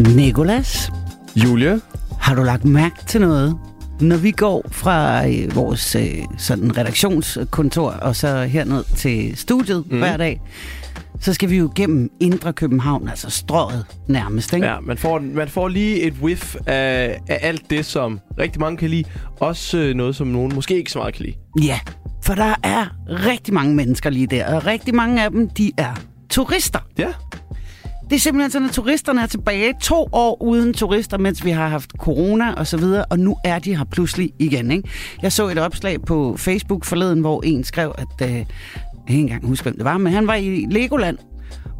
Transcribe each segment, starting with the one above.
Nikolas, Julia? har du lagt mærke til noget? Når vi går fra øh, vores øh, sådan redaktionskontor og så herned til studiet mm. hver dag, så skal vi jo gennem Indre København, altså strøget nærmest, ikke? Ja, man får, man får lige et whiff af, af alt det, som rigtig mange kan lide. Også øh, noget, som nogen måske ikke så meget kan lide. Ja, for der er rigtig mange mennesker lige der, og rigtig mange af dem, de er turister. Ja. Det er simpelthen sådan, at turisterne er tilbage to år uden turister, mens vi har haft corona og så videre, og nu er de her pludselig igen. Ikke? Jeg så et opslag på Facebook forleden, hvor en skrev, at øh, jeg kan ikke engang huske, hvem det var, men han var i Legoland,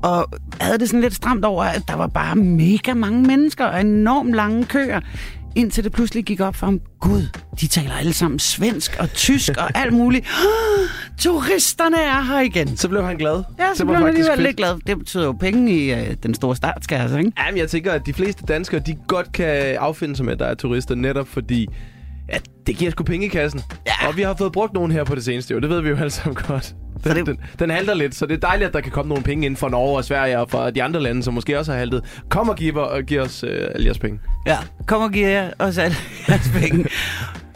og havde det sådan lidt stramt over, at der var bare mega mange mennesker og enormt lange køer, indtil det pludselig gik op for ham. Gud, de taler alle sammen svensk og tysk og alt muligt. Turisterne er her igen. Så blev han glad. Ja, så var blev faktisk alligevel lidt glad. Det betyder jo penge i øh, den store startskasse, ikke? Jamen, jeg tænker, at de fleste danskere, de godt kan affinde sig med, at der er turister, netop fordi, at det giver sgu penge i kassen. Ja. Og vi har fået brugt nogen her på det seneste, jo. Det ved vi jo alle sammen godt. Den, det- den, den halter lidt, så det er dejligt, at der kan komme nogle penge ind fra Norge og Sverige og fra de andre lande, som måske også har haltet. Kom og giv, og giv os øh, alle jeres penge. Ja, kom og giv os alle jeres penge.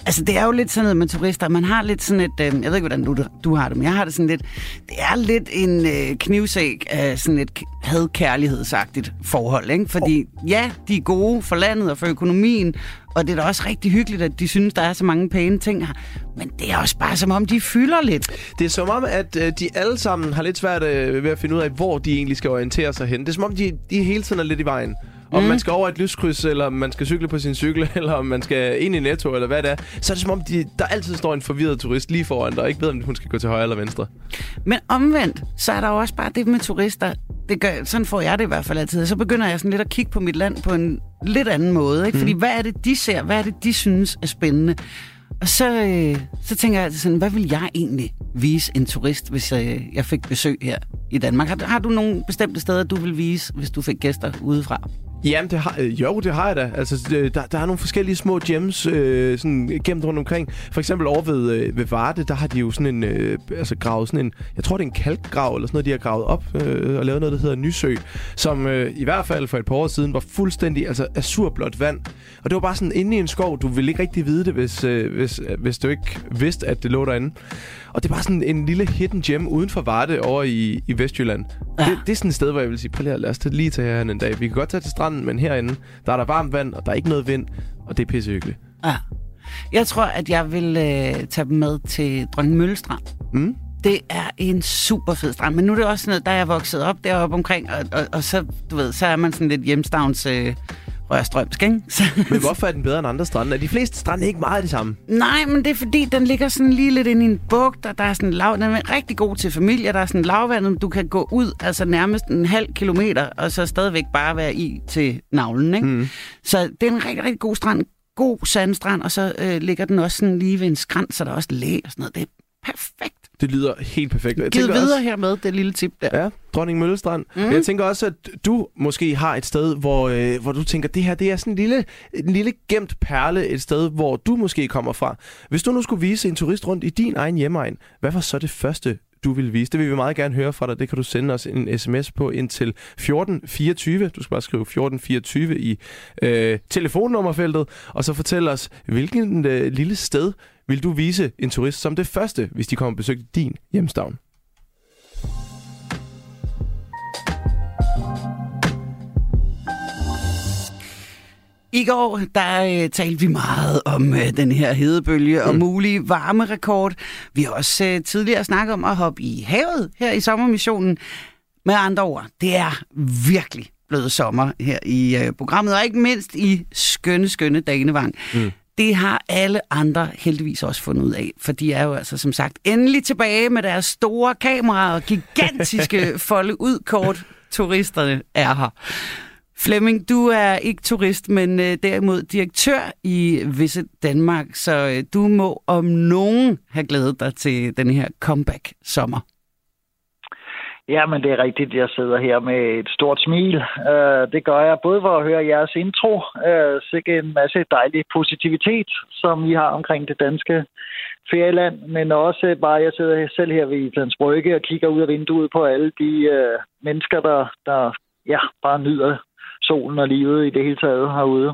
Altså, det er jo lidt sådan noget med turister. Man har lidt sådan et... Øh, jeg ved ikke, hvordan du, du har det, men jeg har det sådan lidt... Det er lidt en øh, knivsæk af sådan et had-kærlighedsagtigt forhold, ikke? Fordi ja, de er gode for landet og for økonomien, og det er da også rigtig hyggeligt, at de synes, der er så mange pæne ting her. Men det er også bare som om, de fylder lidt. Det er som om, at øh, de alle sammen har lidt svært øh, ved at finde ud af, hvor de egentlig skal orientere sig hen. Det er som om, de, de hele tiden er lidt i vejen. Om Mm. man skal over et lyskryds, eller om man skal cykle på sin cykel, eller om man skal ind i Netto, eller hvad det er. Så er det som om, de, der altid står en forvirret turist lige foran dig, og ikke ved, om hun skal gå til højre eller venstre. Men omvendt, så er der jo også bare det med turister. Det gør, sådan får jeg det i hvert fald altid. Så begynder jeg sådan lidt at kigge på mit land på en lidt anden måde. Ikke? Fordi hvad er det, de ser? Hvad er det, de synes er spændende? Og så, øh, så tænker jeg altid sådan, hvad vil jeg egentlig vise en turist, hvis øh, jeg fik besøg her i Danmark? Har, har du nogle bestemte steder, du vil vise, hvis du fik gæster udefra? Jamen, det har, øh, jo, det har jeg da. Altså, øh, der, der er nogle forskellige små gems øh, sådan, gemt rundt omkring. For eksempel over ved, øh, ved Varde, der har de jo sådan en, øh, altså gravet sådan en, jeg tror det er en kalkgrav eller sådan noget, de har gravet op øh, og lavet noget, der hedder Nysø, som øh, i hvert fald for et par år siden var fuldstændig altså azurblåt vand. Og det var bare sådan inde i en skov, du ville ikke rigtig vide det, hvis, øh, hvis, øh, hvis du ikke vidste, at det lå derinde. Og det er bare sådan en lille hidden gem uden for Varde over i, i Vestjylland. Ja. Det, det er sådan et sted, hvor jeg vil sige, prøv lige lad os lige tage herhen en dag. Vi kan godt tage til stranden, men herinde, der er der varmt vand, og der er ikke noget vind, og det er pissehyggeligt. Ja. Jeg tror, at jeg vil øh, tage dem med til Dronning Møllestrand. Mm? Det er en super fed strand, men nu er det også sådan noget, der er jeg vokset op deroppe omkring, og, og, og så, du ved, så er man sådan lidt hjemstavns øh, rørstrømsk, ikke? Så, Men hvorfor er den bedre end andre strande? Er de fleste strande ikke meget det samme? Nej, men det er fordi, den ligger sådan lige lidt inde i en bugt, og der er sådan lav, den er rigtig god til familier, der er sådan lavvandet, du kan gå ud, altså nærmest en halv kilometer, og så stadigvæk bare være i til navlen, ikke? Mm. Så det er en rigtig, rigtig god strand, god sandstrand, og så øh, ligger den også sådan lige ved en skrant, så der er også læ og sådan noget. Det er perfekt. Det lyder helt perfekt. Jeg tænker videre også, hermed, det lille tip der. Ja, Dronning Møllestrand. Mm. Jeg tænker også, at du måske har et sted, hvor, øh, hvor du tænker, det her det er sådan en lille, en lille gemt perle, et sted, hvor du måske kommer fra. Hvis du nu skulle vise en turist rundt i din egen hjemmeegn, hvad var så det første, du vil vise? Det vil vi meget gerne høre fra dig. Det kan du sende os en sms på ind til 1424. Du skal bare skrive 1424 i øh, telefonnummerfeltet, og så fortæl os, hvilken øh, lille sted vil du vise en turist som det første, hvis de kommer og besøger din hjemstavn? I går, der øh, talte vi meget om øh, den her hedebølge og mulige varmerekord. Vi har også øh, tidligere snakket om at hoppe i havet her i sommermissionen. Med andre ord, det er virkelig blevet sommer her i øh, programmet, og ikke mindst i skønne, skønne Danevang. Mm. Det har alle andre heldigvis også fundet ud af, for de er jo altså som sagt endelig tilbage med deres store kameraer og gigantiske folde ud kort. Turisterne er her. Flemming, du er ikke turist, men øh, derimod direktør i Visit Danmark, så øh, du må om nogen have glædet dig til den her comeback-sommer. Ja, men det er rigtigt. Jeg sidder her med et stort smil. Øh, det gør jeg både for at høre jeres intro, øh, sikke en masse dejlig positivitet, som I har omkring det danske ferieland, men også bare, jeg sidder selv her ved Islands Brygge og kigger ud af vinduet på alle de øh, mennesker, der, der ja, bare nyder solen og livet i det hele taget herude.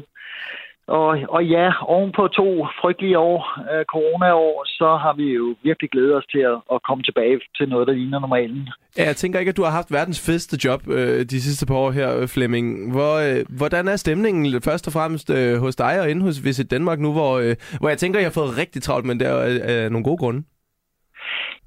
Og, og ja, oven på to frygtelige år, øh, coronaår, så har vi jo virkelig glædet os til at, at komme tilbage til noget, der ligner normalen. Ja, jeg tænker ikke, at du har haft verdens fedeste job øh, de sidste par år her, øh, Flemming. Hvor, øh, hvordan er stemningen først og fremmest øh, hos dig og inde hos Visit Danmark nu, hvor, øh, hvor jeg tænker, at jeg har fået rigtig travlt, men der er øh, nogle gode grunde?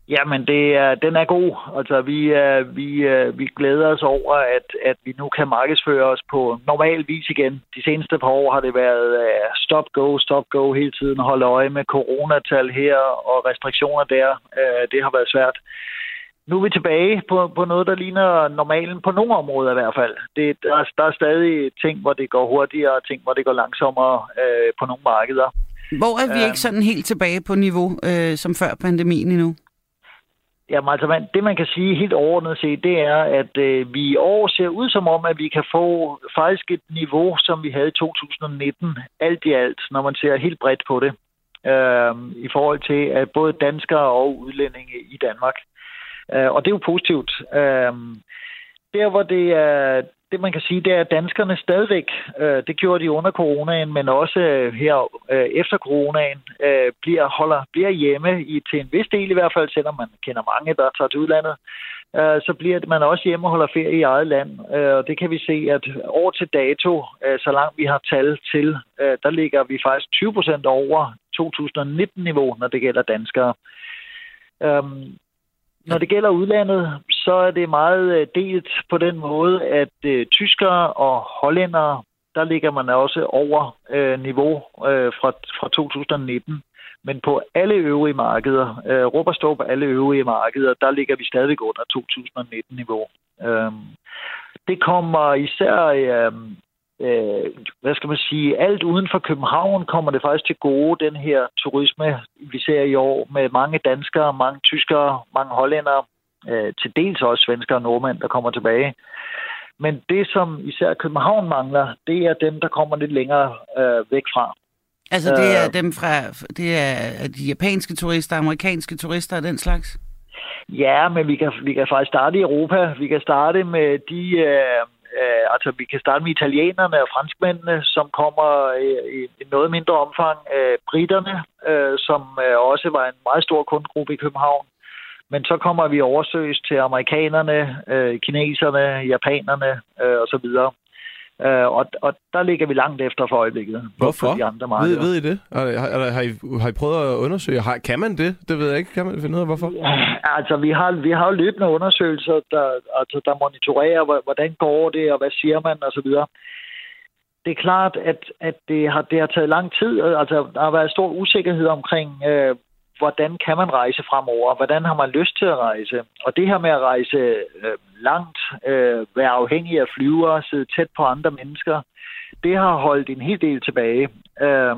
Jamen, det er, den er god. Altså, vi, uh, vi, uh, vi glæder os over, at, at vi nu kan markedsføre os på normal vis igen. De seneste par år har det været uh, stop, go, stop, go hele tiden. Holde øje med coronatal her og restriktioner der. Det har været svært. Nu er vi tilbage på, på noget, der ligner normalen på nogle områder i hvert fald. Det, der, der er stadig ting, hvor det går hurtigere, og ting, hvor det går langsommere uh, på nogle markeder. Hvor er vi uh, ikke sådan helt tilbage på niveau uh, som før pandemien endnu? Jamen altså, man, det man kan sige helt overordnet set, det er, at øh, vi i år ser ud som om, at vi kan få faktisk et niveau, som vi havde i 2019, alt i alt, når man ser helt bredt på det, øh, i forhold til at både danskere og udlændinge i Danmark. Øh, og det er jo positivt. Øh, der, hvor det er, det man kan sige, det er, at danskerne stadigvæk, øh, det gjorde de under coronaen, men også øh, her øh, efter coronaen, øh, bliver, holder, bliver hjemme i, til en vis del i hvert fald, selvom man kender mange, der tager til udlandet, øh, så bliver man også hjemme og holder ferie i eget land. Øh, og det kan vi se, at år til dato, øh, så langt vi har tal til, øh, der ligger vi faktisk 20 procent over 2019-niveau, når det gælder danskere. Øhm, når det gælder udlandet, så er det meget øh, delt på den måde, at øh, tyskere og hollændere, der ligger man også over øh, niveau øh, fra, fra 2019. Men på alle øvrige markeder, øh, råb på alle øvrige markeder, der ligger vi stadig under 2019-niveau. Øh, det kommer især øh, øh, hvad skal man sige, alt uden for København kommer det faktisk til gode, den her turisme, vi ser i år, med mange danskere, mange tyskere, mange hollændere, øh, til dels også svenskere og nordmænd, der kommer tilbage. Men det, som især København mangler, det er dem, der kommer lidt længere øh, væk fra. Altså det er øh, dem fra, det er de japanske turister, amerikanske turister og den slags? Ja, men vi kan, vi kan faktisk starte i Europa. Vi kan starte med de, øh, Øh, altså, vi kan starte med italienerne og franskmændene, som kommer i, i noget mindre omfang. Øh, britterne, øh, som øh, også var en meget stor kundegruppe i København. Men så kommer vi oversøges til amerikanerne, øh, kineserne, japanerne øh, osv. Øh, og, og der ligger vi langt efter for øjeblikket. Hvorfor? De andre markeder. ved, ved I det? Har, har, I, har I prøvet at undersøge? Har, kan man det? Det ved jeg ikke. Kan man finde ud af, hvorfor? Ja, altså, vi har, vi har jo løbende undersøgelser, der, altså, der monitorerer, hvordan går det, og hvad siger man, og så videre. Det er klart, at, at det, har, det har taget lang tid. Altså, der har været stor usikkerhed omkring, øh, hvordan kan man rejse fremover? Hvordan har man lyst til at rejse? Og det her med at rejse øh, langt, øh, være afhængig af flyvere, sidde tæt på andre mennesker, det har holdt en hel del tilbage. Øh,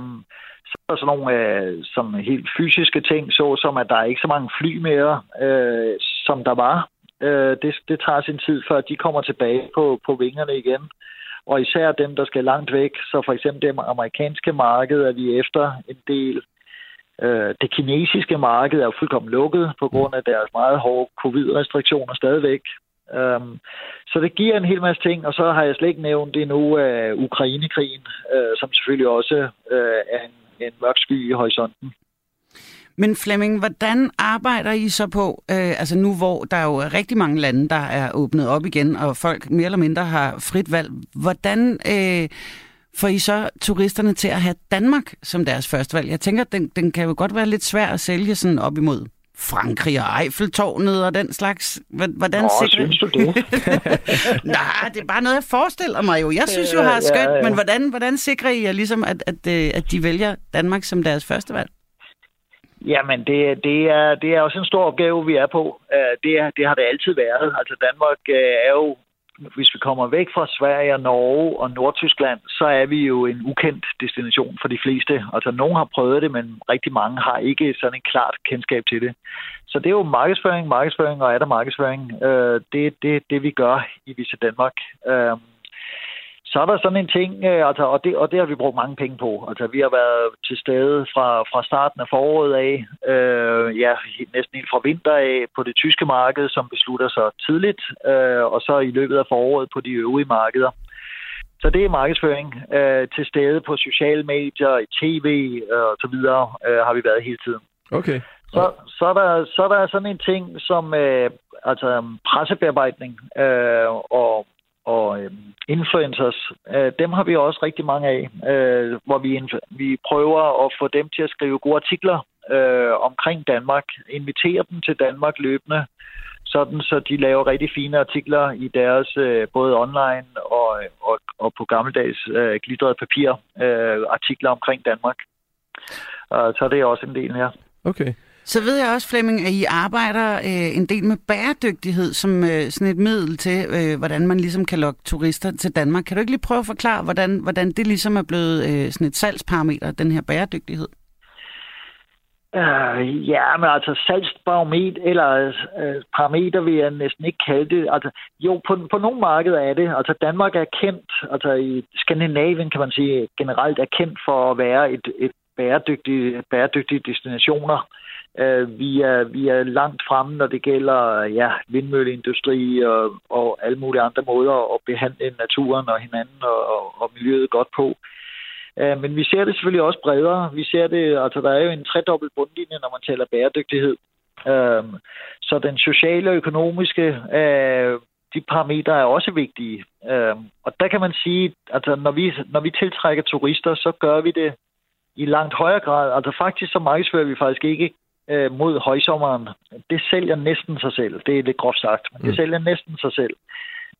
så er der sådan nogle øh, som helt fysiske ting, så som at der er ikke så mange fly mere, øh, som der var. Øh, det, det tager sin tid, før de kommer tilbage på, på vingerne igen. Og især dem, der skal langt væk. Så for eksempel det amerikanske marked er vi efter en del Øh, det kinesiske marked er jo fuldkommen lukket på grund af deres meget hårde covid-restriktioner stadigvæk. Um, så det giver en hel masse ting, og så har jeg slet ikke nævnt det nu af Ukrainekrigen, øh, som selvfølgelig også øh, er en, en mørk sky i horisonten. Men Flemming, hvordan arbejder I så på, øh, altså nu hvor der er jo rigtig mange lande, der er åbnet op igen, og folk mere eller mindre har frit valg, hvordan øh, får I så turisterne til at have Danmark som deres første valg? Jeg tænker, den, den kan jo godt være lidt svær at sælge sådan op imod Frankrig og Eiffeltårnet og den slags. Hvordan Nå, sikrer... synes du det? Nej, det er bare noget, jeg forestiller mig jo. Jeg synes jo, har skønt, ja, ja. men hvordan, hvordan sikrer I ligesom, at, at, øh, at de vælger Danmark som deres første valg? Jamen, det, det, er, det er også en stor opgave, vi er på. Øh, det, det har det altid været. Altså, Danmark øh, er jo hvis vi kommer væk fra Sverige og Norge og Nordtyskland, så er vi jo en ukendt destination for de fleste. Altså, nogen har prøvet det, men rigtig mange har ikke sådan en klart kendskab til det. Så det er jo markedsføring, markedsføring og er der markedsføring. Øh, det er det, det, vi gør i Vise Danmark. Øh, så er der sådan en ting, øh, altså, og, det, og det har vi brugt mange penge på. Altså, vi har været til stede fra, fra starten af foråret af, øh, ja, næsten helt fra vinter af, på det tyske marked, som beslutter sig tidligt, øh, og så i løbet af foråret på de øvrige markeder. Så det er markedsføring øh, til stede på sociale medier, i tv øh, og så videre, øh, har vi været hele tiden. Okay. Så, så, er der, så er der sådan en ting som øh, altså pressebearbejdning øh, og, og øh, influencers. Øh, dem har vi også rigtig mange af, øh, hvor vi, vi prøver at få dem til at skrive gode artikler øh, omkring Danmark, invitere dem til Danmark løbende, sådan så de laver rigtig fine artikler i deres øh, både online og, og, og på gammeldags øh, glitret papir øh, artikler omkring Danmark. Og så det er også en del her. Okay. Så ved jeg også, Flemming, at I arbejder øh, en del med bæredygtighed som øh, sådan et middel til, øh, hvordan man ligesom kan lokke turister til Danmark. Kan du ikke lige prøve at forklare, hvordan, hvordan det ligesom er blevet øh, sådan et salgsparameter, den her bæredygtighed? Uh, ja, men altså salgsbarometer, eller uh, parameter vil jeg næsten ikke kalde det. Altså, jo, på, på nogle markeder er det. Altså Danmark er kendt, altså i Skandinavien kan man sige, generelt er kendt for at være et, et bæredygtige, bæredygtige destinationer. Øh, vi, er, vi er langt fremme, når det gælder ja, vindmølleindustri og, og alle mulige andre måder at behandle naturen og hinanden og, og, og miljøet godt på. Øh, men vi ser det selvfølgelig også bredere. Vi ser det, altså der er jo en tredobbelt bundlinje, når man taler bæredygtighed. Øh, så den sociale og økonomiske, øh, de parametre er også vigtige. Uh, og der kan man sige, at altså, når vi, når vi tiltrækker turister, så gør vi det i langt højere grad. Altså faktisk så markedsfører vi faktisk ikke uh, mod højsommeren. Det sælger næsten sig selv. Det er lidt groft sagt, men det mm. sælger næsten sig selv.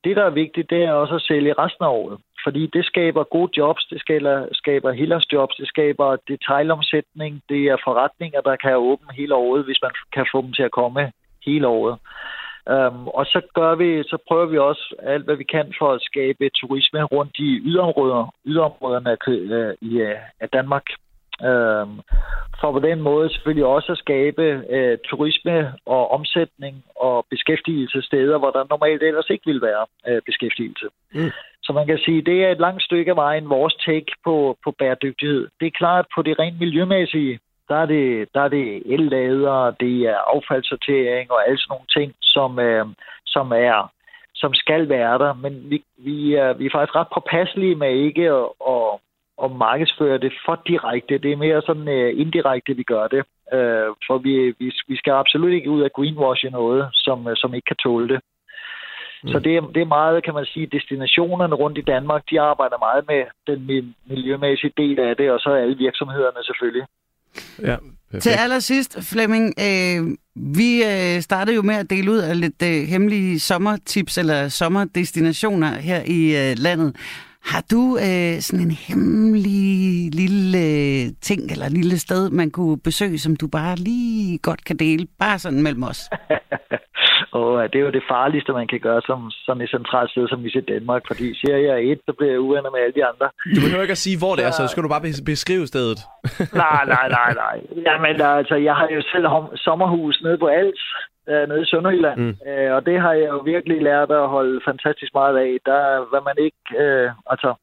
Det, der er vigtigt, det er også at sælge resten af året fordi det skaber gode jobs, det skaber, skaber jobs, det skaber detailomsætning, det er forretninger, der kan åbne hele året, hvis man kan få dem til at komme hele året. Um, og så gør vi, så prøver vi også alt, hvad vi kan for at skabe turisme rundt i yderområder, yderområderne af, af, af Danmark. Øh, for på den måde selvfølgelig også at skabe øh, turisme og omsætning og beskæftigelse steder, hvor der normalt ellers ikke vil være øh, beskæftigelse. Mm. Så man kan sige, det er et langt stykke af vejen vores take på, på bæredygtighed. Det er klart, på det rent miljømæssige, der er det, der er det el-lader, det er affaldssortering og alle sådan nogle ting, som, øh, som er som skal være der, men vi, vi, er, vi er faktisk ret påpasselige med ikke at, at, at markedsføre det for direkte. Det er mere sådan uh, indirekte, vi gør det. Uh, for vi, vi, vi skal absolut ikke ud af greenwashing noget, som, uh, som ikke kan tåle det. Mm. Så det er, det er meget, kan man sige, destinationerne rundt i Danmark, de arbejder meget med den miljømæssige del af det, og så alle virksomhederne selvfølgelig. Ja, perfekt. Til allersidst, Flemming, øh, vi øh, startede jo med at dele ud af lidt øh, hemmelige sommertips eller sommerdestinationer her i øh, landet. Har du øh, sådan en hemmelig lille øh, ting eller lille sted, man kunne besøge, som du bare lige godt kan dele? Bare sådan mellem os. og det er jo det farligste, man kan gøre som sådan et centralt sted, som vi ser Danmark. Fordi siger jeg et, så bliver jeg uenig med alle de andre. Du behøver ikke at sige, hvor det er, så skal du bare beskrive stedet. nej, nej, nej, nej. Jamen, altså, jeg har jo selv sommerhus nede på Als, øh, nede i Sønderjylland. Mm. Øh, og det har jeg jo virkelig lært at holde fantastisk meget af. Der var man ikke... Øh, altså,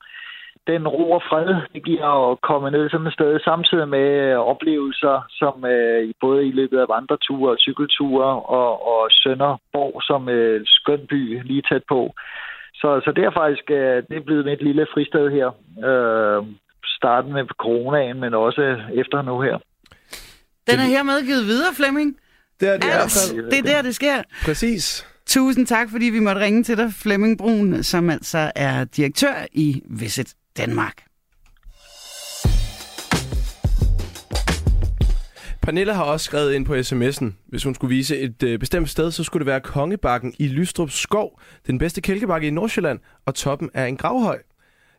den ro og fred, det giver at komme ned sådan et sted, samtidig med øh, oplevelser, som øh, både i løbet af vandreture og cykelture og, og Sønderborg som øh, skøn by lige tæt på. Så, så det er faktisk øh, det er blevet mit lille fristed her. Øh, starten med coronaen, men også efter nu her. Den er hermed givet videre, Flemming. Det er det fald. Det er der, det sker. Præcis. Tusind tak, fordi vi måtte ringe til dig, Flemming Brun, som altså er direktør i Visit Danmark. Pernille har også skrevet ind på sms'en, hvis hun skulle vise et øh, bestemt sted, så skulle det være Kongebakken i Lystrup Skov, den bedste kælkebakke i Nordsjælland, og toppen er en gravhøj.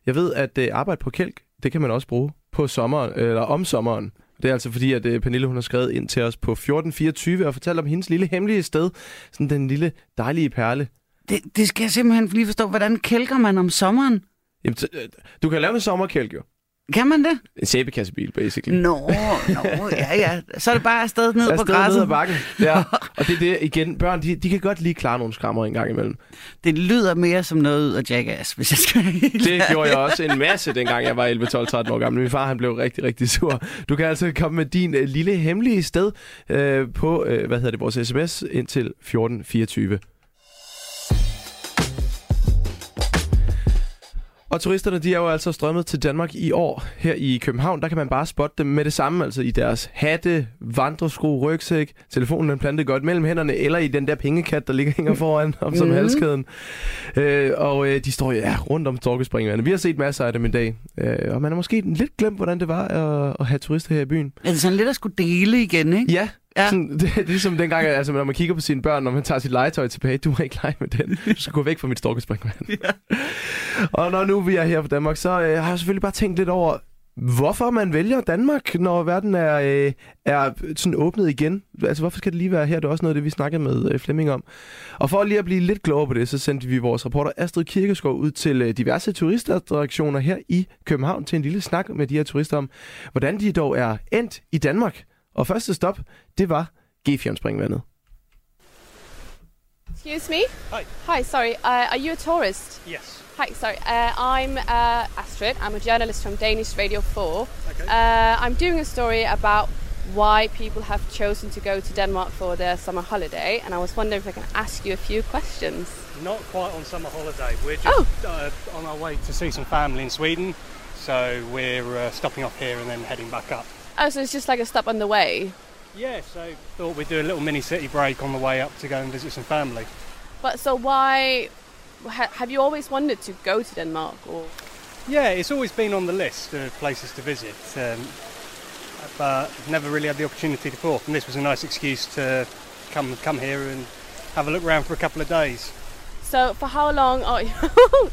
Jeg ved, at øh, arbejde på kælk, det kan man også bruge på sommeren, eller om sommeren. Det er altså fordi, at øh, Pernille hun har skrevet ind til os på 1424 og fortalt om hendes lille hemmelige sted. Sådan den lille dejlige perle. Det, det skal jeg simpelthen lige forstå. Hvordan kælker man om sommeren? Jamen, øh, du kan lave en sommerkælk jo. Kan man det? En sæbekassebil, basically. Nå, nå, ja, ja. Så er det bare afsted ned afsted på græsset. ned ad bakken. Ja. Og det er det, igen, børn, de, de kan godt lige klare nogle skrammer en gang imellem. Det lyder mere som noget ud af Jackass, hvis jeg skal Det gjorde jeg også en masse, dengang jeg var 11, 12, 13 år gammel. Min far, han blev rigtig, rigtig sur. Du kan altså komme med din uh, lille hemmelige sted uh, på, uh, hvad hedder det, vores sms ind til 1424. Og turisterne, de er jo altså strømmet til Danmark i år. Her i København, der kan man bare spotte dem med det samme, altså i deres hatte, vandresko, rygsæk, telefonen den plantet godt mellem hænderne, eller i den der pengekat, der ligger hænger foran om som mm. halskæden. Øh, og øh, de står jo ja, rundt om Torkespringvandet. Vi har set masser af dem i dag, øh, og man har måske lidt glemt, hvordan det var at, at have turister her i byen. Er det sådan lidt at skulle dele igen, ikke? Ja, Ja. Sådan, det, det er ligesom dengang, altså, når man kigger på sine børn, når man tager sit legetøj tilbage, du må ikke lege med den. Du skal gå væk fra mit storkespringvand. Ja. og når nu vi er her på Danmark, så øh, har jeg selvfølgelig bare tænkt lidt over, hvorfor man vælger Danmark, når verden er, øh, er sådan åbnet igen. Altså, hvorfor skal det lige være her? Det er også noget af det, vi snakkede med øh, Flemming om. Og for lige at blive lidt klogere på det, så sendte vi vores reporter Astrid Kirkeskov ud til øh, diverse turistattraktioner her i København til en lille snak med de her turister om, hvordan de dog er endt i Danmark. Og første stop, det var Gefjernspringvandet. Excuse me? Hi. Hi, sorry. Uh, are you a tourist? Yes. Hi, sorry. Uh, I'm uh, Astrid. I'm a journalist from Danish Radio 4. Okay. Uh, I'm doing a story about why people have chosen to go to Denmark for their summer holiday, and I was wondering if I can ask you a few questions. Not quite on summer holiday. We're just oh. Uh, on our way to see some family in Sweden, so we're uh, stopping off here and then heading back up. Oh, so it's just like a stop on the way? Yeah, so thought we'd do a little mini city break on the way up to go and visit some family. But so why have you always wanted to go to Denmark or? Yeah, it's always been on the list of places to visit, um, but never really had the opportunity before. And this was a nice excuse to come come here and have a look around for a couple of days. So for how long? Oh,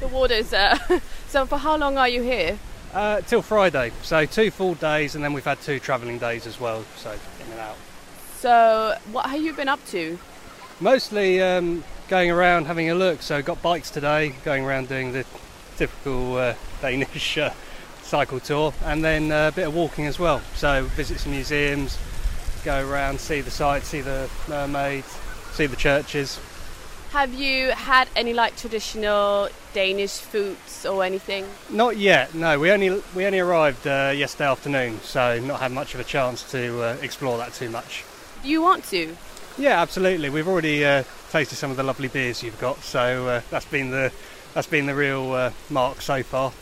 the water's. Uh, so for how long are you here? Uh, till Friday, so two full days, and then we've had two travelling days as well, so in and out. So, what have you been up to? Mostly um, going around having a look. So, got bikes today, going around doing the typical uh, Danish uh, cycle tour, and then uh, a bit of walking as well. So, visit some museums, go around, see the sights, see the mermaids, see the churches. Have you had any like traditional Danish foods or anything? Not yet. No, we only we only arrived uh, yesterday afternoon, so not had much of a chance to uh, explore that too much. Do you want to? Yeah, absolutely. We've already uh, tasted some of the lovely beers you've got, so uh, that's been the that's been the real uh, mark so far.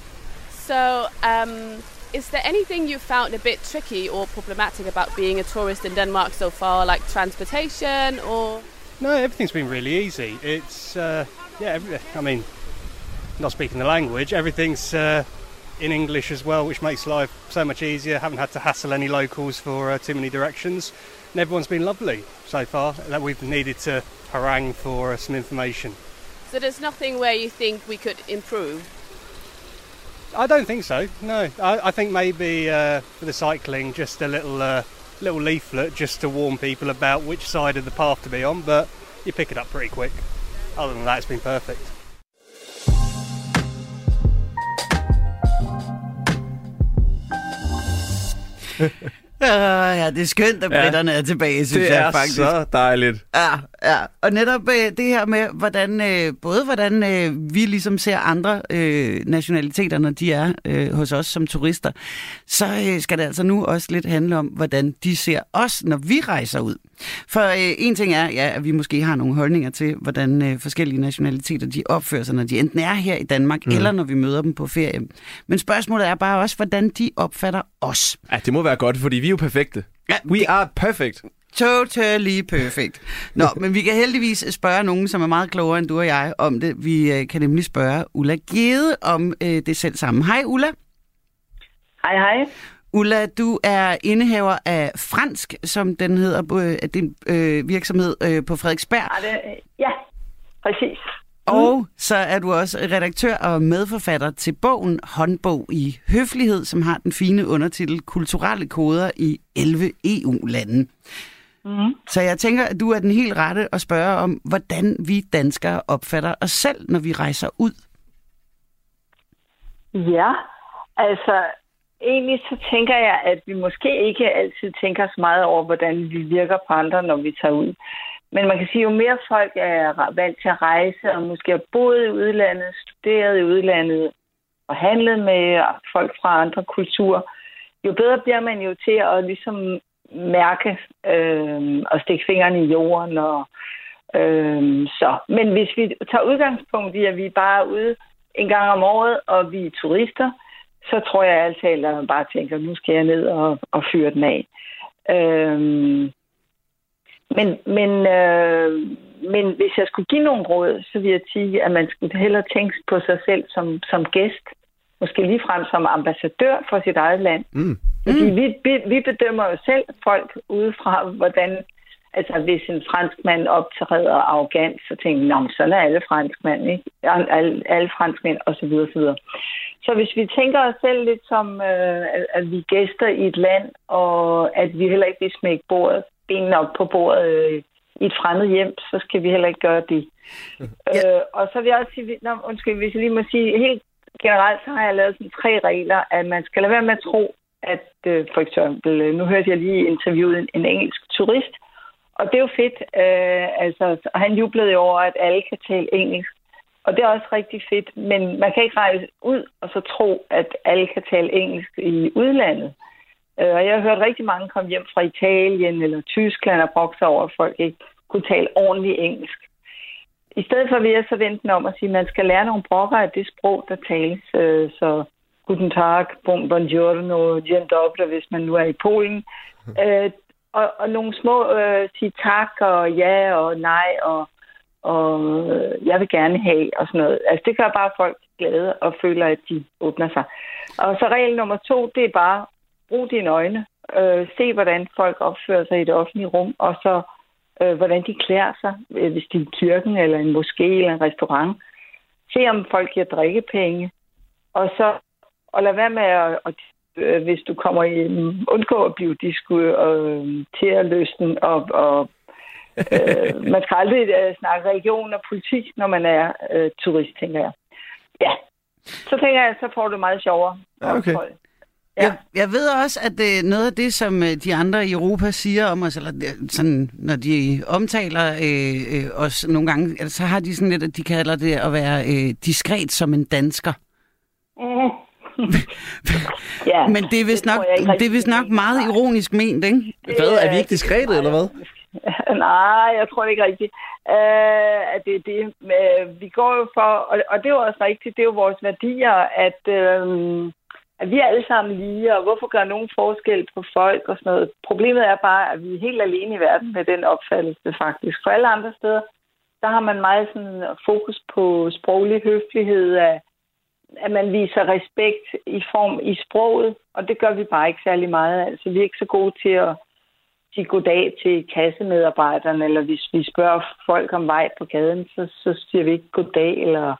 So, um, is there anything you found a bit tricky or problematic about being a tourist in Denmark so far, like transportation or? No, everything's been really easy. It's uh, yeah, every, I mean, not speaking the language, everything's uh, in English as well, which makes life so much easier. Haven't had to hassle any locals for uh, too many directions, and everyone's been lovely so far. That we've needed to harangue for uh, some information. So there's nothing where you think we could improve. I don't think so. No, I, I think maybe uh, for the cycling, just a little uh, little leaflet just to warn people about which side of the path to be on, but you pick it up pretty quick. Other than that, it's been perfect. Uh, ja, det er skønt, at britterne ja, er tilbage, synes det jeg er faktisk. så dejligt. Ja, ja. Og netop øh, det her med, hvordan, øh, både hvordan øh, vi ligesom ser andre øh, nationaliteter, når de er øh, hos os som turister, så øh, skal det altså nu også lidt handle om, hvordan de ser os, når vi rejser ud. For øh, en ting er, ja, at vi måske har nogle holdninger til, hvordan øh, forskellige nationaliteter de opfører sig, når de enten er her i Danmark, mm. eller når vi møder dem på ferie. Men spørgsmålet er bare også, hvordan de opfatter os. Ja, det må være godt, fordi vi er jo perfekte. Ja, We det... are perfect. Totally perfect. Nå, men vi kan heldigvis spørge nogen, som er meget klogere end du og jeg om det. Vi øh, kan nemlig spørge Ulla Gede om øh, det selv samme. Hej Ulla. Hej hej. Ulla, du er indehaver af Fransk, som den hedder, øh, din øh, virksomhed øh, på Frederiksberg. Ja, det, ja præcis. Og så er du også redaktør og medforfatter til bogen Håndbog i Høflighed, som har den fine undertitel Kulturelle koder i 11 EU-lande. Mm. Så jeg tænker, at du er den helt rette at spørge om, hvordan vi danskere opfatter os selv, når vi rejser ud. Ja, altså egentlig så tænker jeg, at vi måske ikke altid tænker så meget over, hvordan vi virker på andre, når vi tager ud. Men man kan sige, jo mere folk er vant til at rejse, og måske har boet i udlandet, studeret i udlandet, og handlet med folk fra andre kulturer, jo bedre bliver man jo til at ligesom mærke øh, og stikke fingrene i jorden. Og, øh, så. Men hvis vi tager udgangspunkt i, at vi bare er ude en gang om året, og vi er turister, så tror jeg altid, at man bare tænker, nu skal jeg ned og, og fyre den af. Øhm, men, men, øh, men hvis jeg skulle give nogle råd, så vil jeg sige, at man skulle hellere tænke på sig selv som, som gæst. Måske ligefrem som ambassadør for sit eget land. Mm. Fordi vi, vi, vi bedømmer jo selv folk udefra, hvordan... Altså, hvis en franskmand optræder arrogant, så tænker vi, sådan er alle franskmænd, ikke? Alle, alle franskmænd, og så videre, så videre. Så hvis vi tænker os selv lidt som, øh, at vi er gæster i et land, og at vi heller ikke vil smække bordet, benene op på bordet øh, i et fremmed hjem, så skal vi heller ikke gøre det. Ja. Øh, og så vil jeg også sige, nå, undskyld, hvis jeg lige må sige, helt generelt, så har jeg lavet sådan tre regler, at man skal lade være med at tro, at øh, for eksempel, øh, nu hørte jeg lige interviewet en, en engelsk turist, og det er jo fedt. Øh, altså, han jublede jo over, at alle kan tale engelsk. Og det er også rigtig fedt, men man kan ikke rejse ud og så tro, at alle kan tale engelsk i udlandet. Øh, og jeg har hørt rigtig mange komme hjem fra Italien eller Tyskland og brokse over, at folk ikke kunne tale ordentligt engelsk. I stedet for vil jeg så vente den om at sige, at man skal lære nogle brokker af det sprog, der tales. Øh, Så guten tag, bon, buongiorno, dzień dobry, hvis man nu er i Polen. Øh, og, og nogle små øh, sige tak og ja og nej og, og øh, jeg vil gerne have og sådan noget. Altså det gør bare folk glade og føler, at de åbner sig. Og så regel nummer to, det er bare brug dine øjne. Øh, se, hvordan folk opfører sig i det offentlige rum, og så øh, hvordan de klæder sig, øh, hvis de er i kirken eller en moské eller en restaurant. Se, om folk giver drikkepenge. Og så og lad være med at, at øh, hvis du kommer i, undgå at blive disku øh, til at løsne og, og øh, man skal aldrig øh, snakke religion og politik, når man er øh, turist, tænker jeg. Ja, så tænker jeg, så får du meget sjovere. Ja, okay. ophold. Ja. Jeg, jeg ved også, at øh, noget af det, som øh, de andre i Europa siger om os, eller øh, sådan, når de omtaler øh, øh, os nogle gange, altså, så har de sådan lidt, at de kalder det at være øh, diskret som en dansker. Mm. ja, Men det er vist tror nok, det er vist nok meget ironisk ment, ikke? Hvad? Er vi ikke diskrete, eller hvad? Nej, jeg tror det ikke rigtigt. Uh, at det er det. Uh, vi går jo for, og, og det er jo også rigtigt, det er jo vores værdier, at, uh, at vi er alle sammen lige, og hvorfor gør nogen forskel på folk og sådan noget. Problemet er bare, at vi er helt alene i verden med den opfattelse faktisk. For alle andre steder, der har man meget sådan fokus på sproglig høflighed, at, at man viser respekt i form i sproget, og det gør vi bare ikke særlig meget. Altså, vi er ikke så gode til at sige goddag til kassemedarbejderne, eller hvis vi spørger folk om vej på gaden, så, så siger vi ikke goddag eller,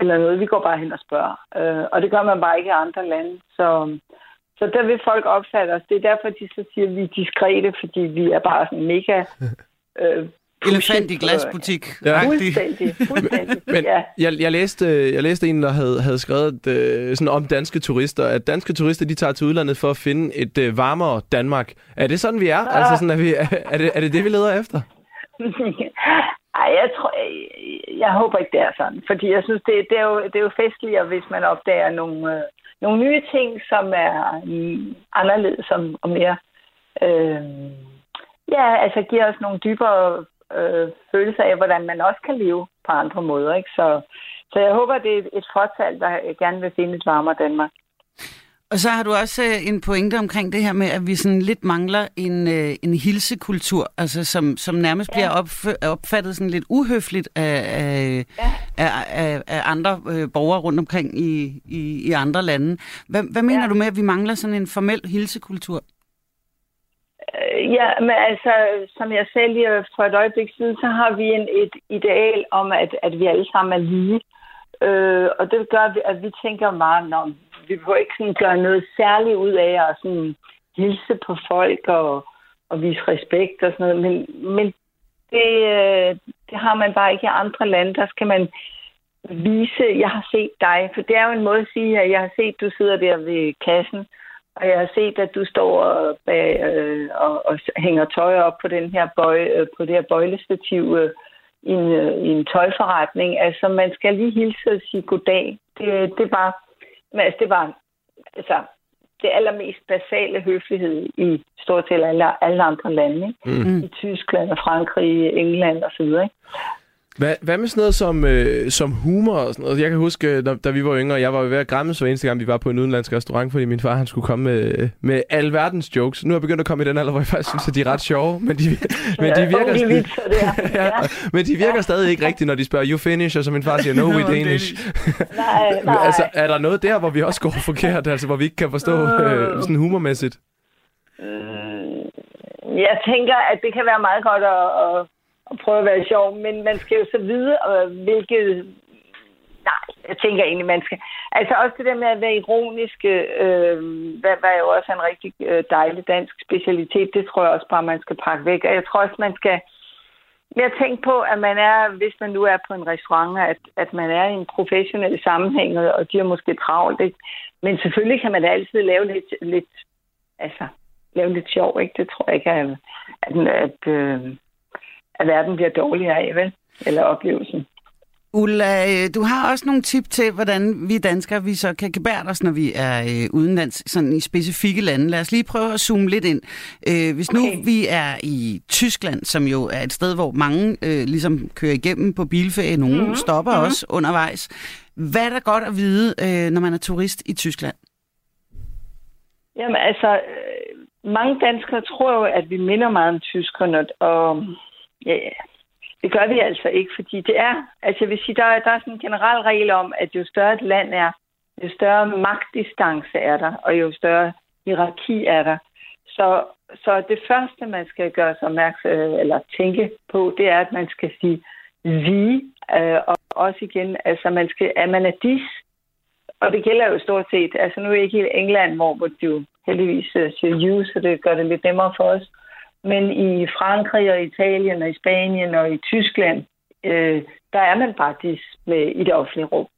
eller noget. Vi går bare hen og spørger. Øh, og det gør man bare ikke i andre lande. Så, så der vil folk opfatte os. Det er derfor, de så siger, at vi er diskrete, fordi vi er bare sådan mega... Øh, Elefant i glasbutik. Ja. Fuldstændig, fuldstændig. Men ja. jeg, jeg, læste, jeg læste en, der havde, havde skrevet øh, sådan om danske turister, at danske turister de tager til udlandet for at finde et øh, varmere Danmark. Er det sådan, vi er? Altså sådan, er, vi, er, det, er det det, vi leder efter? Ej, jeg, tror, jeg, jeg håber ikke, det er sådan. Fordi jeg synes, det, det, er, jo, det er jo festligere, hvis man opdager nogle, øh, nogle nye ting, som er mm, anderledes og, og mere... Øh, ja, altså giver os nogle dybere øh, følelser af, hvordan man også kan leve på andre måder. Ikke? Så, så jeg håber, det er et, et fortal, der gerne vil finde et varmere Danmark. Og så har du også øh, en pointe omkring det her med, at vi sådan lidt mangler en, øh, en hilsekultur, altså som, som nærmest ja. bliver opf- opfattet sådan lidt uhøfligt af, af, Ja. af, af, af andre øh, borgere rundt omkring i, i, i andre lande. Hvad, hvad mener Ja. du med, at vi mangler sådan en formel hilsekultur? Øh, Ja, men altså, som jeg sagde lige for et øjeblik siden, så har vi en, et ideal om, at, at vi alle sammen er lige. Øh, og det gør, vi, at vi tænker meget, når vi behøver ikke sådan gøre noget særligt ud af at sådan hilse på folk og, og vise respekt og sådan noget. Men, men det, øh, det har man bare ikke i andre lande. Der skal man vise, jeg har set dig. For det er jo en måde at sige, at jeg har set, du sidder der ved kassen, og jeg har set, at du står og, bag, øh, og, og hænger tøj op på den her bøj, øh, på det her bøjlestativ øh, i, en, øh, i en tøjforretning. Altså, man skal lige hilse og sige goddag. Det, det var, men altså, det var altså, det allermest basale høflighed i stort set alle, alle andre lande. Ikke? Mm. I Tyskland og Frankrig, England og så videre. Ikke? Hvad, hvad med sådan noget som, øh, som humor og sådan noget? Jeg kan huske, øh, da, da vi var yngre, jeg var ved at græmme så eneste gang, vi var på en udenlandsk restaurant, fordi min far han skulle komme med, med alverdens jokes. Nu er jeg begyndt at komme i den alder, hvor jeg faktisk synes, at de er ret sjove, men de, men de virker, Ja, er. ja, men de virker stadig ikke rigtigt, når de spørger, you finish, og så min far siger, no, we Danish. Nej, nej. altså, er der noget der, hvor vi også går forkert, altså hvor vi ikke kan forstå øh, sådan humormæssigt? Jeg tænker, at det kan være meget godt at, at, at prøve at være sjov, men man skal jo så vide, øh, hvilket... Nej, jeg tænker egentlig, man skal... Altså også det der med at være ironisk, øh, hvad, hvad jo også er en rigtig øh, dejlig dansk specialitet, det tror jeg også bare, man skal pakke væk. Og jeg tror også, man skal mere tænke på, at man er, hvis man nu er på en restaurant, at, at man er i en professionel sammenhæng, og de er måske travlt, ikke? Men selvfølgelig kan man da altid lave lidt, lidt altså, lave lidt sjov, ikke? Det tror jeg ikke, at, at, at, øh, at verden bliver dårligere af, vel? Eller oplevelsen. Ulla, øh, du har også nogle tip til, hvordan vi danskere vi så kan gebære os, når vi er øh, udenlands, sådan i specifikke lande. Lad os lige prøve at zoome lidt ind. Øh, hvis nu Okay. vi er i Tyskland, som jo er et sted, hvor mange øh, ligesom kører igennem på bilferie, nogle Mhm, mm-hmm. stopper mm-hmm. også undervejs. Hvad er der godt at vide, øh, når man er turist i Tyskland? Jamen altså, øh, mange danskere tror jo, at vi minder meget om tyskerne, og ja, det gør vi altså ikke, fordi det er, altså jeg vil sige, der, er- der er sådan en generel regel om, at jo større et land er, jo større magtdistance er der, og jo større hierarki er der. Så, så det første, man skal gøre sig opmærksom øh, eller tænke på, det er, at man skal sige vi, øh, og også igen, altså man skal, at man er dis, og det gælder jo stort set, altså nu er jeg ikke i England, hvor hvor de jo heldigvis øh, siger you, så det gør det lidt nemmere for os. Men i Frankrig og Italien og i Spanien og i Tyskland, øh, der er man faktisk med i det offentlige rum.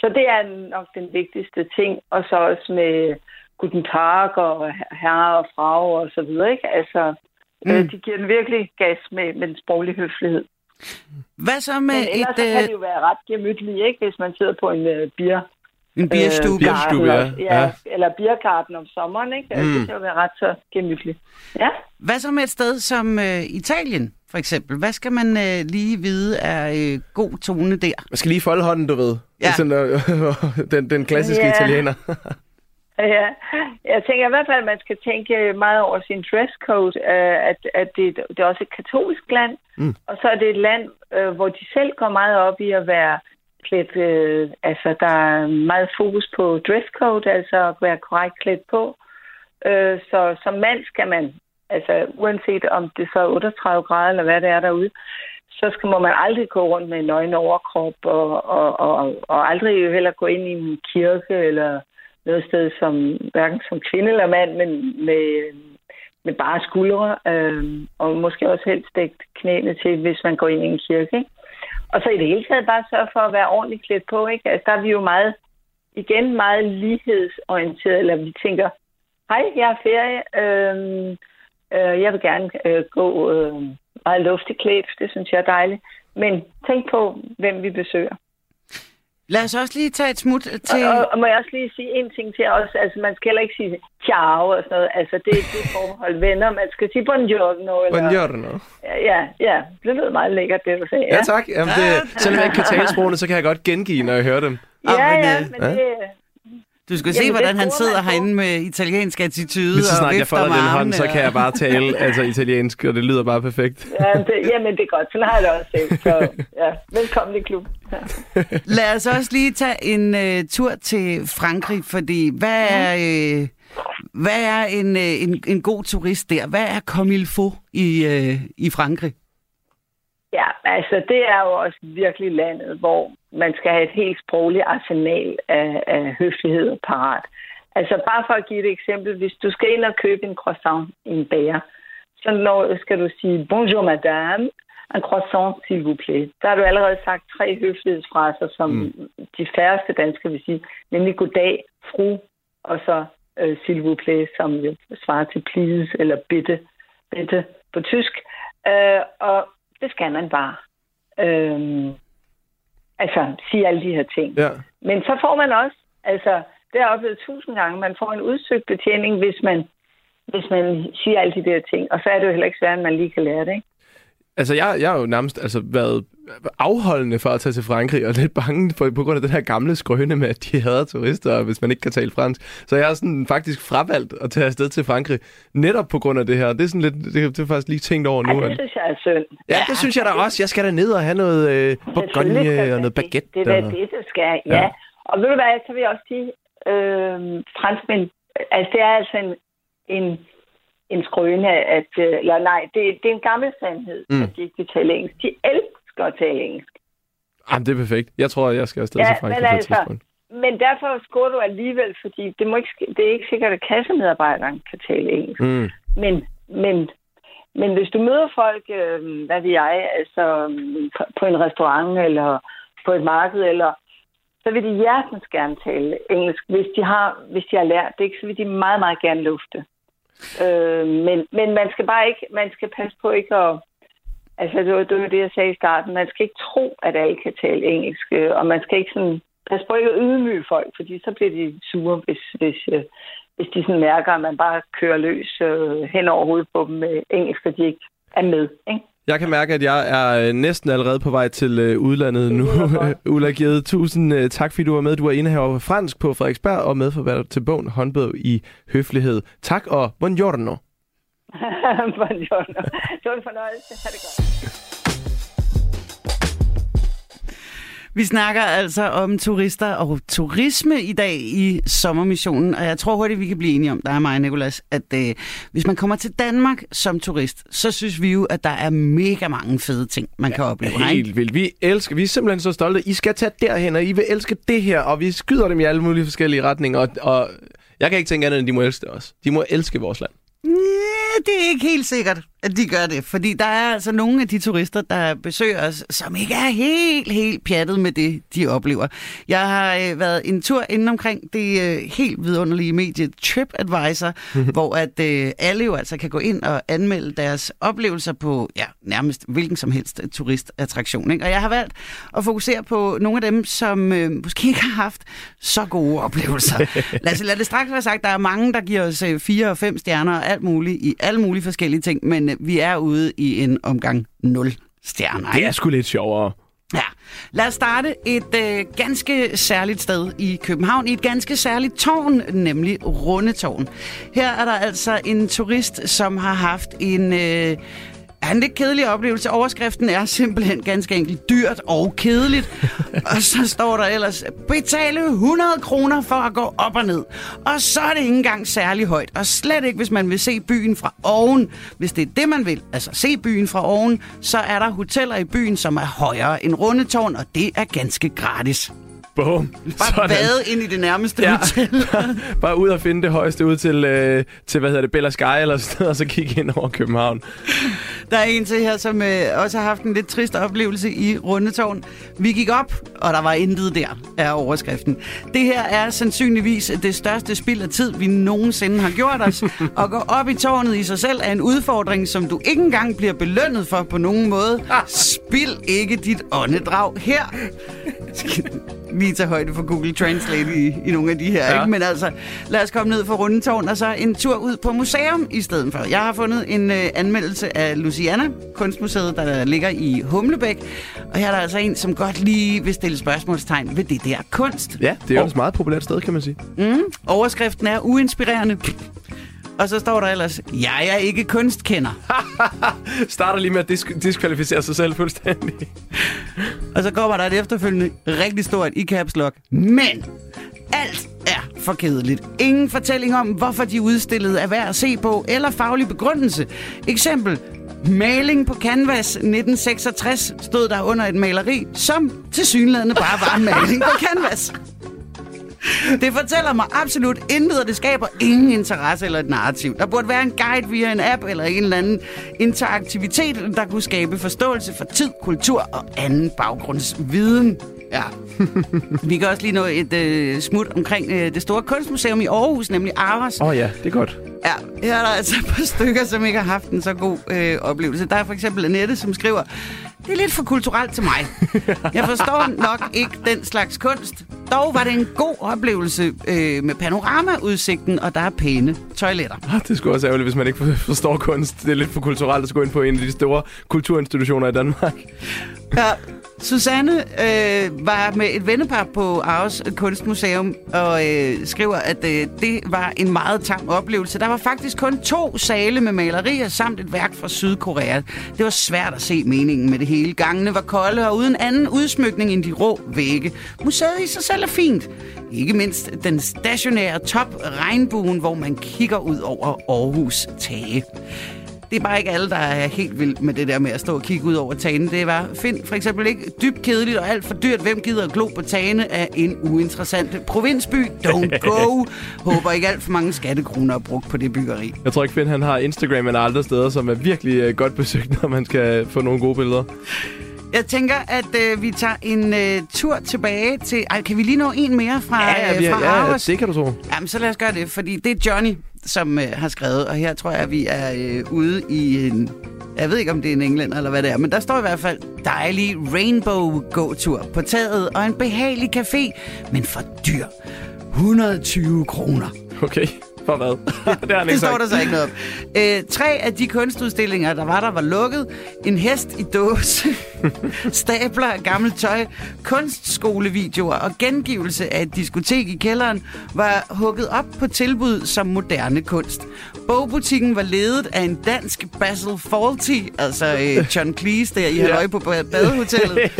Så det er nok den vigtigste ting. Og så også med guten tag og herre og frau og så videre. Ikke? Altså, mm. øh, de giver den virkelig gas med, med den sproglige høflighed. Hvad så med Men ellers et, så kan øh, det jo være ret gemytligt, ikke? hvis man sidder på en øh, bier. En bierstube? Øh, Bierstube, garden ja. også. ja. Ja. Eller biergarten om sommeren, ikke? Altså, Mm. Det kan jo være ret så gemytligt. Ja. Hvad så med et sted som øh, Italien, for eksempel? Hvad skal man øh, lige vide er øh, god tone der? Man skal lige folde hånden, du ved. Ja. Sådan, øh, den, den klassiske Ja. italiener. Ja, jeg tænker i hvert fald, at man skal tænke meget over sin dresscode, øh, at, at det, det er også et katolsk land, Mm. og så er det et land, øh, hvor de selv går meget op i at være klædt, øh, altså der er meget fokus på dresscode, altså at være korrekt klædt på. Øh, så som mand skal man, altså uanset om det så er 38 grader eller hvad det er derude, så skal må man aldrig gå rundt med en nøgen overkrop, og, og, og, og aldrig jo heller gå ind i en kirke eller noget sted som hverken som kvinde eller mand, men med, med bare skuldre, øh, og måske også helst dække knæene til, hvis man går ind i en kirke. Ikke? Og så i det hele taget bare sørge for at være ordentligt klædt på. Ikke? Altså, der er vi jo meget, igen meget lighedsorienteret, eller vi tænker, hej, jeg er ferie, øhm, øh, jeg vil gerne øh, gå øh, meget luftigt klædt, det synes jeg er dejligt. Men tænk på, hvem vi besøger. Lad os også lige tage et smut til... Og, og må jeg også lige sige en ting til os. Altså, man skal heller ikke sige ciao og sådan noget. Altså, det, det er forhold venner. Man skal sige buongiorno. Eller, Buongiorno. Ja, ja, det lød meget lækkert, det du sagde. Ja, tak. Jamen, det, selvom jeg ikke kan tale sprogene, så kan jeg godt gengive, når jeg hører dem. Ja, Ah, men, ja, øh, men ja. det... Du skal Jamen, se, hvordan han sidder herinde med italiensk attitude Hvis så og snart jeg vifter folder med din hånd, så kan jeg bare tale altså italiensk, og det lyder bare perfekt. Ja, det, jamen, det er godt. Sådan har jeg det også selv. Så ja, velkommen i klub. Ja. Lad os også lige tage en uh, tur til Frankrig, fordi hvad er, uh, hvad er en, uh, en, en god turist der? Hvad er comme il faut i, uh, i Frankrig? Ja, altså det er jo også virkelig landet, hvor man skal have et helt sprogligt arsenal af, af høflighed parat. Altså bare for at give et eksempel, hvis du skal ind og købe en croissant i en bager, så når, skal du sige, bonjour madame, en croissant s'il vous plaît. Der har du allerede sagt tre høflighedsfraser, som mm. de færreste danskere vil sige, nemlig goddag, fru, og så øh, s'il vous plaît, som jo svarer til please eller bitte, bitte på tysk. Øh, og det skal man bare. Øhm, altså, sige alle de her ting. Ja. Men så får man også, altså, det har jeg oplevet tusind gange, man får en udsøgt betjening, hvis man, hvis man siger alle de der ting. Og så er det jo heller ikke svært, at man lige kan lære det, ikke? Altså, jeg, jeg har jo nærmest altså, været afholdende for at tage til Frankrig, og lidt bange for, på grund af den her gamle skrøne med, at de hader turister, hvis man ikke kan tale fransk. Så jeg har sådan faktisk fravalgt at tage afsted til Frankrig, netop på grund af det her. Det er sådan lidt, det, det er faktisk lige tænkt over nu. Ja, det synes jeg er synd. Ja, det synes jeg da også. Jeg skal da ned og have noget øh, bourgogne og noget baguette. Det, det er og... det, det skal, ja. ja. Og ved du hvad, så vil jeg også sige, øh, franskmænd, altså det er altså en, en, en skrøne, at, øh, eller nej, det, det er en gammel sandhed, mm. at de ikke vil tale engelsk. De elsker at tale engelsk. Jamen, det er perfekt. Jeg tror, jeg skal afsted Ja, til Frankrig på altså, tidspunkt. Men derfor scorer du alligevel, fordi det, må ikke, det er ikke sikkert, at kassemedarbejderen kan tale engelsk. Mm. Men, men, men hvis du møder folk, øh, hvad ved jeg, altså øh, på en restaurant eller på et marked, eller så vil de hjertens gerne tale engelsk. Hvis de har, hvis de har lært det, ikke, så vil de meget, meget gerne lufte. Øh, men, men man skal bare ikke, man skal passe på ikke at, altså det var, det var det, jeg sagde i starten, man skal ikke tro, at alle kan tale engelsk, øh, og man skal ikke sådan, passe på ikke at ydmyge folk, fordi så bliver de sure, hvis, hvis, øh, hvis de sådan mærker, at man bare kører løs øh, hen over hovedet på dem med engelsk, og de ikke er med. Ikke? Jeg kan mærke, at jeg er øh, næsten allerede på vej til øh, udlandet nu. Ulla Gede, tusind øh, tak, fordi du var med. Du er indehaver fransk på Frederiksberg og medforfatter til bogen Håndbog i høflighed. Tak og buongiorno. Buongiorno. Det var en fornøjelse. Ha' det godt. Vi snakker altså om turister og turisme i dag i sommermissionen, og jeg tror hurtigt, vi kan blive enige om, der er mig og Nicolas, at øh, hvis man kommer til Danmark som turist, så synes vi jo, at der er mega mange fede ting, man ja, kan opleve. ikke? Helt vildt. Vi elsker, vi er simpelthen så stolte. I skal tage derhen, og I vil elske det her, og vi skyder dem i alle mulige forskellige retninger, og, og jeg kan ikke tænke andet, end de må elske også. De må elske vores land. Ja, det er ikke helt sikkert, de gør det. Fordi der er altså nogle af de turister, der besøger os, som ikke er helt, helt pjattet med det, de oplever. Jeg har øh, været en tur inden omkring det øh, helt vidunderlige medie TripAdvisor, hvor at øh, alle jo altså kan gå ind og anmelde deres oplevelser på ja, nærmest hvilken som helst turistattraktion. Ikke? Og jeg har valgt at fokusere på nogle af dem, som øh, måske ikke har haft så gode oplevelser. lad, os, lad det straks være sagt, der er mange, der giver os øh, fire og fem stjerner og alt muligt i alle mulige forskellige ting, men vi er ude i en omgang 0 stjerner. Det er sgu lidt sjovere. Ja. Lad os starte et øh, ganske særligt sted i København, i et ganske særligt tårn, nemlig Rundetårn. Her er der altså en turist, som har haft en... Øh, Ja, en lidt kedelig oplevelse. Overskriften er simpelthen ganske enkelt dyrt og kedeligt. og så står der ellers, betale 100 kroner for at gå op og ned. Og så er det ikke engang særlig højt. Og slet ikke, hvis man vil se byen fra oven. Hvis det er det, man vil, altså se byen fra oven, så er der hoteller i byen, som er højere end Rundetårn, og det er ganske gratis. Bum. Bare bade ind i det nærmeste Ja. hotel. Bare ud og finde det højeste ud til, øh, til hvad hedder det, Bella Sky eller sådan noget, og så kigge ind over København. Der er en til her, som øh, også har haft en lidt trist oplevelse i Rundetårn. Vi gik op, og der var intet der, er overskriften. Det her er sandsynligvis det største spild af tid, vi nogensinde har gjort os. At gå op i tårnet i sig selv er en udfordring, som du ikke engang bliver belønnet for på nogen måde. Spild ikke dit åndedrag her. Lige tage højde for Google Translate i, i nogle af de her, Ja. ikke? Men altså, lad os komme ned fra Rundetårn, og så en tur ud på museum i stedet for. Jeg har fundet en øh, anmeldelse af Luciana, kunstmuseet, der ligger i Humlebæk. Og her er der altså en, som godt lige vil stille spørgsmålstegn ved det der kunst. Ja, det er jo et meget populært sted, kan man sige. Mm. Overskriften er uinspirerende. Og så står der ellers, jeg er ikke kunstkender. Starter lige med at disk- diskvalificere sig selv fuldstændig. Og så kommer der et efterfølgende rigtig stort i caps lock. Men alt er for kedeligt. Ingen fortælling om, hvorfor de udstillede er værd at se på, eller faglig begrundelse. Eksempel. Maling på canvas 1966 stod der under et maleri, som til synlædende bare var en maling på canvas. Det fortæller mig absolut intet, og det skaber ingen interesse eller et narrativ. Der burde være en guide via en app eller en eller anden interaktivitet, der kunne skabe forståelse for tid, kultur og anden baggrundsviden. Ja. Vi kan også lige nå et øh, smut omkring øh, det store kunstmuseum i Aarhus, nemlig Aros. Åh oh, ja, det er godt. Ja, her er der altså et par stykker, som ikke har haft en så god øh, oplevelse. Der er for eksempel Annette, som skriver, det er lidt for kulturelt til mig. Jeg forstår nok ikke den slags kunst. Dog var det en god oplevelse øh, med panoramaudsigten, og der er pæne toiletter. Ah, det er sgu også ærgerligt, hvis man ikke for- forstår kunst. Det er lidt for kulturelt at gå ind på en af de store kulturinstitutioner i Danmark. Ja, Susanne øh, var med et vennepar på Aarhus Kunstmuseum og øh, skriver, at øh, det var en meget tam oplevelse. Der var faktisk kun to sale med malerier samt et værk fra Sydkorea. Det var svært at se meningen med det hele. Gangene var kolde og uden anden udsmykning end de rå vægge. Museet i sig selv er fint. Ikke mindst den stationære top regnbuen, hvor man kigger ud over Aarhus tage. Det er bare ikke alle, der er helt vildt med det der med at stå og kigge ud over tagene. Det var find for eksempel ikke dybt kedeligt og alt for dyrt. Hvem gider at glo på tagene af en uinteressant provinsby? Don't go. Håber ikke alt for mange skattekroner er brugt på det byggeri. Jeg tror ikke, Finn han har Instagram eller andre steder, som er virkelig uh, godt besøgt, når man skal få nogle gode billeder. Jeg tænker, at øh, vi tager en øh, tur tilbage til... Ej, kan vi lige nå en mere fra, Ja, ja, vi, øh, fra ja, ja, Aarhus? det kan du tro. Jamen, så lad os gøre det, fordi det er Johnny, som øh, har skrevet, og her tror jeg, at vi er øh, ude i en... Jeg ved ikke, om det er en englænder eller hvad det er, men der står i hvert fald dejlig rainbow-gåtur på taget og en behagelig café, men for dyr. 120 kroner. Okay, for hvad? det Det står der så ikke noget om. Øh, tre af de kunstudstillinger, der var der, var lukket. En hest i dåse, stabler af gammelt tøj, kunstskolevideoer og gengivelse af et diskotek i kælderen var hugget op på tilbud som moderne kunst. Bogbutikken var ledet af en dansk Basil Fawlty, altså øh, John Cleese der i Ja. Halløj på ba- badehotellet,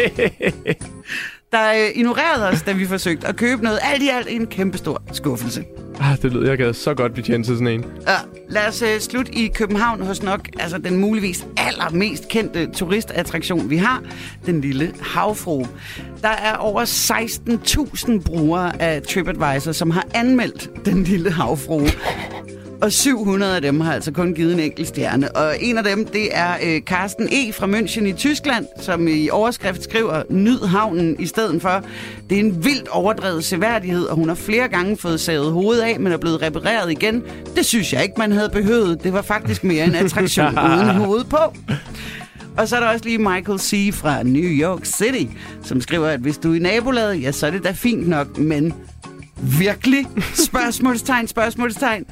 der øh, ignorerede os, da vi forsøgte at købe noget. Alt i alt en kæmpestor skuffelse. Ah, det lyder, jeg gad så godt blive til sådan en. Ja, lad os uh, slutte i København hos nok altså den muligvis allermest kendte turistattraktion, vi har, den lille havfru. Der er over 16.000 brugere af TripAdvisor, som har anmeldt den lille havfru. Og 700 af dem har altså kun givet en enkelt stjerne. Og en af dem, det er øh, Carsten E. fra München i Tyskland, som i overskrift skriver, nyd havnen i stedet for. Det er en vildt overdrevet seværdighed, og hun har flere gange fået savet hovedet af, men er blevet repareret igen. Det synes jeg ikke, man havde behøvet. Det var faktisk mere en attraktion uden hoved på. Og så er der også lige Michael C. fra New York City, som skriver, at hvis du er i nabolaget, ja, så er det da fint nok, men virkelig? Spørgsmålstegn, spørgsmålstegn.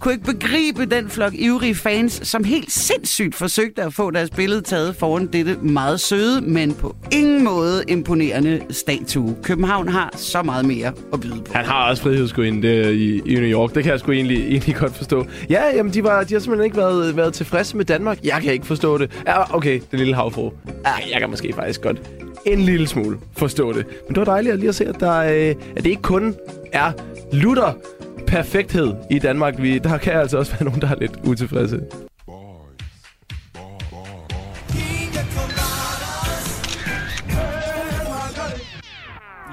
Kunne ikke begribe den flok ivrige fans, som helt sindssygt forsøgte at få deres billede taget foran dette meget søde, men på ingen måde imponerende statue. København har så meget mere at byde på. Han har også frihedsgruinde der i, i New York. Det kan jeg sgu egentlig, egentlig godt forstå. Ja, jamen, de, var, de har simpelthen ikke været, været tilfredse med Danmark. Jeg kan ikke forstå det. Ja, okay, den lille havfru. Ja, jeg kan måske faktisk godt en lille smule forstå det. Men det var dejligt at lige at se, at, der, øh, at det ikke kun er lutter perfekthed i Danmark. Vi, der kan altså også være nogen, der er lidt utilfredse.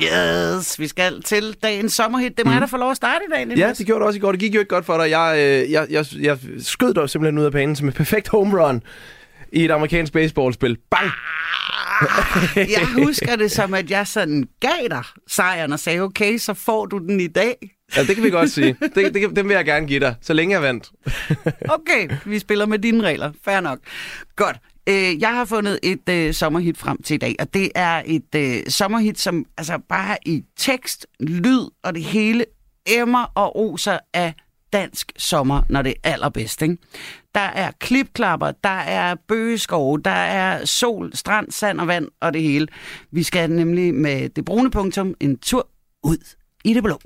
Yes, vi skal til dagens sommerhit. Det er mig, der får lov at starte i dag, Ja, det gjorde det også i går. Det gik jo ikke godt for dig. Jeg, øh, jeg, jeg, jeg skød dig simpelthen ud af banen som et perfekt home run i et amerikansk baseballspil. Bang! Jeg husker det som, at jeg sådan gav dig sejren og sagde, okay, så får du den i dag. Ja, det kan vi godt sige. Det, det, dem vil jeg gerne give dig, så længe jeg vandt. Okay, vi spiller med dine regler. Fair nok. Godt. Øh, jeg har fundet et øh, sommerhit frem til i dag, og det er et øh, sommerhit, som altså bare i tekst, lyd og det hele emmer og oser af dansk sommer, når det er allerbedst. Ikke? Der er klipklapper, der er bøgeskov, der er sol, strand, sand og vand og det hele. Vi skal nemlig med det brune punktum en tur ud i det blå.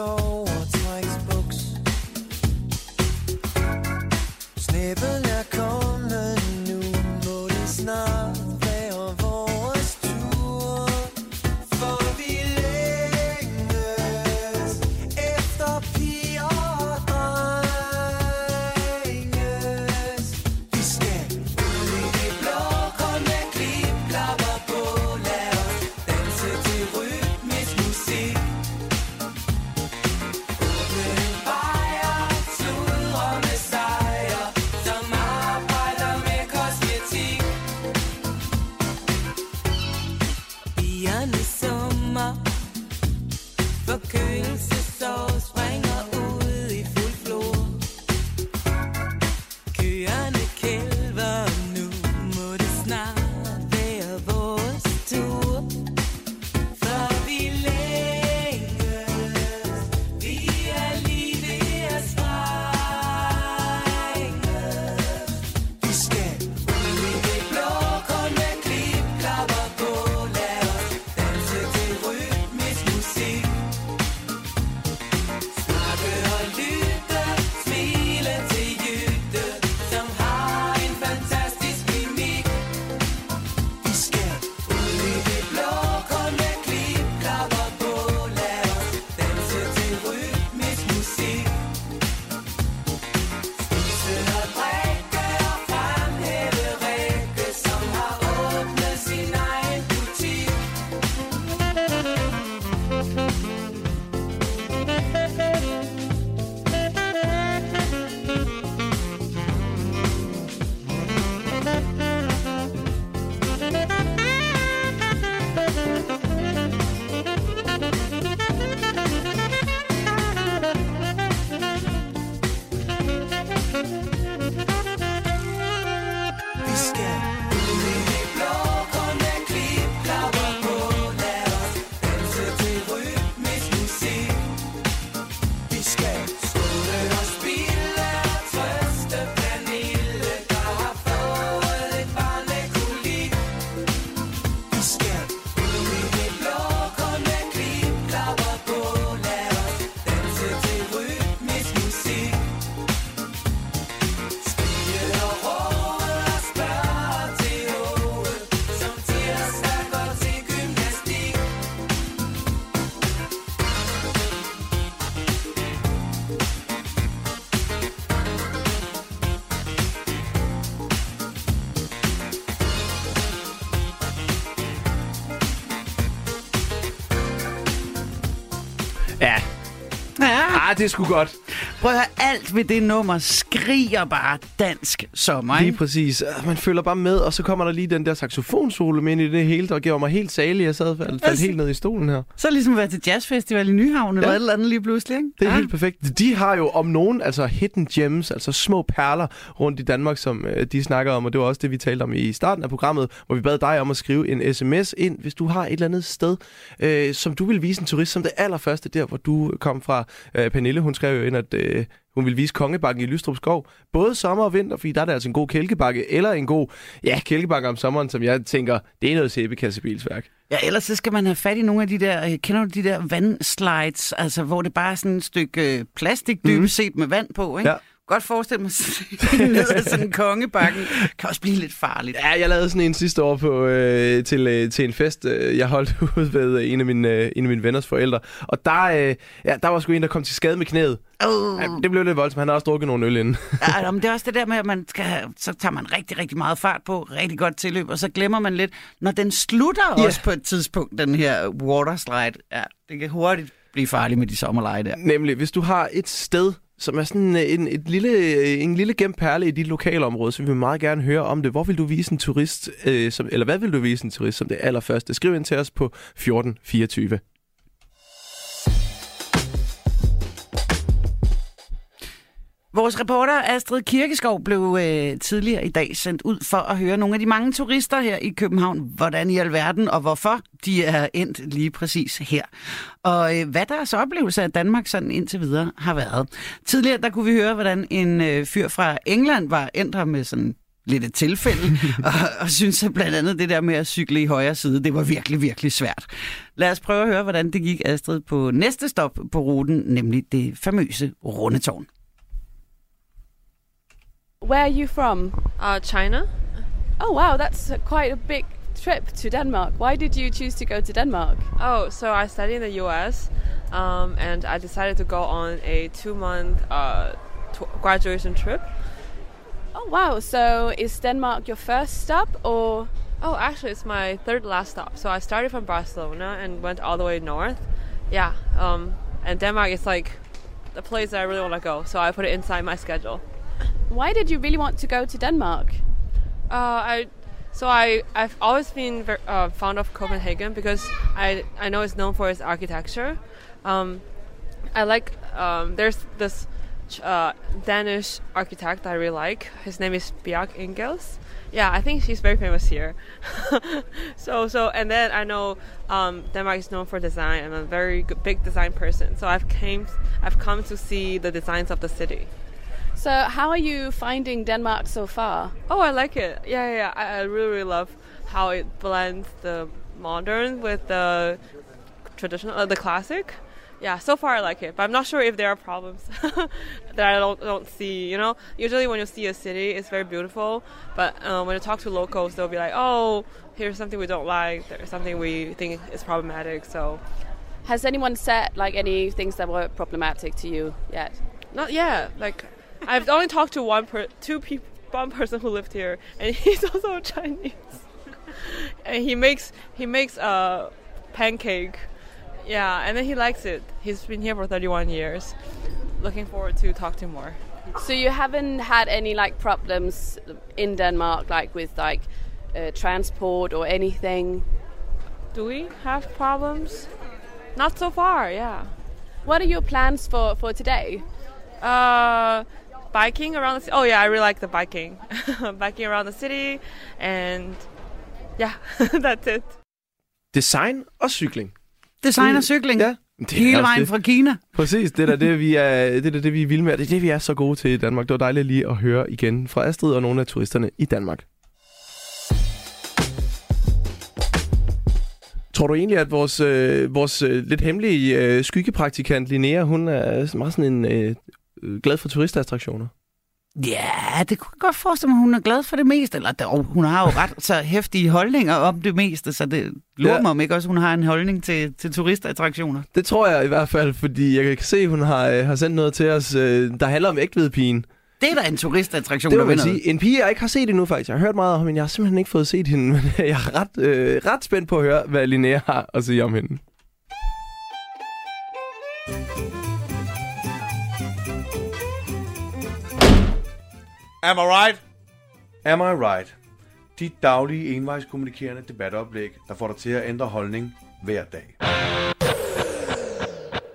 Deres Ja. ah, det er sgu godt. Prøv at høre, alt ved det nummer skriger bare dansk sommer, Lige ikke? præcis. Ah, Man følger bare med, og så kommer der lige den der saxofonsolo med ind i det hele, der gjorde mig helt salig. Jeg sad faldt, faldt helt ned i stolen her. Så ligesom at være til jazzfestival i Nyhavn, eller Ja. et eller andet lige pludselig, ikke? Det er ja. helt perfekt. De har jo om nogen, altså hidden gems, altså små perler rundt i Danmark, som øh, de snakker om, og det var også det, vi talte om i starten af programmet, hvor vi bad dig om at skrive en sms ind, hvis du har et eller andet sted, øh, som du vil vise en turist, som det allerførste der, hvor du kom fra. Øh, Pernille, hun skrev jo ind, at øh, hun vil vise Kongebakken i Lystrup Skov, både sommer og vinter, fordi der er der altså en god kælkebakke, eller en god, ja, kælkebakke om sommeren, som jeg tænker, det er noget sæbekassebilsværk. Ja, ellers så skal man have fat i nogle af de der, øh, kender du de der vandslides, altså hvor det bare er sådan et stykke øh, plastik dybest Mhm. set med vand på, ikke? Ja. Godt forestille mig ned ad sådan en kongebakken. Kan også blive lidt farligt. Ja, jeg lavede sådan en sidste år på, øh, til, øh, til en fest, øh, jeg holdt ude ved en af, mine, øh, en af mine venners forældre. Og der, øh, ja, der var sgu en, der kom til skade med knæet. Oh. Ja, det blev lidt voldsomt. Han har også drukket nogle øl inden. Ja, men det er også det der med, at man skal have, så tager man rigtig, rigtig meget fart på, rigtig godt tilløb, og så glemmer man lidt, når den slutter Ja. også på et tidspunkt, den her waterslide. Ja, det kan hurtigt blive farligt med de sommerleje der. Nemlig, hvis du har et sted, som er sådan øh, en, et lille, øh, en lille gemt perle i dit lokalområde, så vi vil meget gerne høre om det. Hvor vil du vise en turist, øh, som, eller hvad vil du vise en turist som det allerførste? Skriv ind til os på 1424. Vores reporter Astrid Kirkeskov blev øh, tidligere i dag sendt ud for at høre nogle af de mange turister her i København, hvordan i alverden og hvorfor de er endt lige præcis her. Og øh, hvad deres oplevelse af Danmark sådan indtil videre har været. Tidligere der kunne vi høre, hvordan en øh, fyr fra England var endt her med sådan lidt et tilfælde, og, og synes at blandt andet det der med at cykle i højre side, det var virkelig, virkelig svært. Lad os prøve at høre, hvordan det gik Astrid på næste stop på ruten, nemlig det famøse Rundetårn. Where are you from? Uh, China. Oh wow, that's quite a big trip to Denmark. Why did you choose to go to Denmark? Oh, so I study in the U.S. Um, and I decided to go on a two-month uh, t- graduation trip. Oh wow, so is Denmark your first stop or Oh, actually, it's my third last stop. So I started from Barcelona and went all the way north. Yeah. Um, and Denmark is like the place that I really want to go. So I put it inside my schedule. Why did you really want to go to Denmark? Uh, I so I I've always been very, uh, fond of Copenhagen because I I know it's known for its architecture. Um, I like um, there's this uh, Danish architect I really like. His name is Bjarke Ingels. Yeah, I think she's very famous here. so so and then I know um, Denmark is known for design. I'm a very good, big design person. So I've came I've come to see the designs of the city. So how are you finding Denmark so far? Oh, I like it. Yeah, yeah. I, I really, really love how it blends the modern with the traditional, uh, the classic. Yeah, so far I like it, but I'm not sure if there are problems that I don't don't see. You know, usually when you see a city, it's very beautiful, but uh, when you talk to locals, they'll be like, "Oh, here's something we don't like. There's something we think is problematic." So, Has anyone said like any things that were problematic to you yet? not yet. Like, I've only talked to one per, two people, one person who lived here, and he's also Chinese. and he makes he makes a pancake. Yeah, and then he likes it. He's been here for 31 years. Looking forward to talk to him more. So you haven't had any like problems in Denmark, like with like uh, transport or anything? Do we have problems? Not so far. Yeah. What are your plans for for today? Uh, biking around the city. Oh yeah, I really like the biking. biking around the city, and yeah, that's it. Design og cykling. Design og cykling. Ja. Det er Hele vejen det. fra Kina. Præcis, det er det, vi er, det er, det, vi er vilde med, det er det, vi er så gode til i Danmark. Det var dejligt lige at høre igen fra Astrid og nogle af turisterne i Danmark. Tror du egentlig, at vores, øh, vores øh, lidt hemmelige øh, skyggepraktikant Linnea, hun er meget sådan en øh, glad for turistattraktioner? Ja, det kunne jeg godt forestille mig, hun er glad for det meste. Eller dog, hun har jo ret så hæftige holdninger om det meste, så det lurer Ja. mig om ikke også, hun har en holdning til, til turistattraktioner. Det tror jeg i hvert fald, fordi jeg kan se, at hun har, øh, har sendt noget til os, øh, der handler om ægtvedpigen. Det er da en turistattraktion, Det der vinder. sige. En pige, jeg ikke har set endnu faktisk. Jeg har hørt meget om hende, jeg har simpelthen ikke fået set hende. Men jeg er ret, øh, ret spændt på at høre, hvad Linnea har at sige om hende. Am I right? Am I right? Dit daglige envejskommunikerende debatoplæg, der får dig til at ændre holdning hver dag.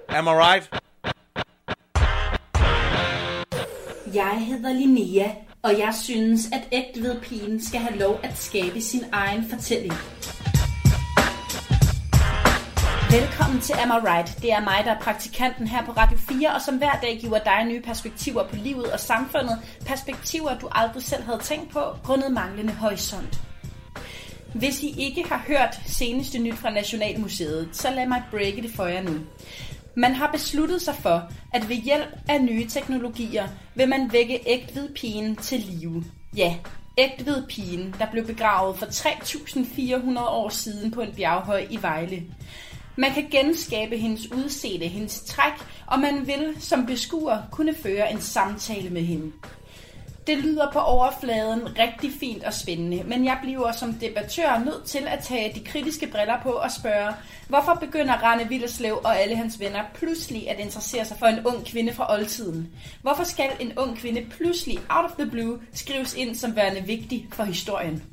Am I right? Jeg hedder Linnea, og jeg synes, at ægtved pigen skal have lov at skabe sin egen fortælling. Velkommen til Am I Right. Det er mig, der er praktikanten her på Radio 4, og som hver dag giver dig nye perspektiver på livet og samfundet. Perspektiver, du aldrig selv havde tænkt på, grundet manglende horisont. Hvis I ikke har hørt seneste nyt fra Nationalmuseet, så lad mig breake det for jer nu. Man har besluttet sig for, at ved hjælp af nye teknologier vil man vække ægtved pigen til live. Ja, ægtved pigen, der blev begravet for 3.400 år siden på en bjerghøj i Vejle. Man kan genskabe hendes udseende, hendes træk, og man vil som beskuer kunne føre en samtale med hende. Det lyder på overfladen rigtig fint og spændende, men jeg bliver som debattør nødt til at tage de kritiske briller på og spørge, hvorfor begynder Rane Villerslev og alle hans venner pludselig at interessere sig for en ung kvinde fra oldtiden? Hvorfor skal en ung kvinde pludselig out of the blue skrives ind som værende vigtig for historien?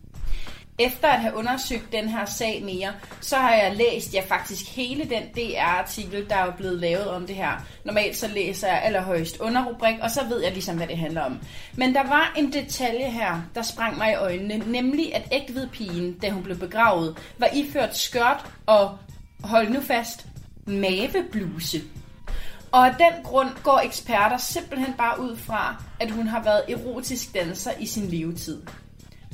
Efter at have undersøgt den her sag mere, så har jeg læst, ja faktisk hele den DR-artikel, der er blevet lavet om det her. Normalt så læser jeg allerhøjst underrubrik, og så ved jeg ligesom, hvad det handler om. Men der var en detalje her, der sprang mig i øjnene, nemlig at ægtved pigen, da hun blev begravet, var iført skørt og, hold nu fast, mavebluse. Og af den grund går eksperter simpelthen bare ud fra, at hun har været erotisk danser i sin levetid.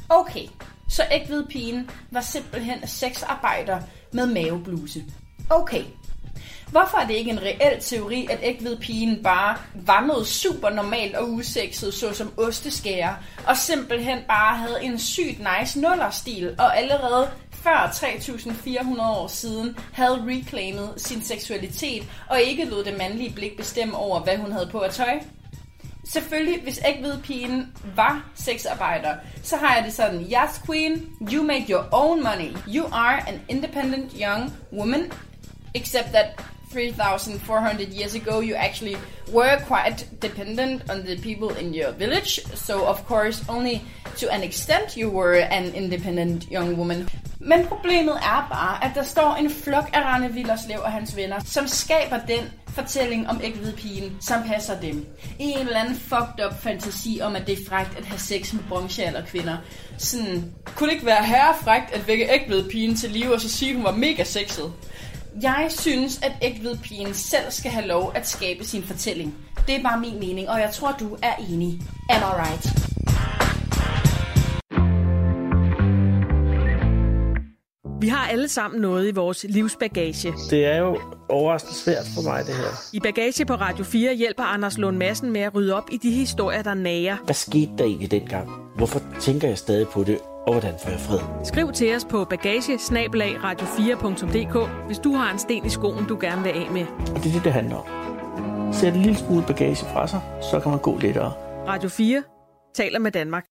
Okay, så ægved pigen var simpelthen sexarbejder med mavebluse. Okay. Hvorfor er det ikke en reel teori, at ægved pigen bare var noget super normalt og usekset, såsom osteskærer, og simpelthen bare havde en sygt nice nullerstil, og allerede før 3.400 år siden havde reclaimet sin seksualitet, og ikke lod det mandlige blik bestemme over, hvad hun havde på at tøj? Selvfølgelig, hvis ikke ved pigen var sexarbejder, så har jeg det sådan, yes queen, you make your own money. You are an independent young woman, except that 3,400 years ago you actually were quite dependent on the people in your village. So of course, only to an extent you were an independent young woman. Men problemet er bare, at der står en flok af Rane Villerslev og hans venner, som skaber den fortælling om pigen, som passer dem. I en eller anden fucked up fantasi om, at det er frægt at have sex med bronzealder kvinder. Sådan, kunne det ikke være herre frægt at vække pigen til live og så sige, at hun var mega sexet? Jeg synes, at pigen selv skal have lov at skabe sin fortælling. Det er bare min mening, og jeg tror, du er enig. Am I right? Vi har alle sammen noget i vores livsbagage. Det er jo overraskende svært for mig, det her. I Bagage på Radio 4 hjælper Anders Lund Madsen med at rydde op i de historier, der nager. Hvad skete der egentlig dengang? Hvorfor tænker jeg stadig på det? Og hvordan får jeg fred? Skriv til os på bagage radio4.dk, hvis du har en sten i skoen, du gerne vil af med. Og det er det, det handler om. Sæt en lille smule bagage fra sig, så kan man gå lettere. Radio 4 taler med Danmark.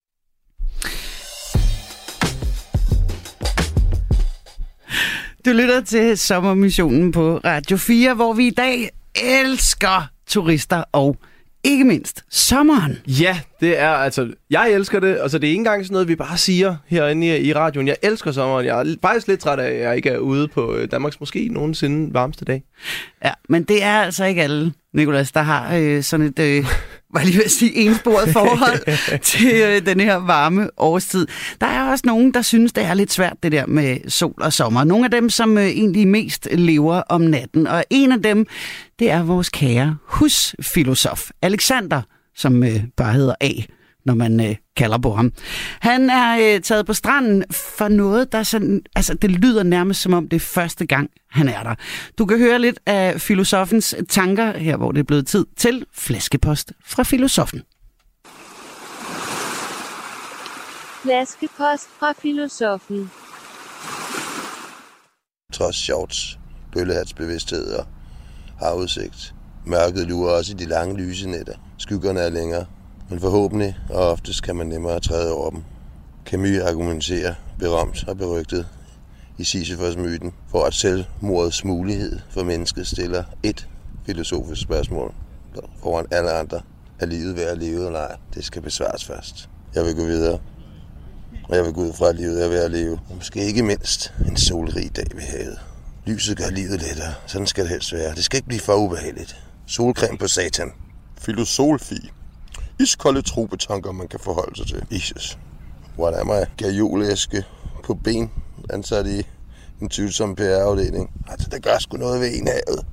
Du lytter til sommermissionen på Radio 4, hvor vi i dag elsker turister og ikke mindst sommeren. Ja, det er altså, jeg elsker det, og så det er ikke engang sådan noget, vi bare siger herinde i, i radioen. Jeg elsker sommeren. Jeg er faktisk lidt træt af, at jeg ikke er ude på øh, Danmarks måske nogensinde varmeste dag. Ja, men det er altså ikke alle, Nikolas, der har øh, sådan et... Øh, var lige ved at sige, ensporet forhold til øh, den her varme årstid. Der er også nogen, der synes, det er lidt svært, det der med sol og sommer. Nogle af dem, som øh, egentlig mest lever om natten. Og en af dem, det er vores kære husfilosof, Alexander, som øh, bare hedder A når man øh, kalder på ham. Han er øh, taget på stranden for noget, der sådan, altså det lyder nærmest som om det er første gang, han er der. Du kan høre lidt af filosofens tanker her, hvor det er blevet tid til flaskepost fra filosofen. Flaskepost fra filosofen. Trods shorts, bøllehatsbevidsthed og havudsigt. Mørket lurer også i de lange lyse nætter. Skyggerne er længere, men forhåbentlig og oftest kan man nemmere træde over dem. Camus argumenterer berømt og berygtet i Sisyphos-myten for at selvmordets mulighed for mennesket stiller et filosofisk spørgsmål foran alle andre. Er livet værd at leve eller ej? Det skal besvares først. Jeg vil gå videre. Og jeg vil gå ud fra, at livet er værd at leve. Og måske ikke mindst en solrig dag ved havet. Lyset gør livet lettere. Sådan skal det helst være. Det skal ikke blive for ubehageligt. Solcreme på satan. Filosofi. Iskolde trobetanker, man kan forholde sig til. Jesus. Hvad er mig gajolæske på ben, ansat i en tvivlsom PR-afdeling. Altså, det gør sgu noget ved en havet.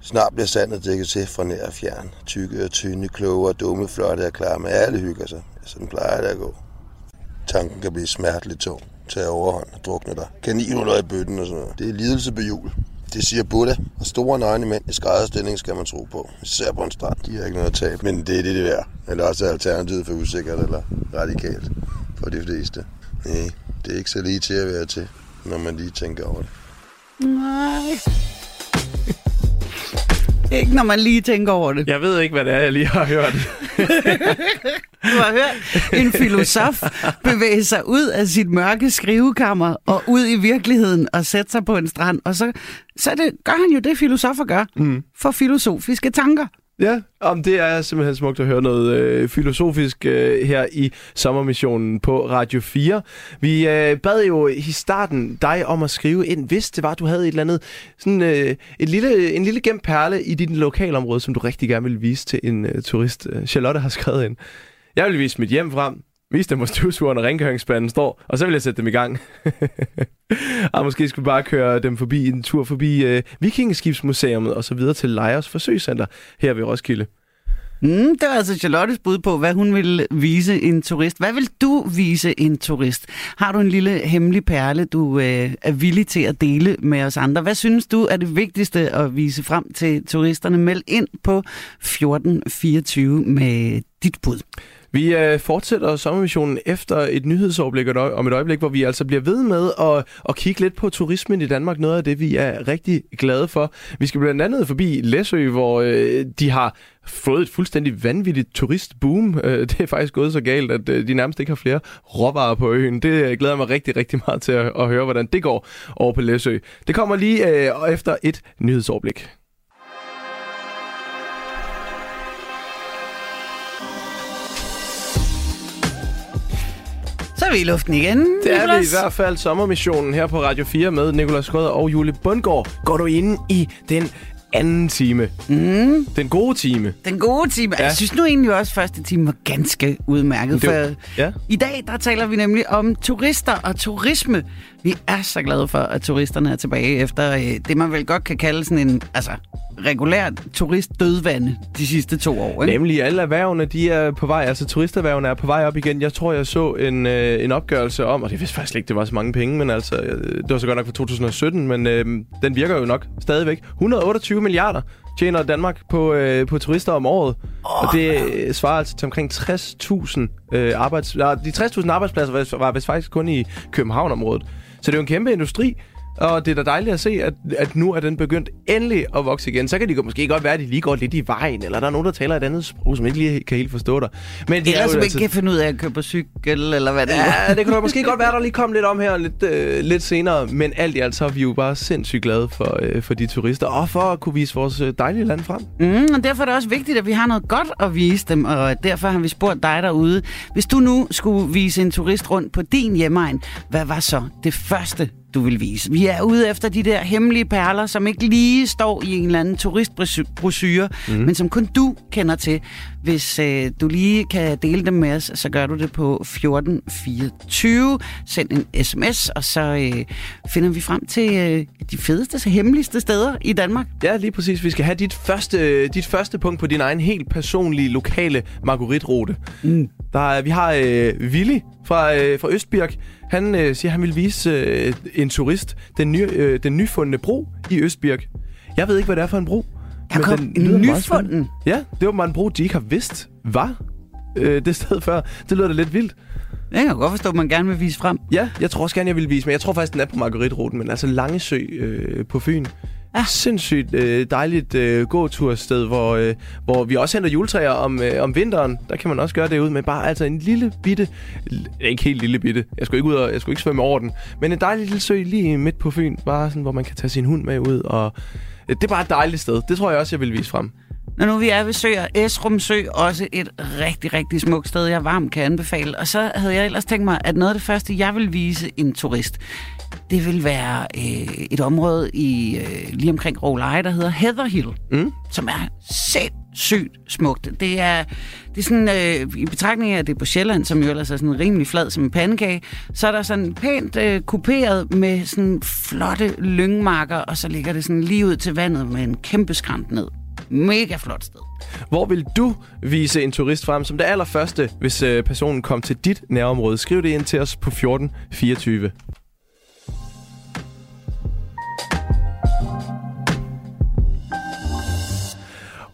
Snart bliver sandet dækket til fra nær og fjern. Tykke og tynde, kloge og dumme, flotte og klare med alle hygger sig. Sådan plejer det at gå. Tanken kan blive smerteligt tung. Tag overhånd og drukne dig. Kaninhuller i bøtten og sådan noget. Det er lidelse på jul. Det siger Buddha. Og store nøgne mænd i skrædderstilling skal man tro på. Især på en strand. De har ikke noget at tabe. Men det er det, det er. Eller også er alternativet for usikkert eller radikalt. For de fleste. Nej, det er ikke så lige til at være til, når man lige tænker over det. Nej. Ikke når man lige tænker over det. Jeg ved ikke, hvad det er, jeg lige har hørt. Du har hørt en filosof bevæge sig ud af sit mørke skrivekammer og ud i virkeligheden og sætte sig på en strand. Og så, så det, gør han jo det, filosofer gør. Mm. For filosofiske tanker. Ja, om det er simpelthen smukt at høre noget øh, filosofisk øh, her i sommermissionen på Radio 4. Vi øh, bad jo i starten dig om at skrive ind, hvis det var, du havde et eller andet, sådan øh, et lille, en lille gemt perle i dit lokalområde, som du rigtig gerne ville vise til en øh, turist. Charlotte har skrevet ind. Jeg vil vise mit hjem frem, vise dem, hvor støvsugeren og rengøringsspanden står, og så vil jeg sætte dem i gang. og måske skulle vi bare køre dem forbi en tur forbi øh, Vikingeskibsmuseet og så videre til Lejers Forsøgscenter her ved Roskilde. Mm, det var altså Charlottes bud på, hvad hun ville vise en turist. Hvad vil du vise en turist? Har du en lille hemmelig perle, du øh, er villig til at dele med os andre? Hvad synes du er det vigtigste at vise frem til turisterne? Meld ind på 1424 med dit bud. Vi øh, fortsætter sommermissionen efter et nyhedsoverblik om et øjeblik, hvor vi altså bliver ved med at, at kigge lidt på turismen i Danmark. Noget af det, vi er rigtig glade for. Vi skal blandt andet forbi Læsø, hvor øh, de har fået et fuldstændig vanvittigt turistboom. Øh, det er faktisk gået så galt, at øh, de nærmest ikke har flere råvarer på øen. Det øh, glæder jeg mig rigtig, rigtig meget til at, at høre, hvordan det går over på Læsø. Det kommer lige øh, efter et nyhedsoverblik. Er vi i luften igen, Det er vi i hvert fald sommermissionen her på Radio 4 med Nikolaj Skrøder og Julie Bundgaard. Går du ind i den anden time. Mm. Den gode time. Den gode time. Ja. Jeg synes nu egentlig også, at første time var ganske udmærket. Det For var- ja. i dag, der taler vi nemlig om turister og turisme. Vi er så glade for, at turisterne er tilbage efter øh, det, man vel godt kan kalde sådan en altså, regulær turistdødvande de sidste to år. Ikke? Nemlig alle erhvervene, de er på vej, altså turisterhvervene er på vej op igen. Jeg tror, jeg så en, øh, en opgørelse om, og det vidste faktisk ikke, det var så mange penge, men altså, øh, det var så godt nok fra 2017, men øh, den virker jo nok stadigvæk. 128 milliarder tjener Danmark på, øh, på turister om året, oh, og det øh, svarer altså til omkring 60.000 øh, arbejds... De 60.000 arbejdspladser var, var vist faktisk kun i København-området. Så det er jo en kæmpe industri, og det er da dejligt at se, at, at nu er den begyndt endelig at vokse igen. Så kan det måske godt være, at de lige går lidt i vejen, eller der er nogen, der taler et andet sprog, som ikke lige kan helt forstå dig. Men det Eller er som ikke altså- kan finde ud af at køre på cykel, eller hvad det er. Ja, det kunne da måske godt være, der lige kom lidt om her lidt, øh, lidt senere. Men alt i alt, så er vi jo bare sindssygt glade for, øh, for de turister, og for at kunne vise vores øh, dejlige land frem. Mm, og derfor er det også vigtigt, at vi har noget godt at vise dem, og derfor har vi spurgt dig derude. Hvis du nu skulle vise en turist rundt på din hjemmeegn, hvad var så det første, du vil vise? Vi er ude efter de der hemmelige perler, som ikke lige står i en eller anden turistbrochure, mm. men som kun du kender til. Hvis øh, du lige kan dele dem med os, så gør du det på 1424. Send en sms, og så øh, finder vi frem til øh, de fedeste, hemmeligste steder i Danmark. Ja, lige præcis. Vi skal have dit første, dit første punkt på din egen helt personlige, lokale margaritrute. Mm. Der er, vi har øh, Willy fra, øh, fra Østbirk. Han øh, siger, at han vil vise øh, en turist den, ny, øh, den nyfundne bro i Østbirk. Jeg ved ikke, hvad det er for en bro. Der men kom den nyfunden. Ja, det var bare en bro, de ikke har vidst var øh, det sted før. Det lyder da lidt vildt. Jeg kan godt forstå, at man gerne vil vise frem. Ja, jeg tror også gerne, jeg vil vise, men jeg tror faktisk, den er på Margaritruten, men altså Langesø øh, på Fyn. Ja. Sindssygt øh, dejligt øh, gåtursted, hvor, øh, hvor vi også henter juletræer om, øh, om vinteren. Der kan man også gøre det ud med bare altså en lille bitte, ikke helt lille bitte, jeg skulle ikke ud og, jeg skulle ikke svømme over den, men en dejlig lille sø lige midt på Fyn, bare sådan, hvor man kan tage sin hund med ud. Og, det er bare et dejligt sted. Det tror jeg også, jeg vil vise frem. Når nu vi er ved søer, Esrum Sø, også et rigtig, rigtig smukt sted, jeg varmt kan anbefale. Og så havde jeg ellers tænkt mig, at noget af det første, jeg vil vise en turist, det vil være øh, et område i øh, lige omkring Råleje, der hedder Heather Hill, mm. som er sygt smukt. Det er, det er sådan, øh, i betragtning af, at det er på Sjælland, som jo ellers er sådan rimelig flad som en pandekage, så er der sådan pænt øh, kuperet med sådan flotte lyngmarker, og så ligger det sådan lige ud til vandet med en kæmpe skrant ned. Mega flot sted. Hvor vil du vise en turist frem som det allerførste, hvis øh, personen kom til dit nærområde? Skriv det ind til os på 1424.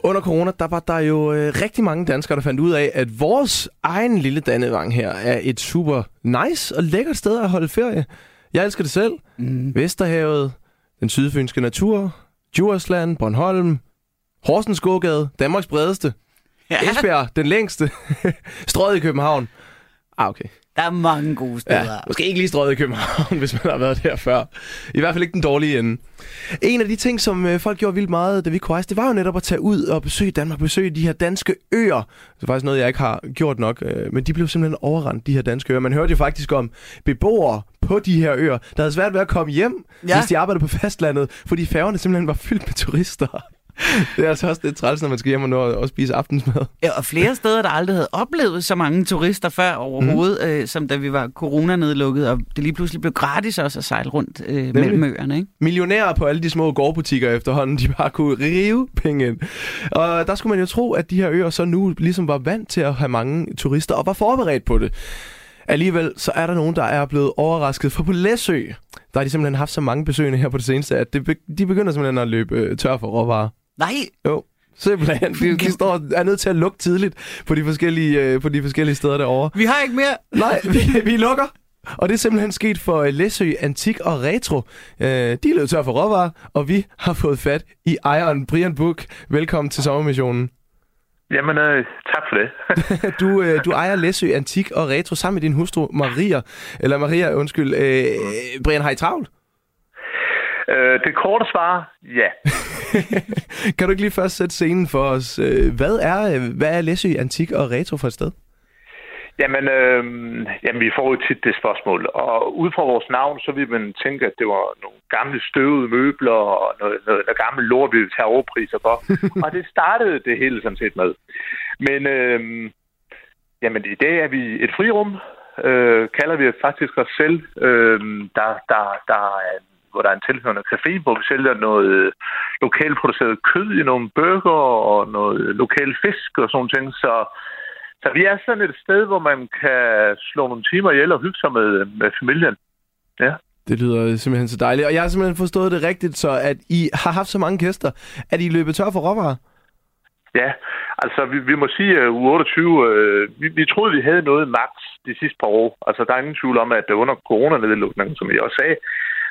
Under corona, der var der jo øh, rigtig mange danskere, der fandt ud af, at vores egen lille Dannevang her er et super nice og lækkert sted at holde ferie. Jeg elsker det selv. Mm. Vesterhavet, den sydfynske natur, Djursland, Bornholm, Horsens gågade, Danmarks bredeste. Ja. Esbjerg, den længste. Strøget i København. Ah, okay. Der er mange gode steder. Ja, måske ikke lige strøget i København, hvis man har været der før. I hvert fald ikke den dårlige ende. En af de ting, som øh, folk gjorde vildt meget, da vi kunne rejse, det var jo netop at tage ud og besøge Danmark, besøge de her danske øer. Det er faktisk noget, jeg ikke har gjort nok, øh, men de blev simpelthen overrendt, de her danske øer. Man hørte jo faktisk om beboere på de her øer, der havde svært ved at komme hjem, ja. hvis de arbejdede på fastlandet, fordi færgerne simpelthen var fyldt med turister. Det er altså også lidt træls, når man skal hjem og nå at spise aftensmad. Ja, og flere steder, der aldrig havde oplevet så mange turister før overhovedet, mm. øh, som da vi var corona-nedlukket, og det lige pludselig blev gratis også at sejle rundt øh, mellem øerne. Ikke? Millionærer på alle de små gårdbutikker efterhånden, de bare kunne rive penge ind. Og der skulle man jo tro, at de her øer så nu ligesom var vant til at have mange turister, og var forberedt på det. Alligevel så er der nogen, der er blevet overrasket, for på Læsø, der har de simpelthen haft så mange besøgende her på det seneste, at det, de begynder simpelthen at løbe øh, tør for råvarer. Nej! Jo. Simpelthen. De, de står, er nødt til at lukke tidligt på de forskellige, øh, på de forskellige steder derovre. Vi har ikke mere. Nej, vi, vi lukker. Og det er simpelthen sket for øh, Læsø Antik og Retro. Øh, de er løbet tør for råvarer, og vi har fået fat i ejeren Brian Buk. Velkommen til sommermissionen. Jamen, øh, tak for det. du, øh, du ejer Læsø Antik og Retro sammen med din hustru Maria. Eller Maria, undskyld. Øh, Brian, har I travlt? Øh, det korte svar, ja. kan du ikke lige først sætte scenen for os? Øh, hvad er, hvad er Læsø Antik og Retro for et sted? Jamen, øh, jamen, vi får jo tit det spørgsmål. Og ud fra vores navn, så vil man tænke, at det var nogle gamle støvede møbler og noget, noget, noget gammel lort, vi vil tage overpriser for. og det startede det hele sådan set med. Men øh, jamen, i dag er vi et frirum, øh, kalder vi faktisk os selv. Øh, der, der, der er hvor der er en tilhørende café, hvor vi sælger noget lokalproduceret kød i nogle burger og noget lokal fisk og sådan ting. Så, så vi er sådan et sted, hvor man kan slå nogle timer ihjel og hygge sig med, med familien. Ja. Det lyder simpelthen så dejligt. Og jeg har simpelthen forstået det rigtigt, så at I har haft så mange gæster, at I løbet tør for råvarer? Ja, altså vi, vi må sige, at u 28, øh, vi, vi troede, vi havde noget magt de sidste par år. Altså der er ingen tvivl om, at under coronanedlukningen, som jeg også sagde,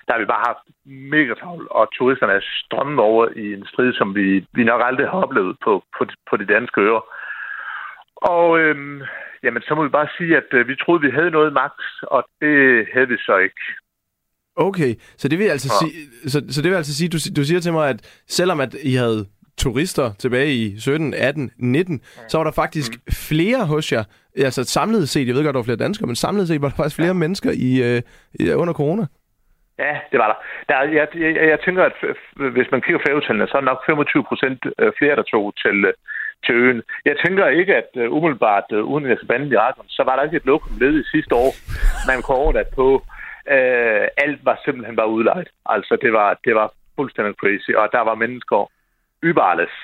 der har vi bare haft mega travlt, og turisterne er strømmet over i en strid, som vi, vi nok aldrig har oplevet på, på, på de danske øer. Og øhm, jamen, så må vi bare sige, at øh, vi troede, vi havde noget magt, og det havde vi så ikke. Okay, så det vil altså ja. sige, så, så det vil altså sige, du, du siger til mig, at selvom at I havde turister tilbage i 17, 18, 19, ja. så var der faktisk mm. flere hos jer, altså samlet set, jeg ved godt, der var flere danskere, men samlet set var der faktisk flere ja. mennesker i, øh, under corona. Ja, det var der. der jeg, jeg, jeg tænker, at hvis man kigger færgetallene, så er der nok 25 procent øh, flere, der tog til, øh, til øen. Jeg tænker ikke, at uh, umiddelbart, uh, uden at jeg i radioen, så var der ikke et lokum led i sidste år, man kunne overnatte på. Uh, alt var simpelthen bare udlejet. Altså, det var, det var fuldstændig crazy, og der var mennesker überalles.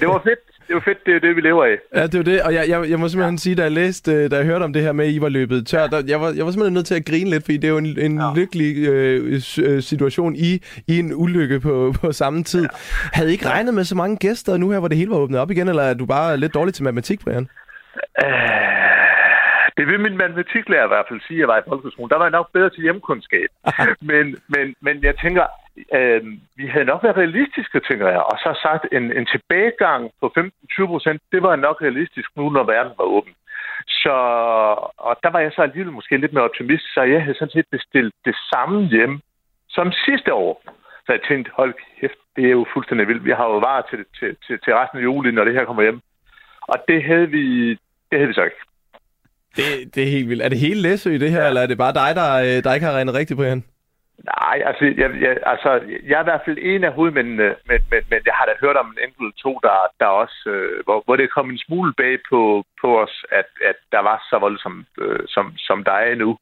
Det var fedt. Det var fedt, det er det, vi lever af. Ja, det er det. Og jeg, jeg, jeg må simpelthen ja. sige, da jeg læste, øh, da jeg hørte om det her med, at I var løbet tør, der, jeg, var, jeg var simpelthen nødt til at grine lidt, fordi det er jo en, en ja. lykkelig øh, øh, situation i, i en ulykke på, på samme tid. Ja. Havde I ikke regnet med så mange gæster nu her, hvor det hele var åbnet op igen, eller er du bare lidt dårlig til matematik, Brian? Uh, det vil min matematiklærer i hvert fald sige, at jeg var i folkeskolen. Der var jeg nok bedre til hjemkundskab. men, men, men jeg tænker, øh, vi havde nok været realistiske, tænker jeg. Og så sagt, en, en tilbagegang på 15-20 procent, det var nok realistisk nu, når verden var åben. Så, og der var jeg så alligevel måske lidt mere optimist, så jeg havde sådan set bestilt det samme hjem som sidste år. Så jeg tænkte, hold kæft, det er jo fuldstændig vildt. Vi har jo varer til, til, til, til resten af juli, når det her kommer hjem. Og det havde vi, det havde vi så ikke. Det, det er helt vildt. Er det hele Læsø i det her, ja. eller er det bare dig, der, øh, der ikke har regnet rigtigt, Brian? Nej, altså jeg, jeg, altså, jeg er i hvert fald en af hovedmændene, men, men, men jeg har da hørt om en enkelt to, der, der også, øh, hvor, hvor det kom en smule bag på, på os, at, at der var så voldsomt, øh, som, som der er nu.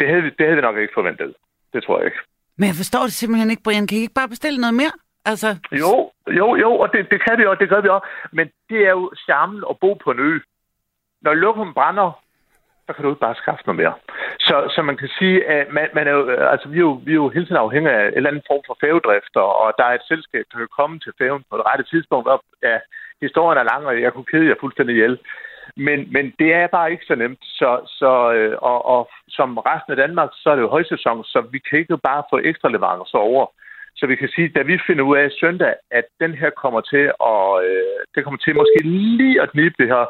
Det havde, vi- det havde vi nok ikke forventet. Det tror jeg ikke. Men jeg forstår det simpelthen ikke, Brian. Kan I ikke bare bestille noget mere? Altså, Jo, jo, jo, og det, det kan vi også, det gør vi også. Men det er jo charmen at bo på en ø. Når lukken brænder, så kan du ikke bare skaffe noget mere. Så, så man kan sige, at man, man er jo, øh, altså, vi, er jo, vi er jo hele tiden afhængige af en eller anden form for færgedrift, og, der er et selskab, der kan komme til færgen på det rette tidspunkt op. Ja, historien er lang, og jeg kunne kede jer fuldstændig ihjel. Men, men det er bare ikke så nemt. Så, så, øh, og, og som resten af Danmark, så er det jo højsæson, så vi kan ikke bare få ekstra leverancer over. Så vi kan sige, da vi finder ud af søndag, at den her kommer til at, øh, det kommer til måske lige at knibe det her,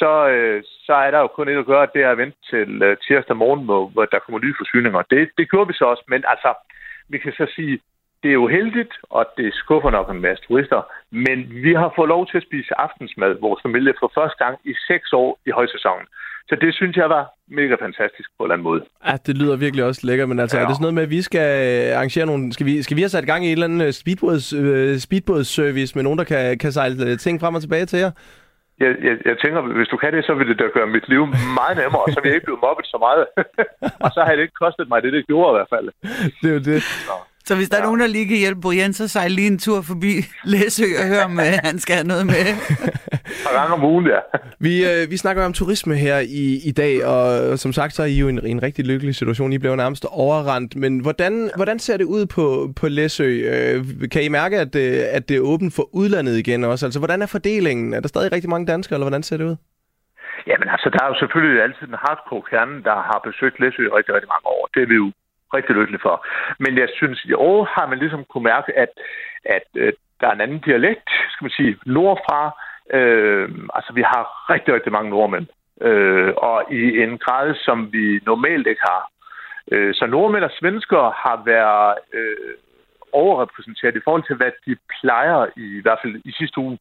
så, øh, så er der jo kun et at gøre, det er at vente til øh, tirsdag morgen, hvor, hvor der kommer nye forsyninger. Det, det gjorde vi så også, men altså, vi kan så sige, det er jo heldigt, og det skuffer nok en masse turister, men vi har fået lov til at spise aftensmad, vores familie, for første gang i seks år i højsæsonen. Så det synes jeg var mega fantastisk på en eller anden måde. Ja, det lyder virkelig også lækkert, men altså, ja. er det sådan noget med, at vi skal øh, arrangere nogle... Skal vi, skal vi have sat gang i en eller anden speedbåds, øh, speedbådsservice med nogen, der kan, kan sejle ting frem og tilbage til jer? Jeg, jeg, jeg tænker, hvis du kan det, så vil det da gøre mit liv meget nemmere, og så vil jeg ikke blive mobbet så meget. og så har det ikke kostet mig det, det gjorde i hvert fald. Det er jo det. så hvis der er nogen, der lige kan hjælpe Brian, så sejl lige en tur forbi Læsø og hør, om øh, han skal have noget med. par gange om ugen, ja. Vi, øh, vi snakker om turisme her i, i dag, og som sagt, så er I jo i en, en rigtig lykkelig situation. I blev nærmest overrendt. Men hvordan, hvordan ser det ud på, på Læsø? Øh, kan I mærke, at, øh, at det er åbent for udlandet igen også? Altså, hvordan er fordelingen? Er der stadig rigtig mange danskere, eller hvordan ser det ud? Jamen altså, der er jo selvfølgelig altid en hardcore kerne, der har besøgt Læsø i rigtig, rigtig mange år. Det er vi jo rigtig lykkelig for. Men jeg synes, i år har man ligesom kunne mærke, at, at øh, der er en anden dialekt, skal man sige, nordfra. Øh, altså, vi har rigtig, rigtig mange nordmænd. Øh, og i en grad, som vi normalt ikke har. Øh, så nordmænd og svenskere har været øh, overrepræsenteret i forhold til, hvad de plejer, i, i hvert fald i sidste uge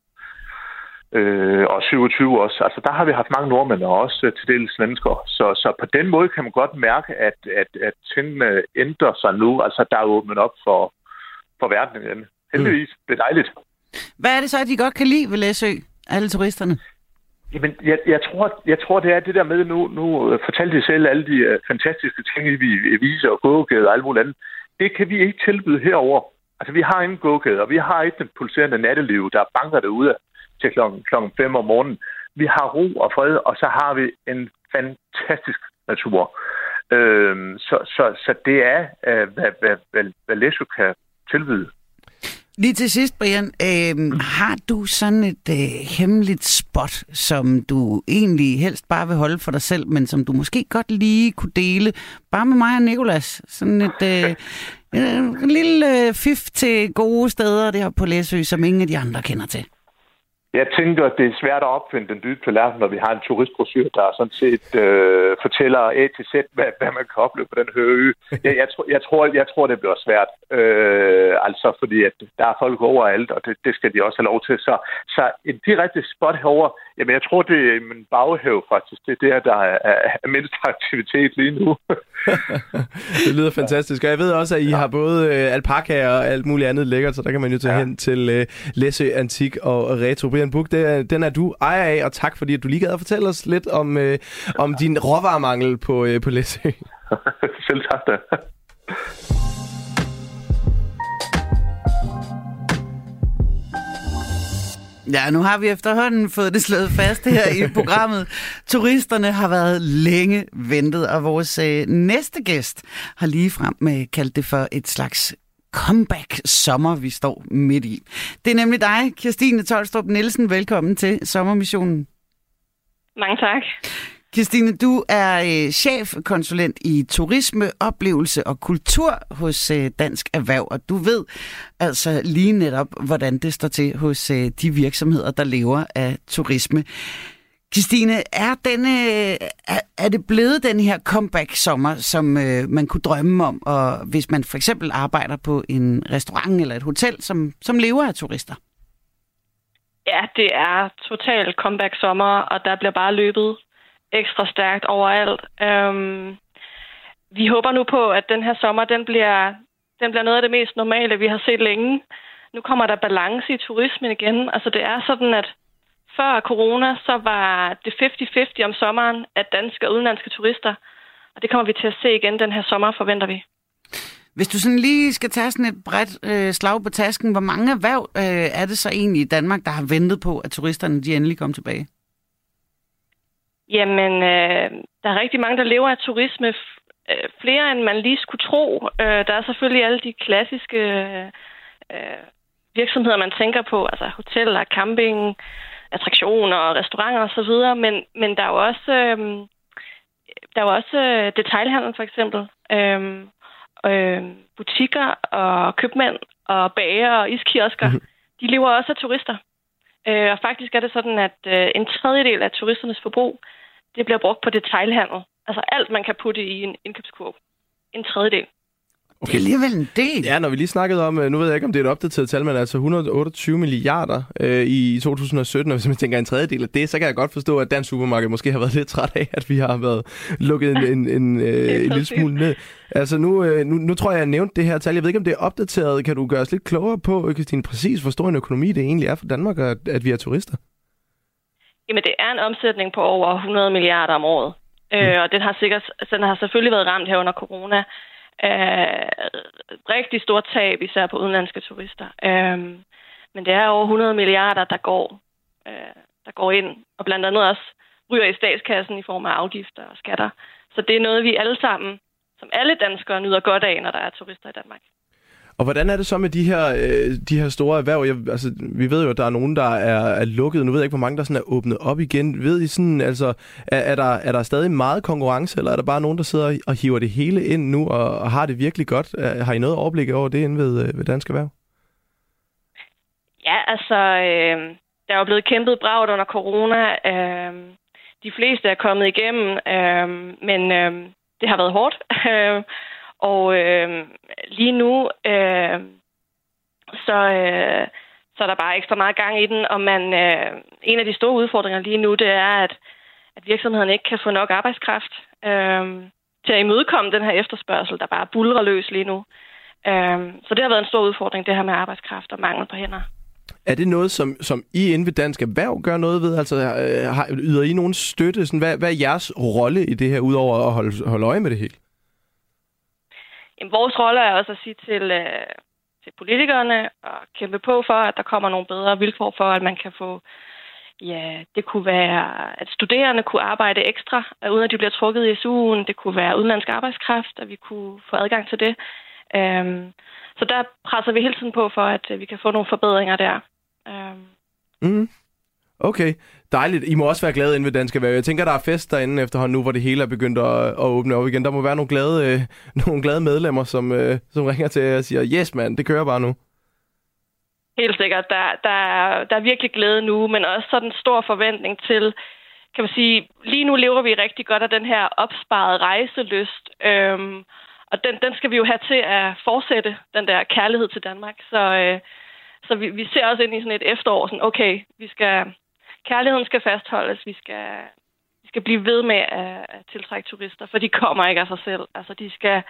øh, og 27 også. Altså, der har vi haft mange nordmænd og også øh, til dels svensker. Så, så på den måde kan man godt mærke, at, at, at tingene ændrer sig nu. Altså, der er åbnet op for, for verden igen. Heldigvis. Mm. Det er dejligt. Hvad er det så, at de godt kan lide ved Læsø, alle turisterne? Jamen, jeg, jeg, tror, jeg tror, det er det der med, nu, nu øh, fortalte de selv alle de uh, fantastiske ting, vi vi viser og gågade og alt muligt andet. Det kan vi ikke tilbyde herover. Altså, vi har ingen og vi har ikke den pulserende natteliv, der banker derude til klokken, klokken 5 om morgenen. Vi har ro og fred, og så har vi en fantastisk natur. Øhm, så, så, så det er, øh, hvad, hvad, hvad, hvad Læsø kan tilbyde. Lige til sidst, Brian, øh, har du sådan et øh, hemmeligt spot, som du egentlig helst bare vil holde for dig selv, men som du måske godt lige kunne dele, bare med mig og Nikolas? Sådan et, øh, en lille øh, fif til gode steder der på Læsø, som ingen af de andre kender til. Jeg tænker, at det er svært at opfinde den dybe tallerken, når vi har en turistbrochure, der sådan set øh, fortæller A til Z, hvad, hvad man kan opleve på den her ø. Jeg, jeg, tror, jeg, tror, jeg tror, det bliver svært. Øh, altså, fordi at der er folk overalt, og det, det skal de også have lov til. Så, så en direkte spot herover, jamen jeg tror, det er min baghæv faktisk. Det er der, der er, er mindst aktivitet lige nu. det lyder fantastisk. Og jeg ved også, at I ja. har både øh, alpaka og alt muligt andet lækkert, så der kan man jo tage ja. hen til øh, Læsø Antik og Retro. Brian Buk, det den er du ejer af, og tak fordi at du lige gad at fortælle os lidt om, øh, om din råvaremangel på, øh, på Læsø. Selv tak da. Ja, nu har vi efterhånden fået det slået fast her i programmet. Turisterne har været længe ventet, og vores øh, næste gæst har lige frem med kaldt det for et slags comeback sommer, vi står midt i. Det er nemlig dig, Kirstine Tolstrup Nielsen. Velkommen til Sommermissionen. Mange tak. Christine, du er øh, chefkonsulent i turisme, oplevelse og kultur hos øh, Dansk Erhverv, og du ved altså lige netop, hvordan det står til hos øh, de virksomheder, der lever af turisme. Christine, er, denne, øh, er, er det blevet den her comeback-sommer, som øh, man kunne drømme om, og hvis man for eksempel arbejder på en restaurant eller et hotel, som, som lever af turister? Ja, det er totalt comeback sommer, og der bliver bare løbet ekstra stærkt overalt. Øhm, vi håber nu på, at den her sommer, den bliver, den bliver noget af det mest normale, vi har set længe. Nu kommer der balance i turismen igen. Altså det er sådan, at før corona, så var det 50-50 om sommeren af danske og udenlandske turister. Og det kommer vi til at se igen den her sommer, forventer vi. Hvis du sådan lige skal tage sådan et bredt øh, slag på tasken, hvor mange erhverv øh, er det så egentlig i Danmark, der har ventet på, at turisterne de endelig kommer tilbage? Jamen, øh, der er rigtig mange, der lever af turisme. Øh, flere, end man lige skulle tro. Øh, der er selvfølgelig alle de klassiske øh, virksomheder, man tænker på. Altså hoteller, camping, attraktioner, restauranter osv. Men, men der er jo også, øh, der er jo også øh, detailhandel for eksempel. Øh, øh, butikker og købmænd og bager og iskiosker, mm. de lever også af turister. Øh, og faktisk er det sådan, at øh, en tredjedel af turisternes forbrug, det bliver brugt på detailhandel. Altså alt, man kan putte i en indkøbskurv. En tredjedel. Okay. Det er alligevel en del. Ja, når vi lige snakkede om, øh, nu ved jeg ikke, om det er et opdateret tal, men altså 128 milliarder øh, i 2017, og hvis man tænker en tredjedel af det, så kan jeg godt forstå, at dansk supermarked måske har været lidt træt af, at vi har været lukket en, en, en, øh, en lille smule ned. Altså nu, øh, nu, nu tror jeg, jeg nævnte det her tal. Jeg ved ikke, om det er opdateret. Kan du gøre os lidt klogere på, Christine, præcis hvor stor en økonomi det egentlig er for Danmark, at, at vi er turister? Jamen, det er en omsætning på over 100 milliarder om året. Mm. Øh, og den har, sikkert, altså, den har selvfølgelig været ramt her under corona øh, rigtig stort tab, især på udenlandske turister. Øh, men det er over 100 milliarder, der går, øh, der går ind, og blandt andet også ryger i statskassen i form af afgifter og skatter. Så det er noget, vi alle sammen, som alle danskere, nyder godt af, når der er turister i Danmark. Og hvordan er det så med de her, øh, de her store erhverv? Jeg, altså, vi ved jo, at der er nogen, der er, er lukket. Nu ved jeg ikke, hvor mange der sådan er åbnet op igen. Ved I sådan, altså, er, er, der, er der stadig meget konkurrence, eller er der bare nogen, der sidder og hiver det hele ind nu og, og har det virkelig godt? Har I noget overblik over det inde ved, øh, ved Dansk Erhverv? Ja, altså, øh, der er jo blevet kæmpet bragt under corona. Øh, de fleste er kommet igennem, øh, men øh, det har været hårdt. Øh, og øh, lige nu, øh, så, øh, så er der bare ekstra meget gang i den, og man, øh, en af de store udfordringer lige nu, det er, at, at virksomheden ikke kan få nok arbejdskraft øh, til at imødekomme den her efterspørgsel, der bare bulrer løs lige nu. Øh, så det har været en stor udfordring, det her med arbejdskraft og mangel på hænder. Er det noget, som, som I inden ved Dansk Erhverv gør noget ved? Altså, øh, har, yder I nogen støtte? Sådan, hvad, hvad er jeres rolle i det her, udover at holde, holde øje med det hele? Jamen, vores rolle er også at sige til, øh, til politikerne og kæmpe på for, at der kommer nogle bedre vilkår for, at man kan få Ja, det kunne være, at studerende kunne arbejde ekstra, øh, uden at de bliver trukket i SU'en. Det kunne være udenlandsk arbejdskraft, at vi kunne få adgang til det. Øhm, så der presser vi hele tiden på for, at øh, vi kan få nogle forbedringer der. Øhm. Mm. Okay, dejligt. I må også være glade inde ved Dansk Erhverv. Jeg tænker, der er fest derinde efterhånden nu, hvor det hele er begyndt at, at åbne op igen. Der må være nogle glade, øh, nogle glade medlemmer, som, øh, som ringer til jer og siger, yes mand, det kører bare nu. Helt sikkert. Der, der, er, der er virkelig glæde nu, men også sådan en stor forventning til, kan man sige, lige nu lever vi rigtig godt af den her opsparede rejselyst. Øhm, og den, den skal vi jo have til at fortsætte, den der kærlighed til Danmark. Så, øh, så vi, vi ser også ind i sådan et efterår, sådan, okay, vi skal, kærligheden skal fastholdes, vi skal, vi skal blive ved med at, at tiltrække turister, for de kommer ikke af sig selv. Altså, de skal,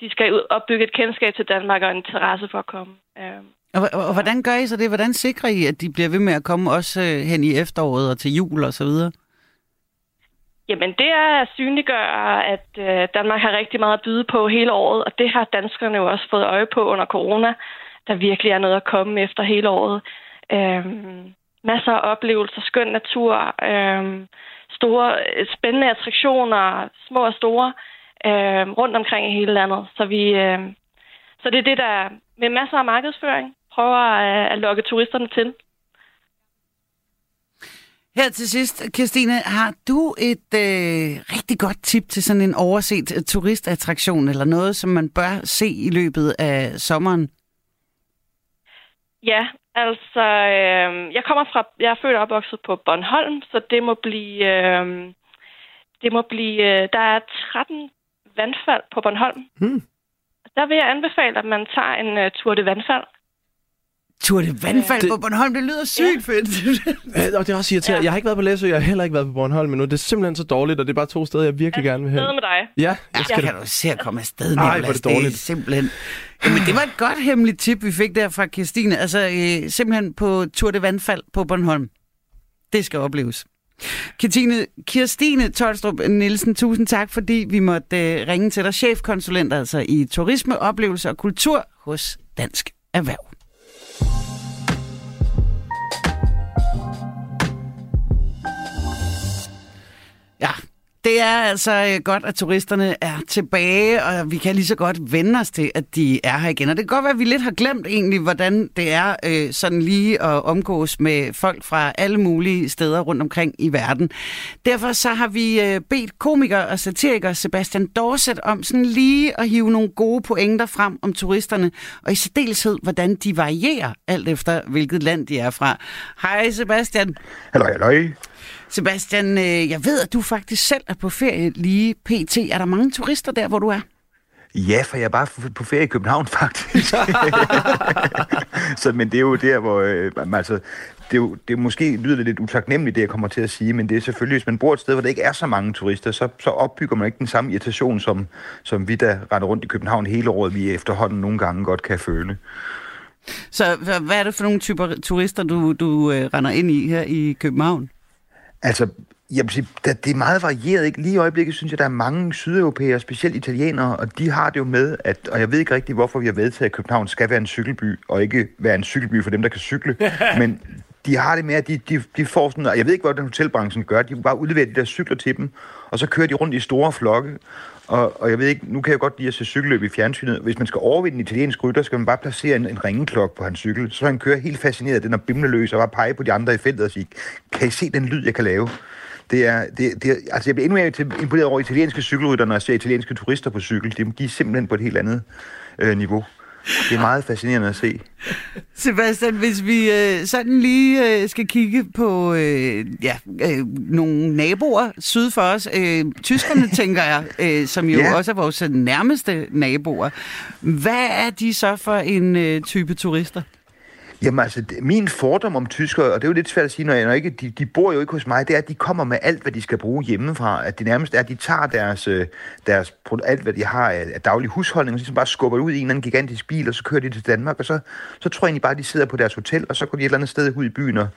de skal opbygge et kendskab til Danmark og en interesse for at komme. Øhm. Og, og, og hvordan gør I så det? Hvordan sikrer I, at de bliver ved med at komme også øh, hen i efteråret og til jul og så videre? Jamen, det er at synliggøre, at øh, Danmark har rigtig meget at byde på hele året, og det har danskerne jo også fået øje på under corona der virkelig er noget at komme efter hele året. Øhm, masser af oplevelser, skøn natur, øhm, store, spændende attraktioner, små og store, øhm, rundt omkring i hele landet. Så, vi, øhm, så det er det, der med masser af markedsføring prøver at, at lokke turisterne til. Her til sidst, Christine, har du et øh, rigtig godt tip til sådan en overset turistattraktion, eller noget, som man bør se i løbet af sommeren? Ja, altså, øh, jeg kommer fra, jeg er født og opvokset på Bornholm, så det må blive, øh, det må blive, øh, der er 13 vandfald på Bornholm. Hmm. Der vil jeg anbefale, at man tager en uh, tur til vandfald. Tur det vandfald Det- på Bornholm, det lyder sygt fedt. Ja, og det er også irriterende. Ja. Jeg har ikke været på Læsø, jeg har heller ikke været på Bornholm endnu. Det er simpelthen så dårligt, og det er bare to steder, jeg virkelig gerne vil hen. Sted med dig. Ja, Ja, jeg skal kan du se at komme afsted, Ej, hvor Nicolas. det dårligt. Det er simpelthen... Jamen, det var et godt hemmeligt tip, vi fik der fra Kirstine. Altså, øh, simpelthen på Tour de Vandfald på Bornholm. Det skal opleves. Kirstine, Kirstine Tolstrup Nielsen, tusind tak, fordi vi måtte øh, ringe til dig. Chefkonsulent altså i turisme, oplevelse og kultur hos Dansk Erhverv. Ja, det er altså øh, godt, at turisterne er tilbage, og vi kan lige så godt vende os til, at de er her igen. Og det kan godt være, at vi lidt har glemt egentlig, hvordan det er øh, sådan lige at omgås med folk fra alle mulige steder rundt omkring i verden. Derfor så har vi øh, bedt komiker og satiriker Sebastian Dorset om sådan lige at hive nogle gode pointer frem om turisterne, og i særdeleshed, hvordan de varierer, alt efter hvilket land de er fra. Hej Sebastian. Hallo, hallo. Sebastian, øh, jeg ved, at du faktisk selv er på ferie lige pt. Er der mange turister der, hvor du er? Ja, for jeg er bare på ferie i København, faktisk. så, men det er jo der, hvor... Øh, altså, det, er jo, det er måske lyder det lidt utaknemmeligt, det jeg kommer til at sige, men det er selvfølgelig, hvis man bor et sted, hvor der ikke er så mange turister, så, så opbygger man ikke den samme irritation, som, som vi, der render rundt i København hele året, vi efterhånden nogle gange godt kan føle. Så hva- hvad er det for nogle typer turister, du, du øh, render ind i her i København? Altså, jeg vil sige, det er meget varieret. Ikke? Lige i øjeblikket synes jeg, der er mange sydeuropæere, specielt italienere, og de har det jo med, at, og jeg ved ikke rigtig, hvorfor vi har vedtaget, at København skal være en cykelby, og ikke være en cykelby for dem, der kan cykle. Men de har det med, at de, de, de får sådan, og jeg ved ikke, hvordan hotelbranchen gør, de bare udleverer de der cykler til dem, og så kører de rundt i store flokke. Og, og jeg ved ikke, nu kan jeg godt lide at se cykelløb i fjernsynet. Hvis man skal overvinde en italiensk rytter, skal man bare placere en, en ringeklok på hans cykel. Så han kører helt fascineret af den og bimleløs og bare pege på de andre i feltet og sige, kan I se den lyd, jeg kan lave? Det er, det, det er, altså jeg bliver endnu mere imponeret over italienske cykelrytter, når jeg ser italienske turister på cykel. De, de er simpelthen på et helt andet øh, niveau. Det er meget fascinerende at se. Sebastian, hvis vi øh, sådan lige øh, skal kigge på øh, ja, øh, nogle naboer syd for os, øh, tyskerne tænker jeg, øh, som jo Ja. også er vores nærmeste naboer. Hvad er de så for en øh, type turister? Jamen altså, det- min fordom om tyskere, og det er jo lidt svært at sige, når, jeg, når ikke, de, de bor jo ikke hos mig, det er, at de kommer med alt, hvad de skal bruge hjemmefra. At det nærmest er, at de tager deres, øh, deres alt, hvad de har af, af daglig husholdning, og så ligesom bare skubber ud i en eller anden gigantisk bil, og så kører de til Danmark, og så, så tror jeg egentlig bare, at de sidder på deres hotel, og så går de et eller andet sted ud i byen og,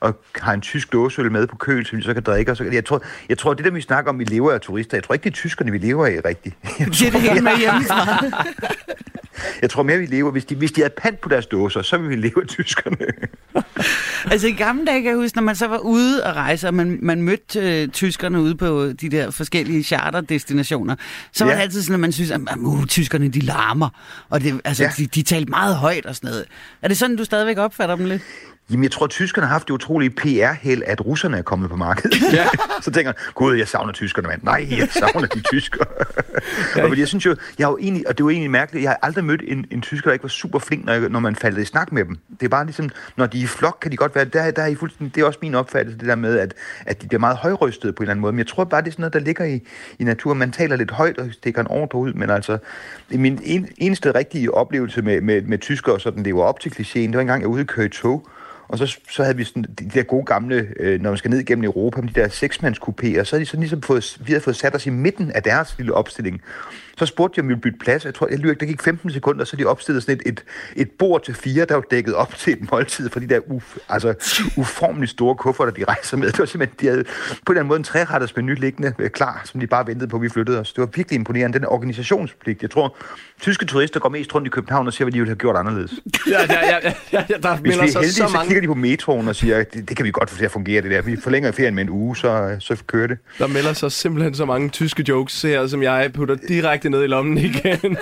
og har en tysk dåseøl med på køl, som de så kan drikke. Og så, jeg, tror, jeg tror, det der, vi snakker om, vi lever af turister, jeg tror ikke, det er tyskerne, vi lever af rigtigt. Jeg Det er det hele med hjemmefra. Jeg tror mere, vi lever, hvis de, hvis de havde pant på deres dåser, så ville vi leve af tyskerne. Altså i gamle dage kan jeg huske, når man så var ude at rejse, og man, man mødte øh, tyskerne ude på de der forskellige charterdestinationer, så var Ja. det altid sådan, at man synes, at uh, tyskerne de larmer, og det, altså, Ja. de, de talte meget højt og sådan noget. Er det sådan, du stadigvæk opfatter dem lidt? Jamen, jeg tror, at tyskerne har haft det utrolige PR-held, at russerne er kommet på markedet. Ja. så tænker jeg, gud, jeg savner tyskerne, mand. Nej, jeg savner de tyskere. og fordi jeg synes jo, jeg har jo egentlig, og det er jo egentlig mærkeligt, jeg har aldrig mødt en, en tysker, der ikke var super flink, når, jeg, når man faldt i snak med dem. Det er bare ligesom, når de er i flok, kan de godt være, der, der er I fuldstændig, det er også min opfattelse, det der med, at, at de bliver meget højrystede på en eller anden måde. Men jeg tror bare, det er sådan noget, der ligger i, i naturen. Man taler lidt højt og stikker en ordre ud, men altså, min en, eneste rigtige oplevelse med, med, med tyskere, sådan det var op til klichéen, det var engang, jeg var ude og køre i tog, og så, så havde vi sådan de der gode gamle, øh, når man skal ned igennem Europa, med de der seksmandskupéer, så havde de sådan ligesom fået, vi havde fået sat os i midten af deres lille opstilling. Så spurgte jeg, om vi ville bytte plads. Jeg tror, jeg ikke, der gik 15 sekunder, så de opstillede sådan et, et, et bord til fire, der var dækket op til et måltid for de der uf, altså, uformeligt store kufferter, de rejser med. Det var simpelthen, de havde på en eller anden måde en træretters menu liggende øh, klar, som de bare ventede på, at vi flyttede os. Det var virkelig imponerende, den organisationspligt. Jeg tror, tyske turister går mest rundt i København og ser, hvad de ville have gjort anderledes. Ja, ja, ja, ja, der Hvis vi er heldige, så så, mange... kigger de på metroen og siger, det, det kan vi godt få til at fungere, det der. Vi forlænger ferien med en uge, så, så kører det. Der melder sig simpelthen så mange tyske jokes her, som jeg putter direkte ned i lommen igen.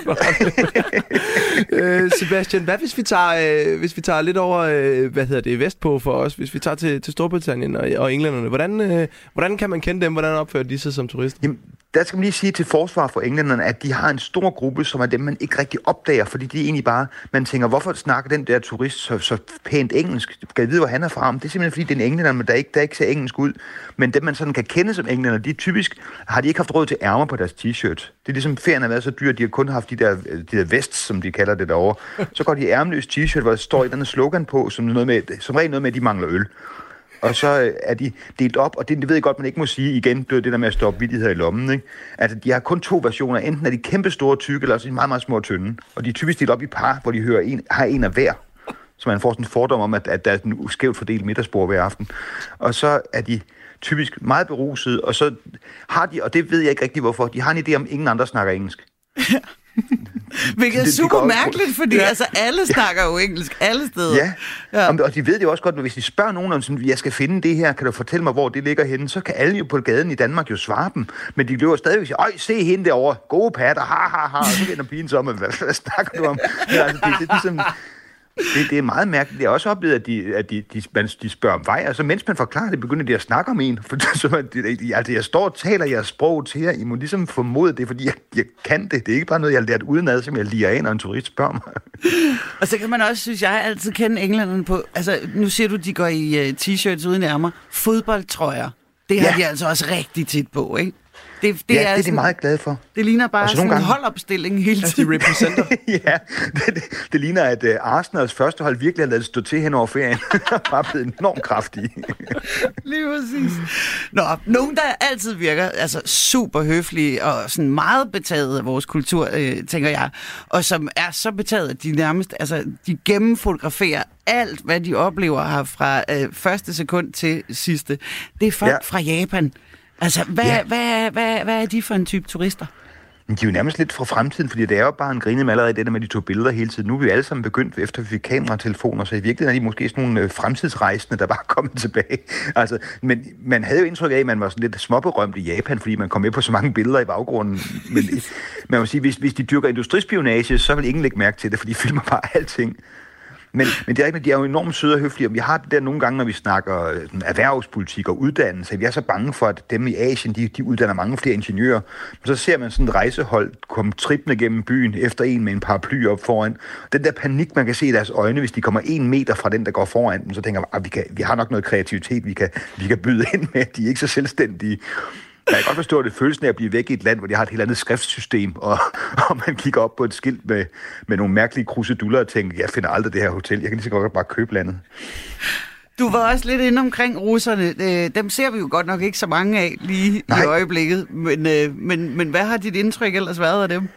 øh, Sebastian, hvad hvis vi tager, øh, hvis vi tager lidt over, øh, hvad hedder det, vestpå for os, hvis vi tager til, til Storbritannien og, og englænderne, hvordan, øh, hvordan kan man kende dem, hvordan opfører de sig som turister? Jamen, der skal man lige sige til forsvar for englænderne, at de har en stor gruppe, som er dem, man ikke rigtig opdager, fordi de er egentlig bare, man tænker, hvorfor snakker den der turist så, så pænt engelsk? Skal jeg vide, hvor han er fra? Men det er simpelthen, fordi det er en englænder, men der ikke, der ikke ser engelsk ud. Men dem, man sådan kan kende som englænder, de er typisk, har de ikke haft råd til ærmer på deres t-shirt. Det er ligesom, ferien har været så dyr, de har kun haft de der, øh, de der vests, som de kalder det derovre. Så går de i ærmeløs t-shirt, hvor der står et eller andet slogan på, som, noget med, som regel noget med, at de mangler øl. Og så øh, er de delt op, og det, det ved jeg godt, man ikke må sige igen, det er det der med at stoppe vidigheder i lommen. Ikke? Altså, de har kun to versioner. Enten er de kæmpe store tykke, eller også er de meget, meget små og tynde. Og de er typisk delt op i par, hvor de hører en, har en af hver. Så man får sådan en fordom om, at, at der er en skævt fordelt middagsbord hver aften. Og så er de typisk meget berusede, og så har de, og det ved jeg ikke rigtig hvorfor, de har en idé om, at ingen andre snakker engelsk. Hvilket er Det- det super også- mærkeligt, fordi Ja. ja. altså, alle snakker jo engelsk alle steder. Ja, ja. og de ved det jo også godt, at hvis de spørger nogen om, sådan, jeg skal finde det her, kan du fortælle mig, hvor det ligger henne, så kan alle jo på gaden i Danmark jo svare dem. Men de løber stadigvæk og siger, øj, se hende derovre, gode patter, ha, ha, ha, og så vender pigen så om, hvad, hvad snakker du om? Men altså, det, det, er ligesom, det, det er meget mærkeligt. Jeg har også oplevet, at de, at de, de, man, de spørger om vej, og så mens man forklarer det, begynder de at snakke om en. For, så altså, jeg står og taler jeres sprog til jer. I må ligesom formode det, fordi jeg, jeg kan det. Det er ikke bare noget, jeg har lært udenad, som jeg liger af, når en turist spørger mig. Og så kan man også, synes jeg, altid kende englænderne på... Altså, nu siger du, de går i uh, t-shirts uden ærmer. Fodboldtrøjer. Det har Ja. de altså også rigtig tit på, ikke? Det, Det, ja, det er de sådan- meget glade for. Det ligner bare Og så sådan nogle en gange- holdopstilling hele tiden. representer. ja, det, det, det ligner, at uh, Arsenals første hold virkelig har lavet stå til hen over ferien. bare blevet enormt kraftige. Lige præcis. Nå, nogen, der altid virker altså super høflige og sådan meget betaget af vores kultur, øh, tænker jeg, og som er så betaget, at de nærmest, altså, de gennemfotograferer alt, hvad de oplever her fra øh, første sekund til sidste. Det er folk ja. fra Japan. Altså, hvad, Ja. hvad, hvad, hvad er de for en type turister? Men de er jo nærmest lidt fra fremtiden, fordi det er jo bare en grine med allerede det der med, at de tog billeder hele tiden. Nu er vi alle sammen begyndt, efter vi fik kamera og telefoner, så i virkeligheden er de måske sådan nogle øh, fremtidsrejsende, der bare er kommet tilbage. Altså, men man havde jo indtryk af, at man var sådan lidt småberømt i Japan, fordi man kom med på så mange billeder i baggrunden. Men man må sige, hvis, hvis de dyrker industrispionage, så vil ingen lægge mærke til det, for de filmer bare alting. Men, men det er rigtigt, de er jo enormt søde og høflige, vi har det der nogle gange, når vi snakker øh, sådan erhvervspolitik og uddannelse, vi er så bange for, at dem i Asien, de, de uddanner mange flere ingeniører. Men så ser man sådan et rejsehold komme trippende gennem byen efter en med en paraply op foran. Den der panik, man kan se i deres øjne, hvis de kommer en meter fra den, der går foran dem, så tænker man, at vi, kan, vi har nok noget kreativitet, vi kan, vi kan byde ind med, de er ikke så selvstændige. Jeg kan godt forstå, at det følelsen af at blive væk i et land, hvor de har et helt andet skriftsystem, og, og man kigger op på et skilt med, med nogle mærkelige kruseduller og tænker, jeg finder aldrig det her hotel, jeg kan lige så godt bare købe landet. Du var også lidt inde omkring russerne. Øh, Dem ser vi jo godt nok ikke så mange af lige Nej. i øjeblikket. Men, øh, men, men hvad har dit indtryk ellers været af dem?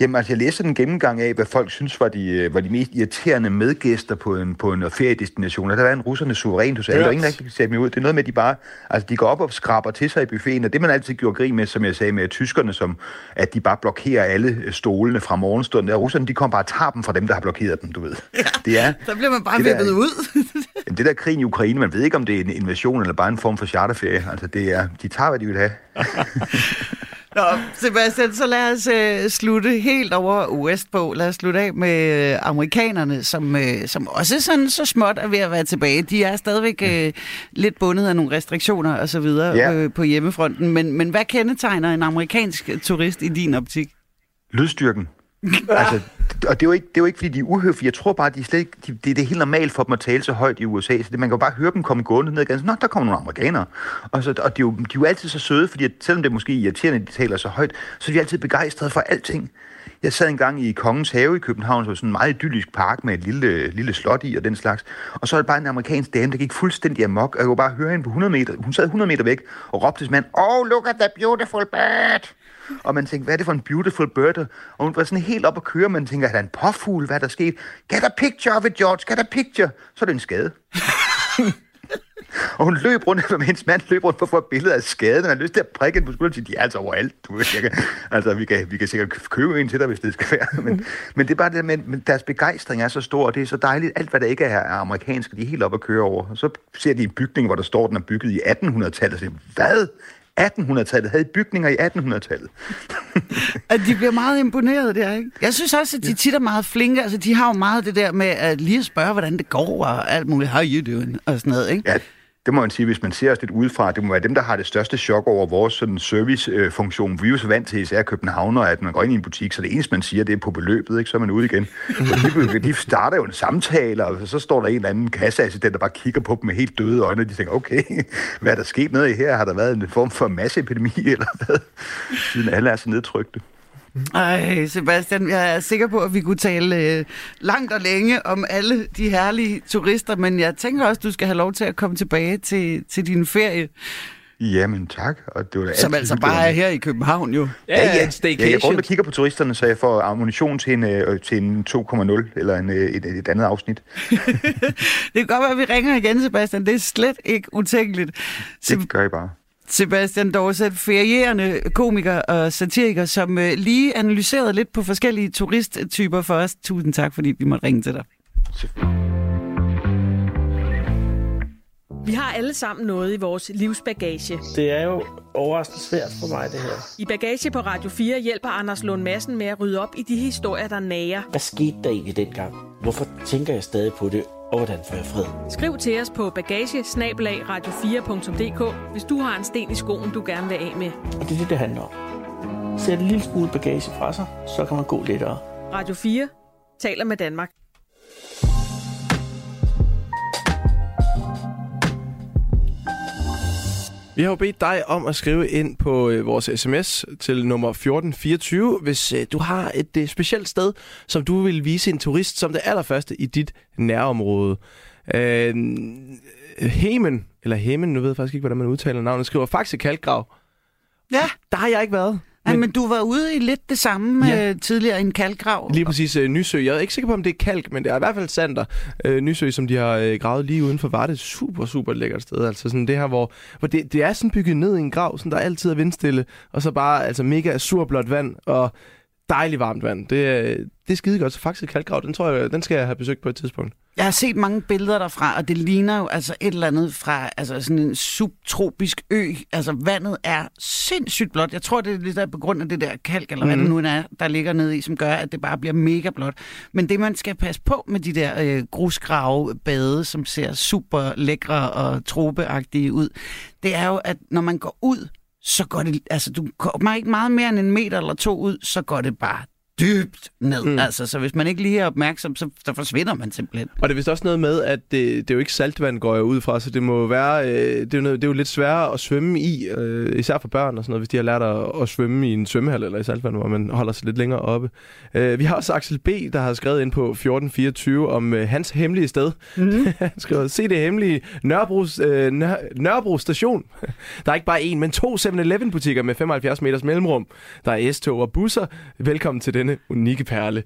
Jamen, altså, jeg læste en gennemgang af, hvad folk synes var de, øh, var de mest irriterende medgæster på en, på en feriedestination. Og der var en russerne suverænt hos alle. Der ingen, kan sætte dem ud. Det er noget med, at de bare altså, de går op og skraber til sig i buffeten. Og det, man altid gjorde grin med, som jeg sagde med tyskerne, som at de bare blokerer alle øh, stolene fra morgenstunden. Der russerne, de kommer bare og tager dem fra dem, der har blokeret dem, du ved. Ja, det er, Så bliver man bare vippet ud. Jamen, det der krig i Ukraine, man ved ikke, om det er en invasion eller bare en form for charterferie. Altså, det er, de tager, hvad de vil have. Nå, Sebastian, så lad os øh, slutte helt over Westpå. Lad os slutte af med øh, amerikanerne, som, øh, som også sådan så småt er ved at være tilbage. De er stadigvæk øh, lidt bundet af nogle restriktioner og så videre Ja. øh, på hjemmefronten. Men, men hvad kendetegner en amerikansk turist i din optik? Lydstyrken. altså, og det er, jo ikke, det er jo ikke, fordi de er uhøflige. Jeg tror bare, de er slet ikke, de, det, det er helt normalt for dem at tale så højt i USA. Så det, man kan jo bare høre dem komme gående ned ad gaden. Nå, der kommer nogle amerikanere. Og, så, og de, er jo, de er jo altid så søde, fordi at, selvom det er måske irriterende, at de taler så højt, så er de altid begejstrede for alting. Jeg sad engang i Kongens Have i København, så var sådan en meget idyllisk park med et lille, lille slot i og den slags. Og så var det bare en amerikansk dame, der gik fuldstændig amok. Og jeg kunne bare høre hende på 100 meter. Hun sad 100 meter væk og råbte til mand, Oh, look at that beautiful bird! Og man tænkte, hvad er det for en beautiful bird? Og hun var sådan helt op at køre, man tænker, er der en påfugl? Hvad er der sket? Get a picture of it, George, get a picture! Så er det en skade. og hun løb rundt, efter hendes mand løb rundt for at få et billede af skaden, og han lyst til at prikke hende på skulderen og sige, de er altså overalt. Du ved, jeg kan, altså, vi kan, vi kan sikkert købe en til dig, hvis det skal være. Men, men det er bare det med, men deres begejstring er så stor, og det er så dejligt. Alt, hvad der ikke er, er amerikansk, de er helt op at køre over. Og så ser de en bygning, hvor der står, den er bygget i 1800-tallet, og siger, hvad? 1800-tallet havde bygninger i 1800-tallet. At de bliver meget imponeret der, ikke? Jeg synes også, at de tit er meget flinke. Altså, de har jo meget det der med at lige spørge, hvordan det går, og alt muligt, how you doing, og sådan noget, ikke? Ja, det må man sige, hvis man ser os lidt udefra, det må være dem, der har det største chok over vores sådan, servicefunktion. Vi er jo så vant til især København, at man går ind i en butik, så det eneste, man siger, det er på beløbet, ikke? så er man ude igen. Og de, de starter jo en samtale, og så står der en eller anden kasseassistent, der bare kigger på dem med helt døde øjne, og de tænker, okay, hvad er der sket med i her? Har der været en form for masseepidemi, eller hvad? Siden alle er så nedtrykte. Ej, Sebastian, jeg er sikker på, at vi kunne tale øh, langt og længe om alle de herlige turister, men jeg tænker også, at du skal have lov til at komme tilbage til, til din ferie. Jamen tak. Og det var Som altså hyggeligt. bare er her i København jo. Ja, ja, ja, jeg går rundt og kigger på turisterne, så jeg får ammunition til en, øh, til en 2,0 eller en, øh, et, et andet afsnit. Det kan godt være, at vi ringer igen, Sebastian. Det er slet ikke utænkeligt. Det gør I bare. Sebastian Dorset, ferierende komiker og satiriker, som øh, lige analyserede lidt på forskellige turisttyper for os. Tusind tak, fordi vi måtte ringe til dig. Vi har alle sammen noget i vores livsbagage. Det er jo overraskende svært for mig, det her. I Bagage på Radio 4 hjælper Anders Lund Madsen med at rydde op i de historier, der nager. Hvad skete der egentlig dengang? Hvorfor tænker jeg stadig på det? Og hvordan får jeg fred? Skriv til os på bagage radio4.dk, hvis du har en sten i skoen, du gerne vil af med. Og det er det, det handler om. Sæt en lille smule bagage fra sig, så kan man gå lettere. Radio 4 taler med Danmark. Vi har jo bedt dig om at skrive ind på øh, vores sms til nummer 1424, hvis øh, du har et øh, specielt sted, som du vil vise en turist som det allerførste i dit nærområde. Øh, Hemen, eller Hemen, nu ved jeg faktisk ikke, hvordan man udtaler navnet, skriver Faxe Kalkgrav. Ja. Der har jeg ikke været. Men, men du var ude i lidt det samme Ja. ja. øh, tidligere, en kalkgrav. Lige præcis øh, Nysø. Jeg er ikke sikker på, om det er kalk, men det er i hvert fald sander. Øh, Nysø, som de har øh, gravet lige udenfor, var det super, super lækkert sted. Altså sådan det her, hvor, hvor det, det er sådan bygget ned i en grav, sådan der altid er vindstille, og så bare altså mega surblåt vand, og dejligt varmt vand. Det, er- det er skide godt. Så faktisk kalkgrav, den tror jeg, den skal jeg have besøgt på et tidspunkt. Jeg har set mange billeder derfra, og det ligner jo altså et eller andet fra altså sådan en subtropisk ø. Altså vandet er sindssygt blåt. Jeg tror, det er lidt der på grund af det der kalk, eller hvad Mhm. det nu end er, der ligger nede i, som gør, at det bare bliver mega blåt. Men det, man skal passe på med de der øh, grusgrave bade, som ser super lækre og tropeagtige ud, det er jo, at når man går ud, så går det, altså du kommer ikke meget mere end en meter eller to ud, så går det bare dybt ned. Mm. Altså, så hvis man ikke lige er opmærksom, så, så forsvinder man simpelthen. Og det er vist også noget med, at det, det er jo ikke saltvand, går jeg ud fra, så det må være, øh, det, er jo noget, det er jo lidt sværere at svømme i, øh, især for børn og sådan noget, hvis de har lært at, at svømme i en svømmehal eller i saltvand, hvor man holder sig lidt længere oppe. Øh, vi har også Axel B., der har skrevet ind på 1424 om øh, hans hemmelige sted. Mm. Han skriver, se det hemmelige Nørrebro, øh, Nør, Nørrebro station. Der er ikke bare en, men to 7-Eleven butikker med 75 meters mellemrum. Der er S-tog og busser. Velkommen til denne unikke perle.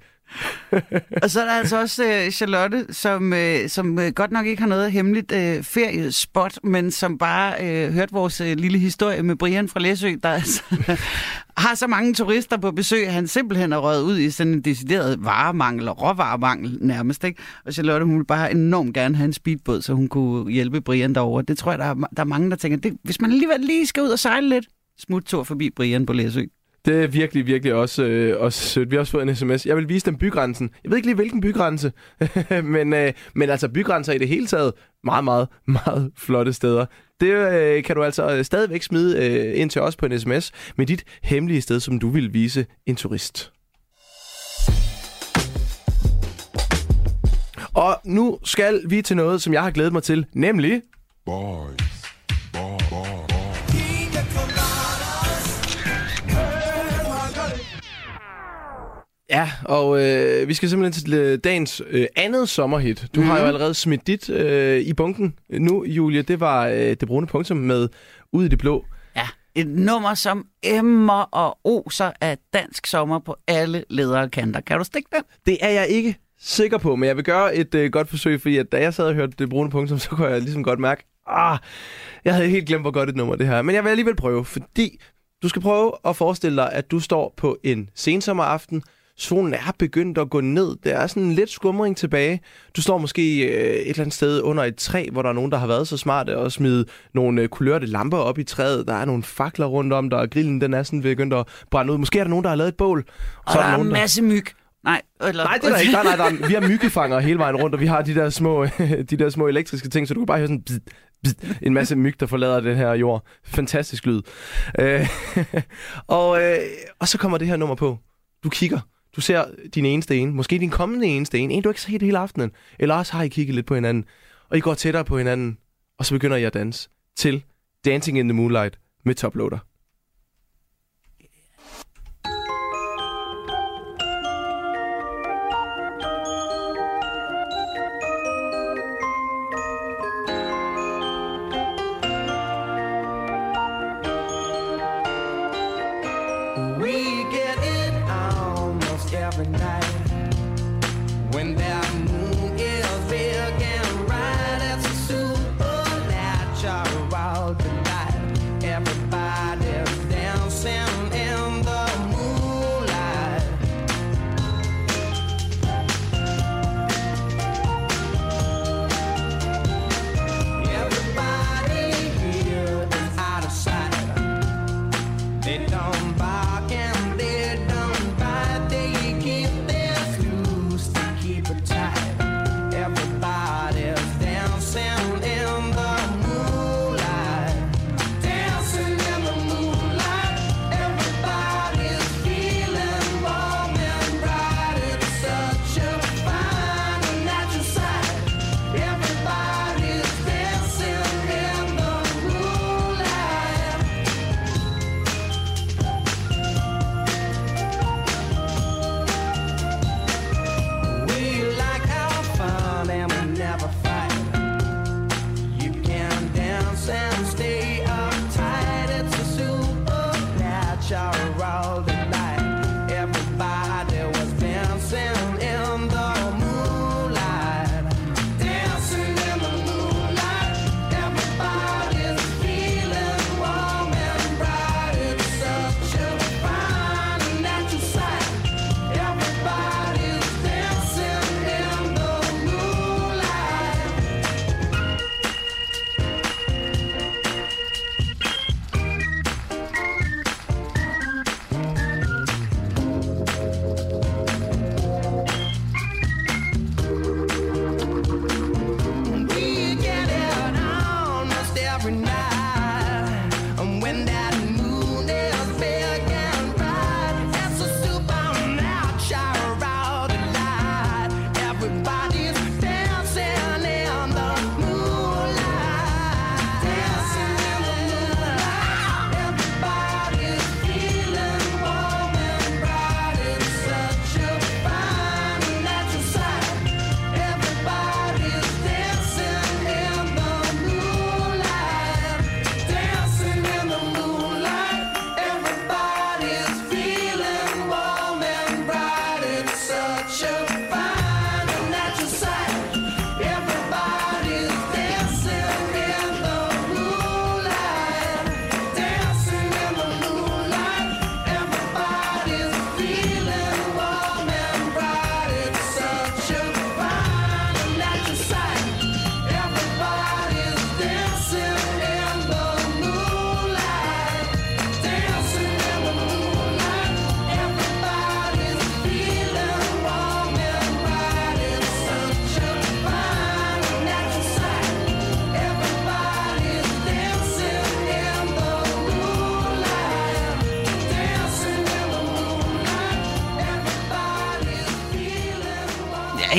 Og så er der altså også øh, Charlotte, som, øh, som øh, godt nok ikke har noget hemmeligt øh, feriespot, men som bare øh, hørte vores øh, lille historie med Brian fra Læsø, der altså, har så mange turister på besøg, at han simpelthen er røget ud i sådan en decideret varemangel og råvaremangel nærmest. Ikke? Og Charlotte, hun vil bare enormt gerne have en speedbåd, så hun kunne hjælpe Brian derover. Det tror jeg, der er, der er mange, der tænker, det, hvis man alligevel lige skal ud og sejle lidt, smuttur forbi Brian på Læsø. Det er virkelig, virkelig også, øh, også sødt. Vi har også fået en sms. Jeg vil vise dem bygrænsen. Jeg ved ikke lige, hvilken bygrænse. men, øh, men altså bygrænser i det hele taget. Meget, meget, meget flotte steder. Det øh, kan du altså øh, stadigvæk smide øh, ind til os på en sms med dit hemmelige sted, som du vil vise en turist. Og nu skal vi til noget, som jeg har glædet mig til, nemlig... Boy. Ja, og øh, vi skal simpelthen til øh, dagens øh, andet sommerhit. Du mm. har jo Mhm. allerede smidt dit øh, i bunken nu, Julie. Det var øh, det brune punktum med Ud i det blå. Ja, et nummer, som emmer og oser af dansk sommer på alle ledere og kanter. Kan du stikke den? Det er jeg ikke sikker på, men jeg vil gøre et øh, godt forsøg, fordi at da jeg sad og hørte det brune punktum, så kunne jeg ligesom godt mærke, ah, jeg havde helt glemt, hvor godt et nummer det her er. Men jeg vil alligevel prøve, fordi du skal prøve at forestille dig, at du står på en sensommeraften, solen er begyndt at gå ned. Der er sådan en lidt skumring tilbage. Du står måske øh, et eller andet sted under et træ, hvor der er nogen, der har været så smarte at smide nogle øh, kulørte lamper op i træet. Der er nogle fakler rundt om der, og grillen den er sådan begyndt at brænde ud. Måske er der nogen, der har lavet et bål. Og der er en masse myg. Nej, eller... Nej, det er der ikke. Nej, nej, der er, vi har myggefanger hele vejen rundt, og vi har de der små, de der små elektriske ting, så du kan bare høre sådan... Bzz, en masse myg, der forlader den her jord. Fantastisk lyd. Øh, og, øh, og så kommer det her nummer på. Du kigger. Du ser din eneste en. Måske din kommende eneste en. En, du ikke har set hele aftenen. Eller også har I kigget lidt på hinanden. Og I går tættere på hinanden. Og så begynder I at danse til Dancing in the Moonlight med Toploader.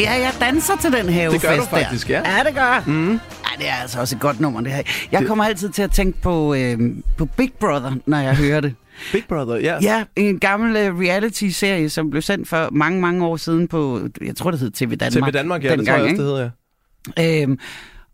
Ja, jeg danser til den havefest Det gør du faktisk, der. ja. Ja, det gør jeg. Mm. Ja, det er altså også et godt nummer, det her. Jeg kommer altid til at tænke på, øh, på Big Brother, når jeg hører det. Big Brother, ja. Ja, en gammel uh, reality-serie, som blev sendt for mange, mange år siden på, jeg tror, det hed TV Danmark. TV Danmark, ja, det tror jeg også, det hedder, ja. Øhm,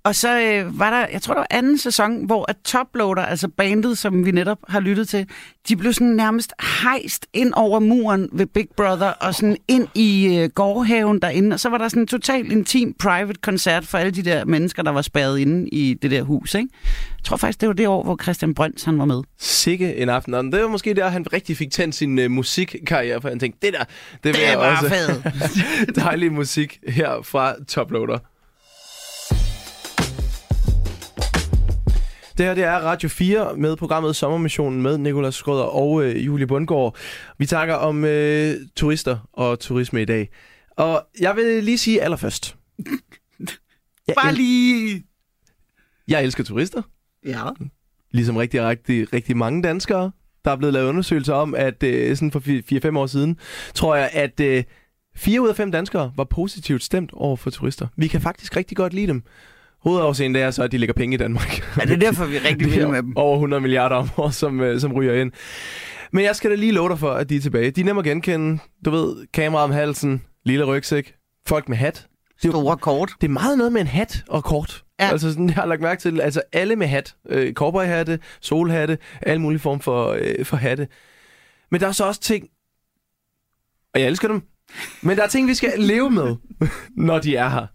og så øh, var der, jeg tror, der var anden sæson, hvor at Toploader, altså bandet, som vi netop har lyttet til, de blev sådan nærmest hejst ind over muren ved Big Brother og sådan ind i øh, gårdhaven derinde. Og så var der sådan en totalt intim private koncert for alle de der mennesker, der var spærret inde i det der hus. Ikke? Jeg tror faktisk, det var det år, hvor Christian Brøns han var med. Sikke en aften. Og det var måske der, han rigtig fik tændt sin uh, musikkarriere, for han tænkte, det der, det, vil Det jeg var også. fedt. Dejlig musik her fra Toploader. Det her det er Radio 4 med programmet Sommermissionen med Nikolas Skrøder og øh, Julie Bundgaard. Vi takker om øh, turister og turisme i dag. Og jeg vil lige sige allerførst. Jeg Bare el- lige... Jeg elsker turister. Ja. Ligesom rigtig, rigtig, rigtig mange danskere. Der er blevet lavet undersøgelser om, at øh, sådan for 4-5 år siden, tror jeg, at øh, 4 ud af 5 danskere var positivt stemt over for turister. Vi kan faktisk rigtig godt lide dem. Hovedårsagen det er så, at de lægger penge i Danmark. Ja, det er derfor, vi er rigtig vilde med dem. Over 100 milliarder om året, som, øh, som ryger ind. Men jeg skal da lige love dig for, at de er tilbage. De er nemme at genkende. Du ved, kamera om halsen, lille rygsæk, folk med hat. Det er Store kort. Det er meget noget med en hat og kort. Ja. Altså sådan, jeg har lagt mærke til, altså alle med hat. Øh, cowboyhatte, solhatte, alle mulige form for, øh, for hatte. Men der er så også ting, og jeg elsker dem, men der er ting, vi skal leve med, når de er her.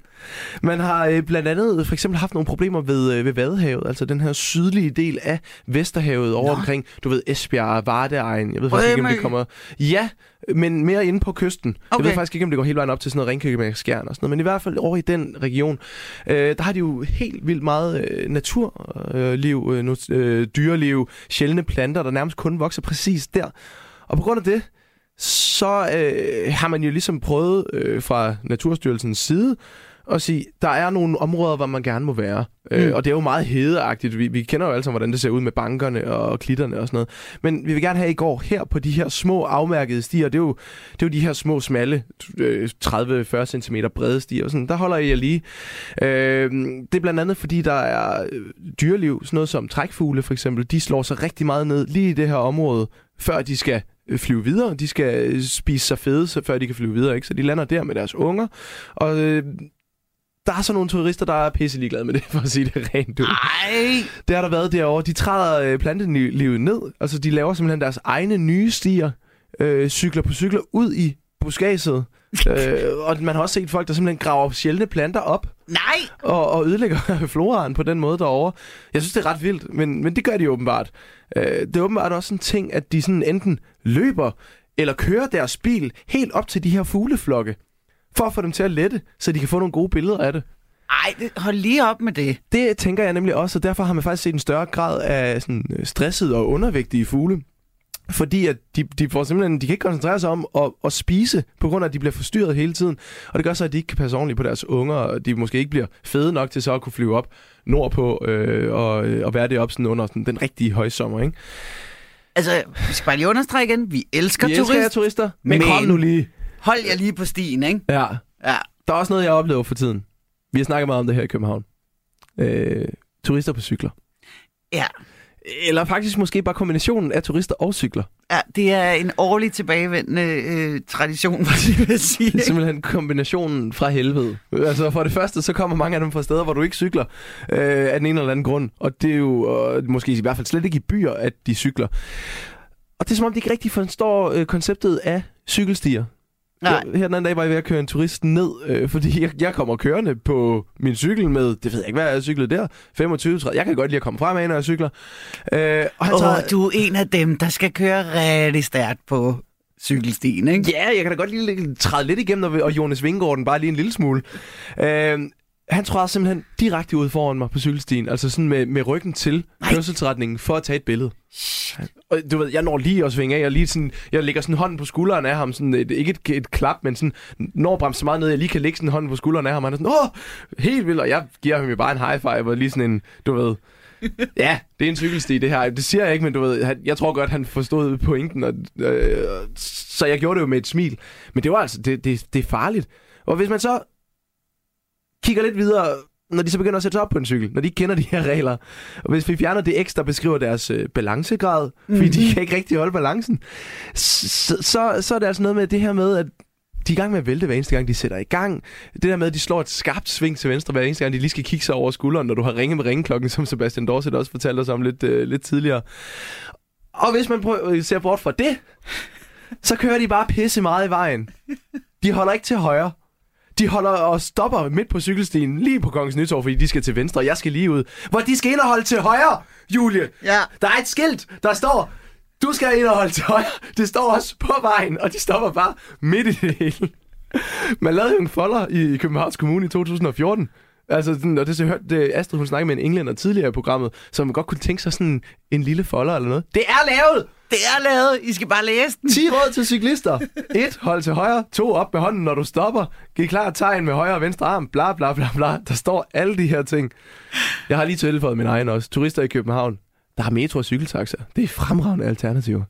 Man har øh, blandt andet for eksempel haft nogle problemer ved, øh, ved Vadehavet, altså den her sydlige del af Vesterhavet over Nå. omkring, du ved, Esbjerg, Vardeegn. Jeg ved faktisk ikke, om det kommer... Ja, men mere inde på kysten. Okay. Jeg ved faktisk ikke, om det går hele vejen op til sådan noget Ringkøbing og Skjern og sådan noget, men i hvert fald over i den region, øh, der har de jo helt vildt meget øh, naturliv, øh, øh, øh, dyreliv, sjældne planter, der nærmest kun vokser præcis der. Og på grund af det, så øh, har man jo ligesom prøvet øh, fra Naturstyrelsens side at sige, der er nogle områder, hvor man gerne må være. Mm. Mm. Øh, og det er jo meget hedeagtigt. Vi, vi kender jo alle sammen, hvordan det ser ud med bankerne og klitterne og sådan noget. Men vi vil gerne have i går her på de her små afmærkede stier. Det er jo, det er jo de her små, smalle, øh, 30-40 cm brede stier. Og sådan, der holder I jer lige. Øh, det er blandt andet, fordi der er øh, dyreliv, sådan noget som trækfugle for eksempel. De slår sig rigtig meget ned lige i det her område, før de skal øh, flyve videre. De skal øh, spise sig fede, så før de kan flyve videre. Ikke? Så de lander der med deres unger. Og øh, der er så nogle turister, der er pisse ligeglade med det, for at sige det rent ud. Ej! Det har der været derovre. De træder øh, plantelivet ned. Altså, de laver simpelthen deres egne nye stier. Øh, cykler på cykler ud i buskadset. øh, og man har også set folk, der simpelthen graver sjældne planter op. Nej! Og, og ødelægger floraen på den måde derovre. Jeg synes, det er ret vildt, men, men det gør de åbenbart. Øh, det er åbenbart også en ting, at de sådan enten løber eller kører deres bil helt op til de her fugleflokke. For at få dem til at lette, så de kan få nogle gode billeder af det. Ej, det, hold lige op med det. Det tænker jeg nemlig også, og derfor har man faktisk set en større grad af sådan, øh, stressede og undervægtige fugle. Fordi at de, de får simpelthen, de kan ikke koncentrere sig om at, at spise, på grund af, at de bliver forstyrret hele tiden. Og det gør så, at de ikke kan passe ordentligt på deres unger, og de måske ikke bliver fede nok til så at kunne flyve op nordpå øh, og, øh, og være deroppe sådan under sådan, den rigtige højsommer. Ikke? Altså, vi skal bare lige understrege igen. Vi elsker Vi elsker turist, jer turister, men kom nu lige. Hold jer lige på stien, ikke? Ja. Ja. Der er også noget, jeg oplever for tiden. Vi har snakket meget om det her i København. Øh, turister på cykler. Ja. Eller faktisk måske bare kombinationen af turister og cykler. Ja, det er en årligt tilbagevendende øh, tradition, hvad jeg vil sige. Det er simpelthen kombinationen fra helvede. Altså for det første, så kommer mange af dem fra steder, hvor du ikke cykler øh, af den ene eller anden grund. Og det er jo øh, måske i hvert fald slet ikke i byer, at de cykler. Og det er som om, de ikke rigtig forstår øh, konceptet af cykelstier. Nej. Jeg, her den anden dag var jeg ved at køre en turist ned, øh, fordi jeg, jeg kommer kørende på min cykel med, det ved jeg ikke, hvad jeg cyklede der, 25, 30. Jeg kan godt lide at komme fremad, når jeg cykler. Øh, og han tager, du er en af dem, der skal køre rigtig stærkt på cykelstien, ikke? Ja, jeg kan da godt lige træde lidt igennem, og, Jonas Vingegaard bare lige en lille smule. Øh, han træder simpelthen direkte ud foran mig på cykelstien, altså sådan med, med ryggen til kørselsretningen, for at tage et billede. Og du ved, jeg når lige at svinge af, og lige sådan, jeg lægger sådan hånden på skulderen af ham, sådan et, ikke et, et klap, men sådan, når bremse så meget ned, jeg lige kan lægge sådan hånden på skulderen af ham, og han er sådan, åh, helt vildt, og jeg giver ham jo bare en high five, og lige sådan en, du ved, ja, det er en cykelsti, det her. Det siger jeg ikke, men du ved, han, jeg tror godt, han forstod pointen, og, øh, så jeg gjorde det jo med et smil. Men det var altså, det, det, det er farligt. Og hvis man så kigger lidt videre, når de så begynder at sætte sig op på en cykel, når de ikke kender de her regler, og hvis vi fjerner det ekstra, beskriver deres øh, balancegrad, fordi Mhm. de kan ikke rigtig holde balancen, så, så, så er det altså noget med det her med, at de er i gang med at vælte hver eneste gang, de sætter i gang. Det der med, at de slår et skarpt sving til venstre hver eneste gang, de lige skal kigge sig over skulderen, når du har ringet med ringeklokken, som Sebastian Dorset også fortalte os om lidt, øh, lidt tidligere. Og hvis man prøver, ser bort fra det, så kører de bare pisse meget i vejen. De holder ikke til højre. De holder og stopper midt på cykelstien, lige på Kongens Nytorv, fordi de skal til venstre, og jeg skal lige ud. Hvor de skal ind og holde til højre, Julie. Ja. Der er et skilt, der står, du skal ind og holde til højre. Det står også på vejen, og de stopper bare midt i det hele. Man lavede jo en folder i Københavns Kommune i 2014, Altså, sådan, og det så hørt, det, Astrid, hun snakkede med en englænder tidligere i programmet, som godt kunne tænke sig sådan en lille folder eller noget. Det er lavet! Det er lavet. I skal bare læse den. 10 råd til cyklister. 1. Hold til højre. 2. Op med hånden, når du stopper. Giv klar tegn med højre og venstre arm. Bla, bla, bla, bla. Der står alle de her ting. Jeg har lige tilføjet min egen også. Turister i København. Der har metro og cykeltaxa. Det er fremragende alternativer.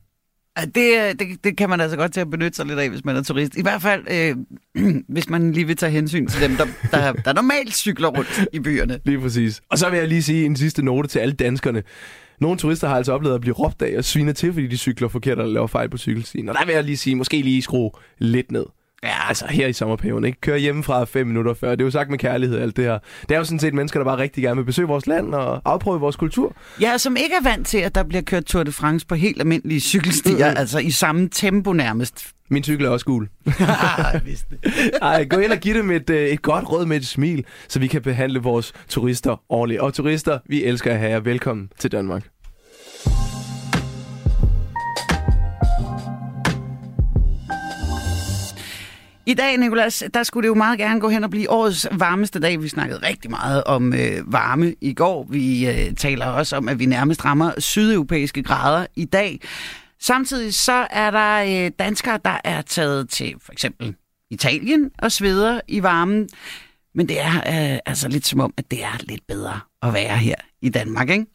Det, øh, det, det kan man altså godt til at benytte sig lidt af, hvis man er turist. I hvert fald, øh, hvis man lige vil tage hensyn til dem, der, der, der normalt cykler rundt i byerne. Lige præcis. Og så vil jeg lige sige en sidste note til alle danskerne. Nogle turister har altså oplevet at blive råbt af og svine til, fordi de cykler forkert eller laver fejl på cykelstien. Og der vil jeg lige sige, måske lige skrue lidt ned. Ja. Altså her i sommerperioden, ikke? Kør hjemmefra fem minutter før. Det er jo sagt med kærlighed, alt det her. Det er jo sådan set mennesker, der bare rigtig gerne vil besøge vores land og afprøve vores kultur. Ja, som ikke er vant til, at der bliver kørt Tour de France på helt almindelige cykelstier, Mhm. altså i samme tempo nærmest. Min cykel er også gul. Ej, gå ind og giv dem et, øh, et godt råd med et smil, så vi kan behandle vores turister ordentligt. Og turister, vi elsker at have jer. Velkommen til Danmark. I dag, Nikolas, der skulle det jo meget gerne gå hen og blive årets varmeste dag. Vi snakkede rigtig meget om øh, varme i går. Vi øh, taler også om, at vi nærmest rammer sydeuropæiske grader i dag. Samtidig så er der øh, danskere, der er taget til for eksempel Italien og sveder i varmen. Men det er øh, altså lidt som om, at det er lidt bedre at være her i Danmark, ikke?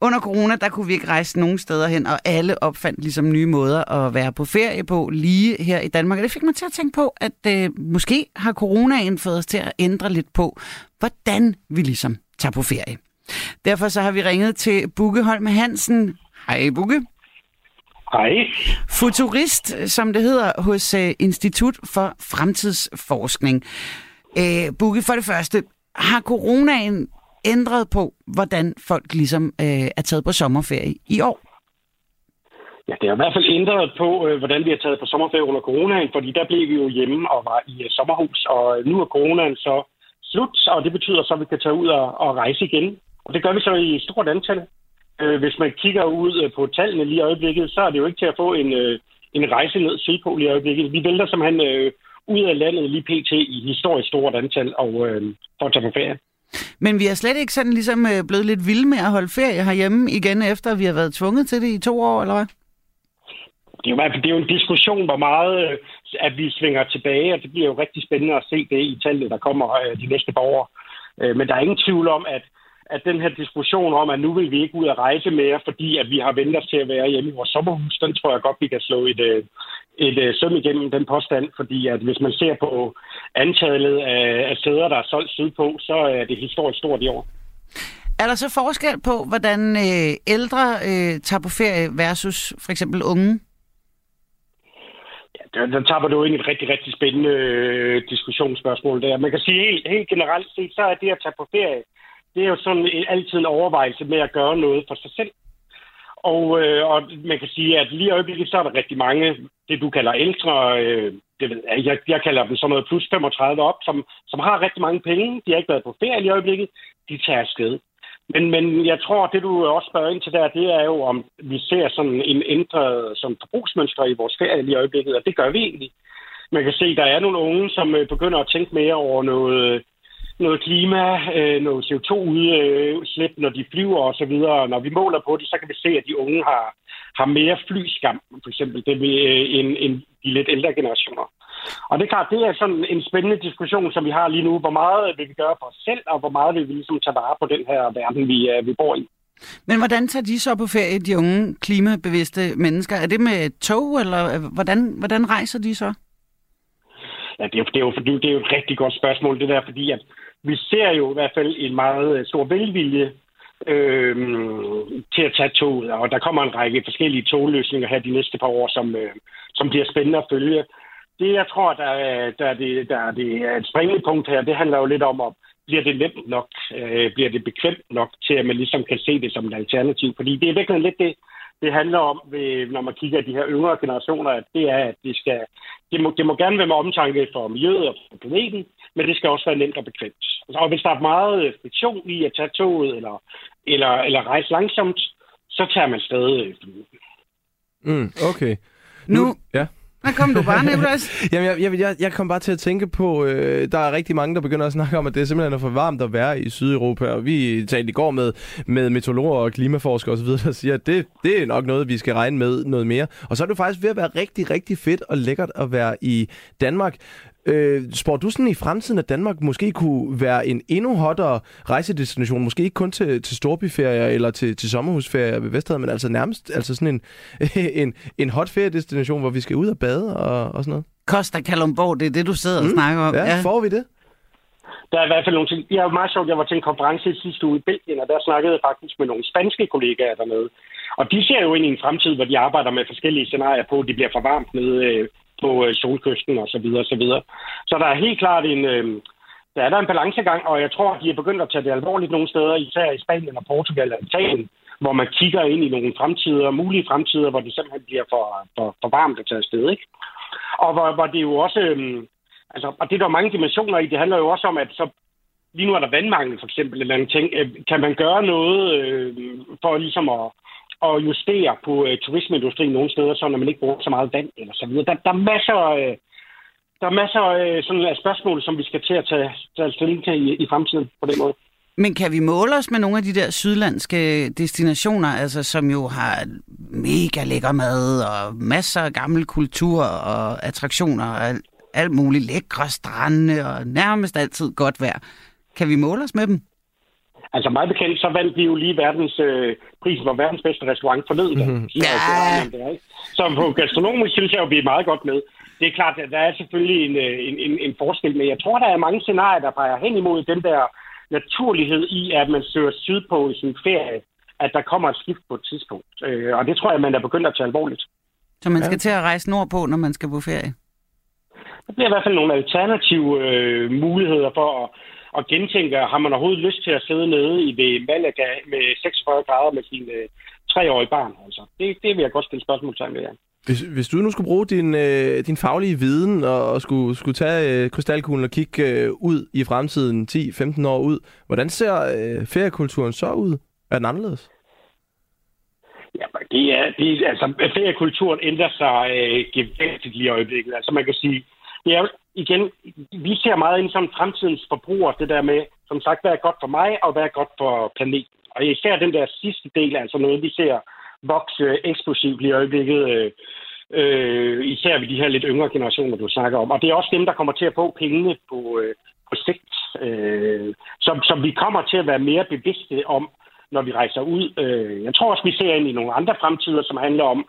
Under corona, der kunne vi ikke rejse nogen steder hen, og alle opfandt ligesom nye måder at være på ferie på lige her i Danmark. Og det fik mig til at tænke på, at øh, måske har coronaen fået os til at ændre lidt på, hvordan vi ligesom tager på ferie. Derfor så har vi ringet til Bugge Holm Hansen. Hej Bugge. Hej. Futurist, som det hedder, hos øh, Institut for Fremtidsforskning. Øh, Bugge, for det første, har coronaen ændret på, hvordan folk ligesom øh, er taget på sommerferie i år? Ja, det har i hvert fald ændret på, øh, hvordan vi har taget på sommerferie under coronaen, fordi der blev vi jo hjemme og var i øh, sommerhus, og øh, nu er coronaen så slut, og det betyder så, at vi kan tage ud og, og rejse igen. Og det gør vi så i stort antal. Øh, Hvis man kigger ud øh, på tallene lige i øjeblikket, så er det jo ikke til at få en, øh, en rejse ned sydpå lige i øjeblikket. Vi vælter simpelthen øh, ud af landet lige pt. i historisk stort antal og, øh, for at tage på ferie. Men vi er slet ikke sådan ligesom øh, blevet lidt vilde med at holde ferie herhjemme igen, efter vi har været tvunget til det i to år, eller hvad? det er jo, det er jo en diskussion, hvor meget øh, at vi svinger tilbage, og det bliver jo rigtig spændende at se det i tallet, der kommer øh, de næste par år. Øh, Men der er ingen tvivl om, at, at den her diskussion om, at nu vil vi ikke ud at rejse mere, fordi at vi har vendt os til at være hjemme i vores sommerhus, den tror jeg godt, vi kan slå et, øh, et øh, søm igennem den påstand, fordi at hvis man ser på antallet af, af sæder, der er solgt sydpå, så er det historisk stort i år. Er der så forskel på, hvordan øh, ældre øh, tager på ferie versus for eksempel unge? der, der taber du ind et rigtig, rigtig spændende øh, diskussionsspørgsmål der. Man kan sige helt, helt generelt set, så er det at tage på ferie, det er jo sådan en, altid en overvejelse med at gøre noget for sig selv. Og, øh, og man kan sige, at lige i øjeblikket, så er der rigtig mange, det du kalder ældre, øh, det ved jeg, jeg, kalder dem sådan noget plus 35 op, som, som har rigtig mange penge. De har ikke været på ferie lige i øjeblikket. De tager afsted. Men, men jeg tror, det du også spørger ind til der, det er jo, om vi ser sådan en ændret sådan forbrugsmønster i vores ferie lige i øjeblikket, og det gør vi egentlig. Man kan se, at der er nogle unge, som øh, begynder at tænke mere over noget, noget klima, øh, noget CO2-udslip, når de flyver og så videre. Når vi måler på det, så kan vi se, at de unge har, har mere flyskam, for eksempel, det med, øh, end, end de lidt ældre generationer. Og det er klart, det er sådan en spændende diskussion, som vi har lige nu. Hvor meget vil vi gøre for os selv, og hvor meget vil vi ligesom tage vare på den her verden, vi, øh, vi bor i? Men hvordan tager de så på ferie, de unge klimabevidste mennesker? Er det med tog, eller øh, hvordan, hvordan rejser de så? Ja, det er, jo- det, er jo, det er jo et rigtig godt spørgsmål, det der, fordi at vi ser jo i hvert fald en meget øh, stor velvilje øh, til at tage toget, og der kommer en række forskellige togløsninger her de næste par år, som, øh, som bliver spændende at følge. Det, jeg tror, der er, der er, det, der er, det er et springende punkt her, det handler jo lidt om, om bliver det nemt nok, øh, bliver det bekvemt nok til, at man ligesom kan se det som et alternativ. Fordi det er virkelig lidt det, det handler om, ved, når man kigger på de her yngre generationer, at det er, at det, skal, det, må, det må gerne være med omtanke for miljøet og for planeten, men det skal også være nemt og bekvemt. Og hvis der er meget friktion i at tage toget eller, eller, eller rejse langsomt, så tager man stadig flyet. Mm, okay. Nu, Ja. Der kom du bare, Nicolás. Jamen, jeg, jeg, jeg, jeg kom bare til at tænke på, øh, der er rigtig mange, der begynder at snakke om, at det simpelthen er for varmt at være i Sydeuropa. Og vi talte i går med, med meteorologer og klimaforskere osv., der siger, at det, det er nok noget, vi skal regne med noget mere. Og så er det faktisk ved at være rigtig, rigtig fedt og lækkert at være i Danmark. Øh, spår du sådan i fremtiden, at Danmark måske kunne være en endnu hottere rejsedestination? Måske ikke kun til, til storbyferier eller til, til sommerhusferier ved Vesthavet, men altså nærmest altså sådan en, en, en hot feriedestination, hvor vi skal ud og bade og, og sådan noget. Costa Kalundborg, det er det, du sidder og snakker om. Ja, ja. får vi det? Der er i hvert fald nogle ting. Jeg er jo meget sjovt, jeg var til en konference i sidste uge i Belgien, og der snakkede jeg faktisk med nogle spanske kollegaer dernede. Og de ser jo ind i en fremtid, hvor de arbejder med forskellige scenarier på, at de bliver for varmt nede øh, på øh, solkysten og så videre, så videre. Så der er helt klart en, øh, der er der en balancegang, og jeg tror, at de er begyndt at tage det alvorligt nogle steder, især i Spanien og Portugal og Italien, hvor man kigger ind i nogle fremtider, mulige fremtider, hvor det simpelthen bliver for, for, for varmt at tage afsted, ikke? Og hvor, hvor det jo også, øh, altså, og det er der mange dimensioner i, det handler jo også om, at så lige nu er der vandmangel for eksempel, eller en ting. Øh, Kan man gøre noget øh, for ligesom at, at justere på øh, turismeindustrien nogle steder, så når man ikke bruger så meget vand eller så videre. Der, der er masser, øh, der er masser øh, sådan af spørgsmål, som vi skal til at tage, tage stilling til i, i fremtiden på den måde. Men kan vi måle os med nogle af de der sydlandske destinationer, altså som jo har mega lækker mad og masser af gammel kultur og attraktioner og alt, alt muligt lækre strande og nærmest altid godt vejr. Kan vi måle os med dem? Altså meget bekendt, så vandt vi jo lige verdens øh, prisen for verdens bedste restaurant forleden. Mm-hmm. Ja. Så på gastronomisk synes jeg jo, vi er meget godt med. Det er klart, at der er selvfølgelig en, øh, en, en, en forskel, men jeg tror, der er mange scenarier, der peger hen imod den der naturlighed i, at man søger sydpå i sin ferie, at der kommer et skift på et tidspunkt. Øh, og det tror jeg, man er begyndt at tage alvorligt. Så man skal til at rejse nordpå, når man skal på ferie? Der bliver i hvert fald nogle alternative øh, muligheder for at, at gentænke, har man overhovedet lyst til at sidde nede i ved Malaga med 46 grader med sin øh, treårige barn? Altså, det, det vil jeg godt stille spørgsmålstegn ved, ja. Hvis, hvis du nu skulle bruge din, øh, din faglige viden og, og skulle, skulle tage øh, krystalkuglen og kigge øh, ud i fremtiden 10-15 år ud, hvordan ser øh, feriekulturen så ud? Er den anderledes? Ja, det er, det er, altså, feriekulturen ændrer sig øh, gevaldigt lige i øjeblikket. Altså, man kan sige, det er igen, vi ser meget ind som fremtidens forbruger, det der med, som sagt, hvad er godt for mig, og hvad er godt for planeten. Og især den der sidste del, altså noget, vi ser vokse eksplosivt i øjeblikket, øh, øh, især ved de her lidt yngre generationer, du snakker om. Og det er også dem, der kommer til at få pengene på, øh, på sigt, øh, som, som vi kommer til at være mere bevidste om, når vi rejser ud. Øh, jeg tror også, vi ser ind i nogle andre fremtider, som handler om,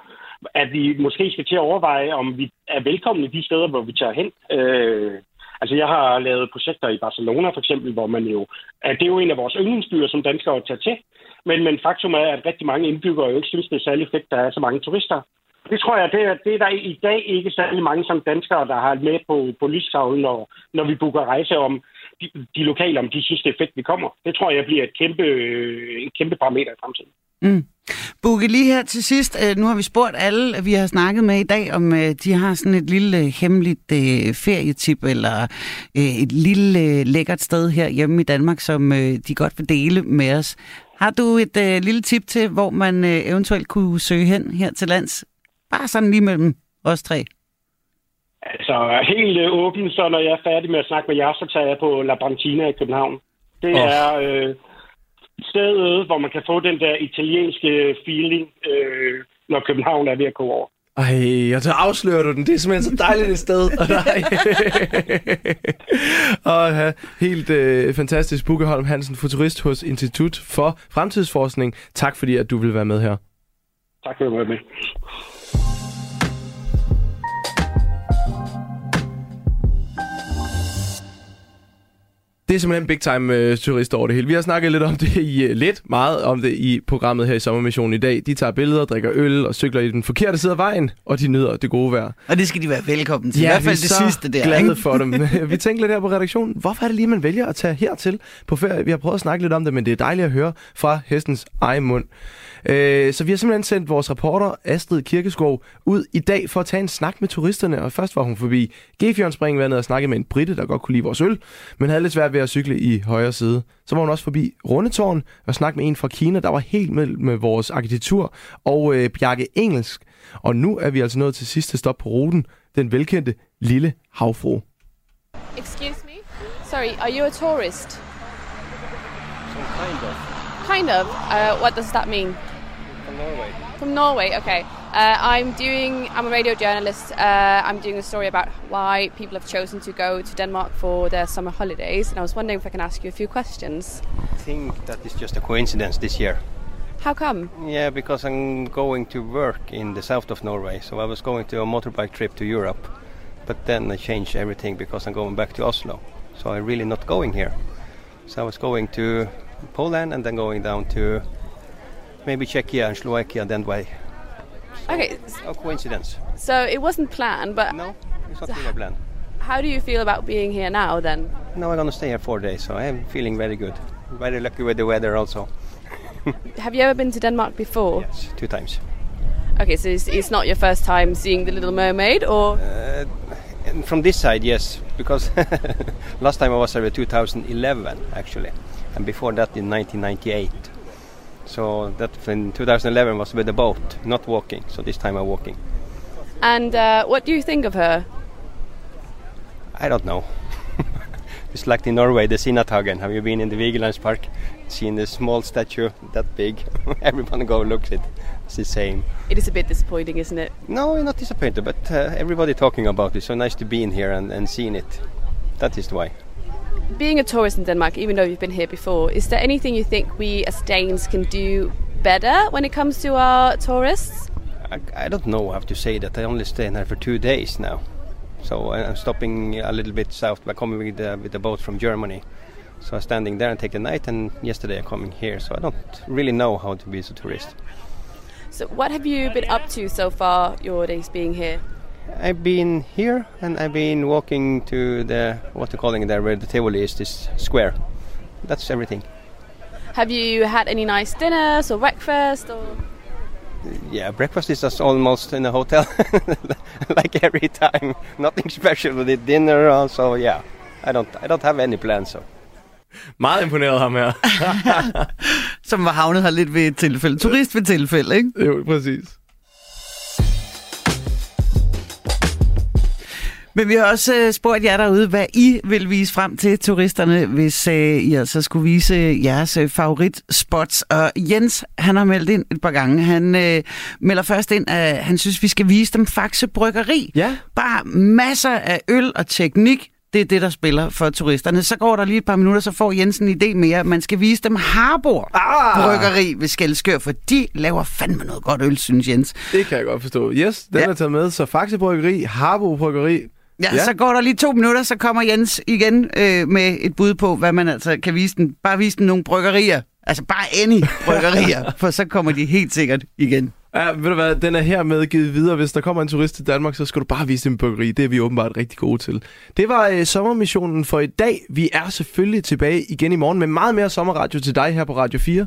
at vi måske skal til at overveje, om vi er velkomne de steder, hvor vi tager hen. Øh, altså, jeg har lavet projekter i Barcelona for eksempel, hvor man jo... At det er jo en af vores yndlingsbyer, som danskere tager til. Men, men faktum er, at rigtig mange indbyggere jo ikke synes, det er særlig fedt, der er så mange turister. Det tror jeg, det er, det er der i dag ikke særlig mange som danskere, der har med på, på lystavlen, når, når vi booker rejse om de, de lokale, om de synes, det er fedt, vi kommer. Det tror jeg bliver et kæmpe, øh, et kæmpe parameter i fremtiden. Mm. Bukke, lige her til sidst, øh, nu har vi spurgt alle, vi har snakket med i dag, om øh, de har sådan et lille øh, hemmeligt øh, ferietip, eller øh, et lille øh, lækkert sted her hjemme i Danmark, som øh, de godt vil dele med os. Har du et øh, lille tip til, hvor man øh, eventuelt kunne søge hen her til lands? Bare sådan lige mellem os tre. Altså, helt øh, åben, så når jeg er færdig med at snakke med jer, så tager jeg på La Brantina i København. Det oh. er øh, stedet, hvor man kan få den der italienske feeling, øh, når København er ved at gå over. Ej, og så afslører du den. Det er simpelthen så dejligt et sted. Og nej. og ja, helt øh, fantastisk. Bukke Holm Hansen, futurist hos Institut for Fremtidsforskning. Tak fordi, at du vil være med her. Tak for at være med. Det er simpelthen big time øh, turister over det hele. Vi har snakket lidt om det i øh, lidt meget om det i programmet her i Sommermissionen i dag. De tager billeder, drikker øl og cykler i den forkerte side af vejen, og de nyder det gode vejr. Og det skal de være velkommen til. I hvert fald det sidste der. glade ikke? for dem. vi tænkte lidt her på redaktionen. Hvorfor er det lige, man vælger at tage hertil på ferie? Vi har prøvet at snakke lidt om det, men det er dejligt at høre fra hestens egen mund. Øh, så vi har simpelthen sendt vores reporter Astrid Kirkeskov ud i dag for at tage en snak med turisterne. Og først var hun forbi Gefjørnsspringvandet og snakke med en britte, der godt kunne lide vores øl, men havde lidt svært ved at cykle i højre side. Så var hun også forbi Rundetårn og snakke med en fra Kina, der var helt med med vores arkitektur og øh, Bjarke Engelsk. Og nu er vi altså nået til sidste stop på ruten. den velkendte Lille Havfru. Excuse me? Sorry, are you a tourist? Some kind of. Kind of. Uh, what does that mean? From Norway. From Norway, okay. Uh, I'm doing. I'm a radio journalist. Uh, I'm doing a story about why people have chosen to go to Denmark for their summer holidays, and I was wondering if I can ask you a few questions. I think that is just a coincidence this year. How come? Yeah, because I'm going to work in the south of Norway. So I was going to a motorbike trip to Europe, but then I changed everything because I'm going back to Oslo. So I'm really not going here. So I was going to Poland and then going down to maybe Czechia and Slovakia then way. Okay, A coincidence. so it wasn't planned, but no, it's not really a plan. How do you feel about being here now then? Now I'm gonna stay here four days, so I'm feeling very good. Very lucky with the weather also. Have you ever been to Denmark before? Yes, two times. Okay, so it's, it's not your first time seeing The Little Mermaid, or Uh, from this side, yes, because last time I was there in 2011 actually, and before that in 1998. So that in 2011 was with a boat, not walking. So this time I'm walking. and uh, what do you think of her? I don't know. it's like in Norway, the Sinathagen. Have you been in the Vigelandspark? Seen the small statue that big? Everyone go look at it. It's the same. It is a bit disappointing, isn't it? No, not disappointed, but uh, everybody talking about it. So nice to be in here and, and seeing it. That is why. Being a tourist in Denmark, even though you've been here before, is there anything you think we as Danes can do better when it comes to our tourists? I, I don't know. I have to say that I only stay here for two days now. So I- I'm stopping a little bit south by coming with the, with the boat from Germany. So I'm standing there and take the night, and yesterday I'm coming here. So I don't really know how to be a tourist. So, what have you been up to so far, your days being here? I've been here and I've been walking to the what you calling there where the Tivoli is this square. That's everything. Have you had any nice dinners or breakfast? Or Yeah, breakfast is just almost in a hotel, like every time. Nothing special with it. Dinner also. Yeah, I don't I don't have any plans. So. Meget imponeret ham her. Som var havnet her lidt ved et tilfælde. Turist ved tilfælde, ikke? Jo, præcis. Men vi har også øh, spurgt jer derude, hvad I vil vise frem til turisterne, hvis øh, I altså skulle vise jeres øh, favoritspots. Og Jens, han har meldt ind et par gange. Han øh, melder først ind, at han synes, vi skal vise dem Faxe Bryggeri. Ja. Bare masser af øl og teknik. Det er det, der spiller for turisterne. Så går der lige et par minutter, så får Jensen en idé mere. Man skal vise dem Harbor Ah! Bryggeri ved Skelskør, for de laver fandme noget godt øl, synes Jens. Det kan jeg godt forstå. Yes, den ja. er taget med. Så Faxe Bryggeri, Harbo Bryggeri. Ja, ja, så går der lige to minutter, så kommer Jens igen øh, med et bud på, hvad man altså kan vise den. Bare vise den nogle bryggerier. Altså bare any bryggerier, for så kommer de helt sikkert igen. Ja, ved du hvad, den er hermed givet videre. Hvis der kommer en turist til Danmark, så skal du bare vise dem bryggeri. Det er vi åbenbart rigtig gode til. Det var øh, sommermissionen for i dag. Vi er selvfølgelig tilbage igen i morgen med meget mere sommerradio til dig her på Radio 4.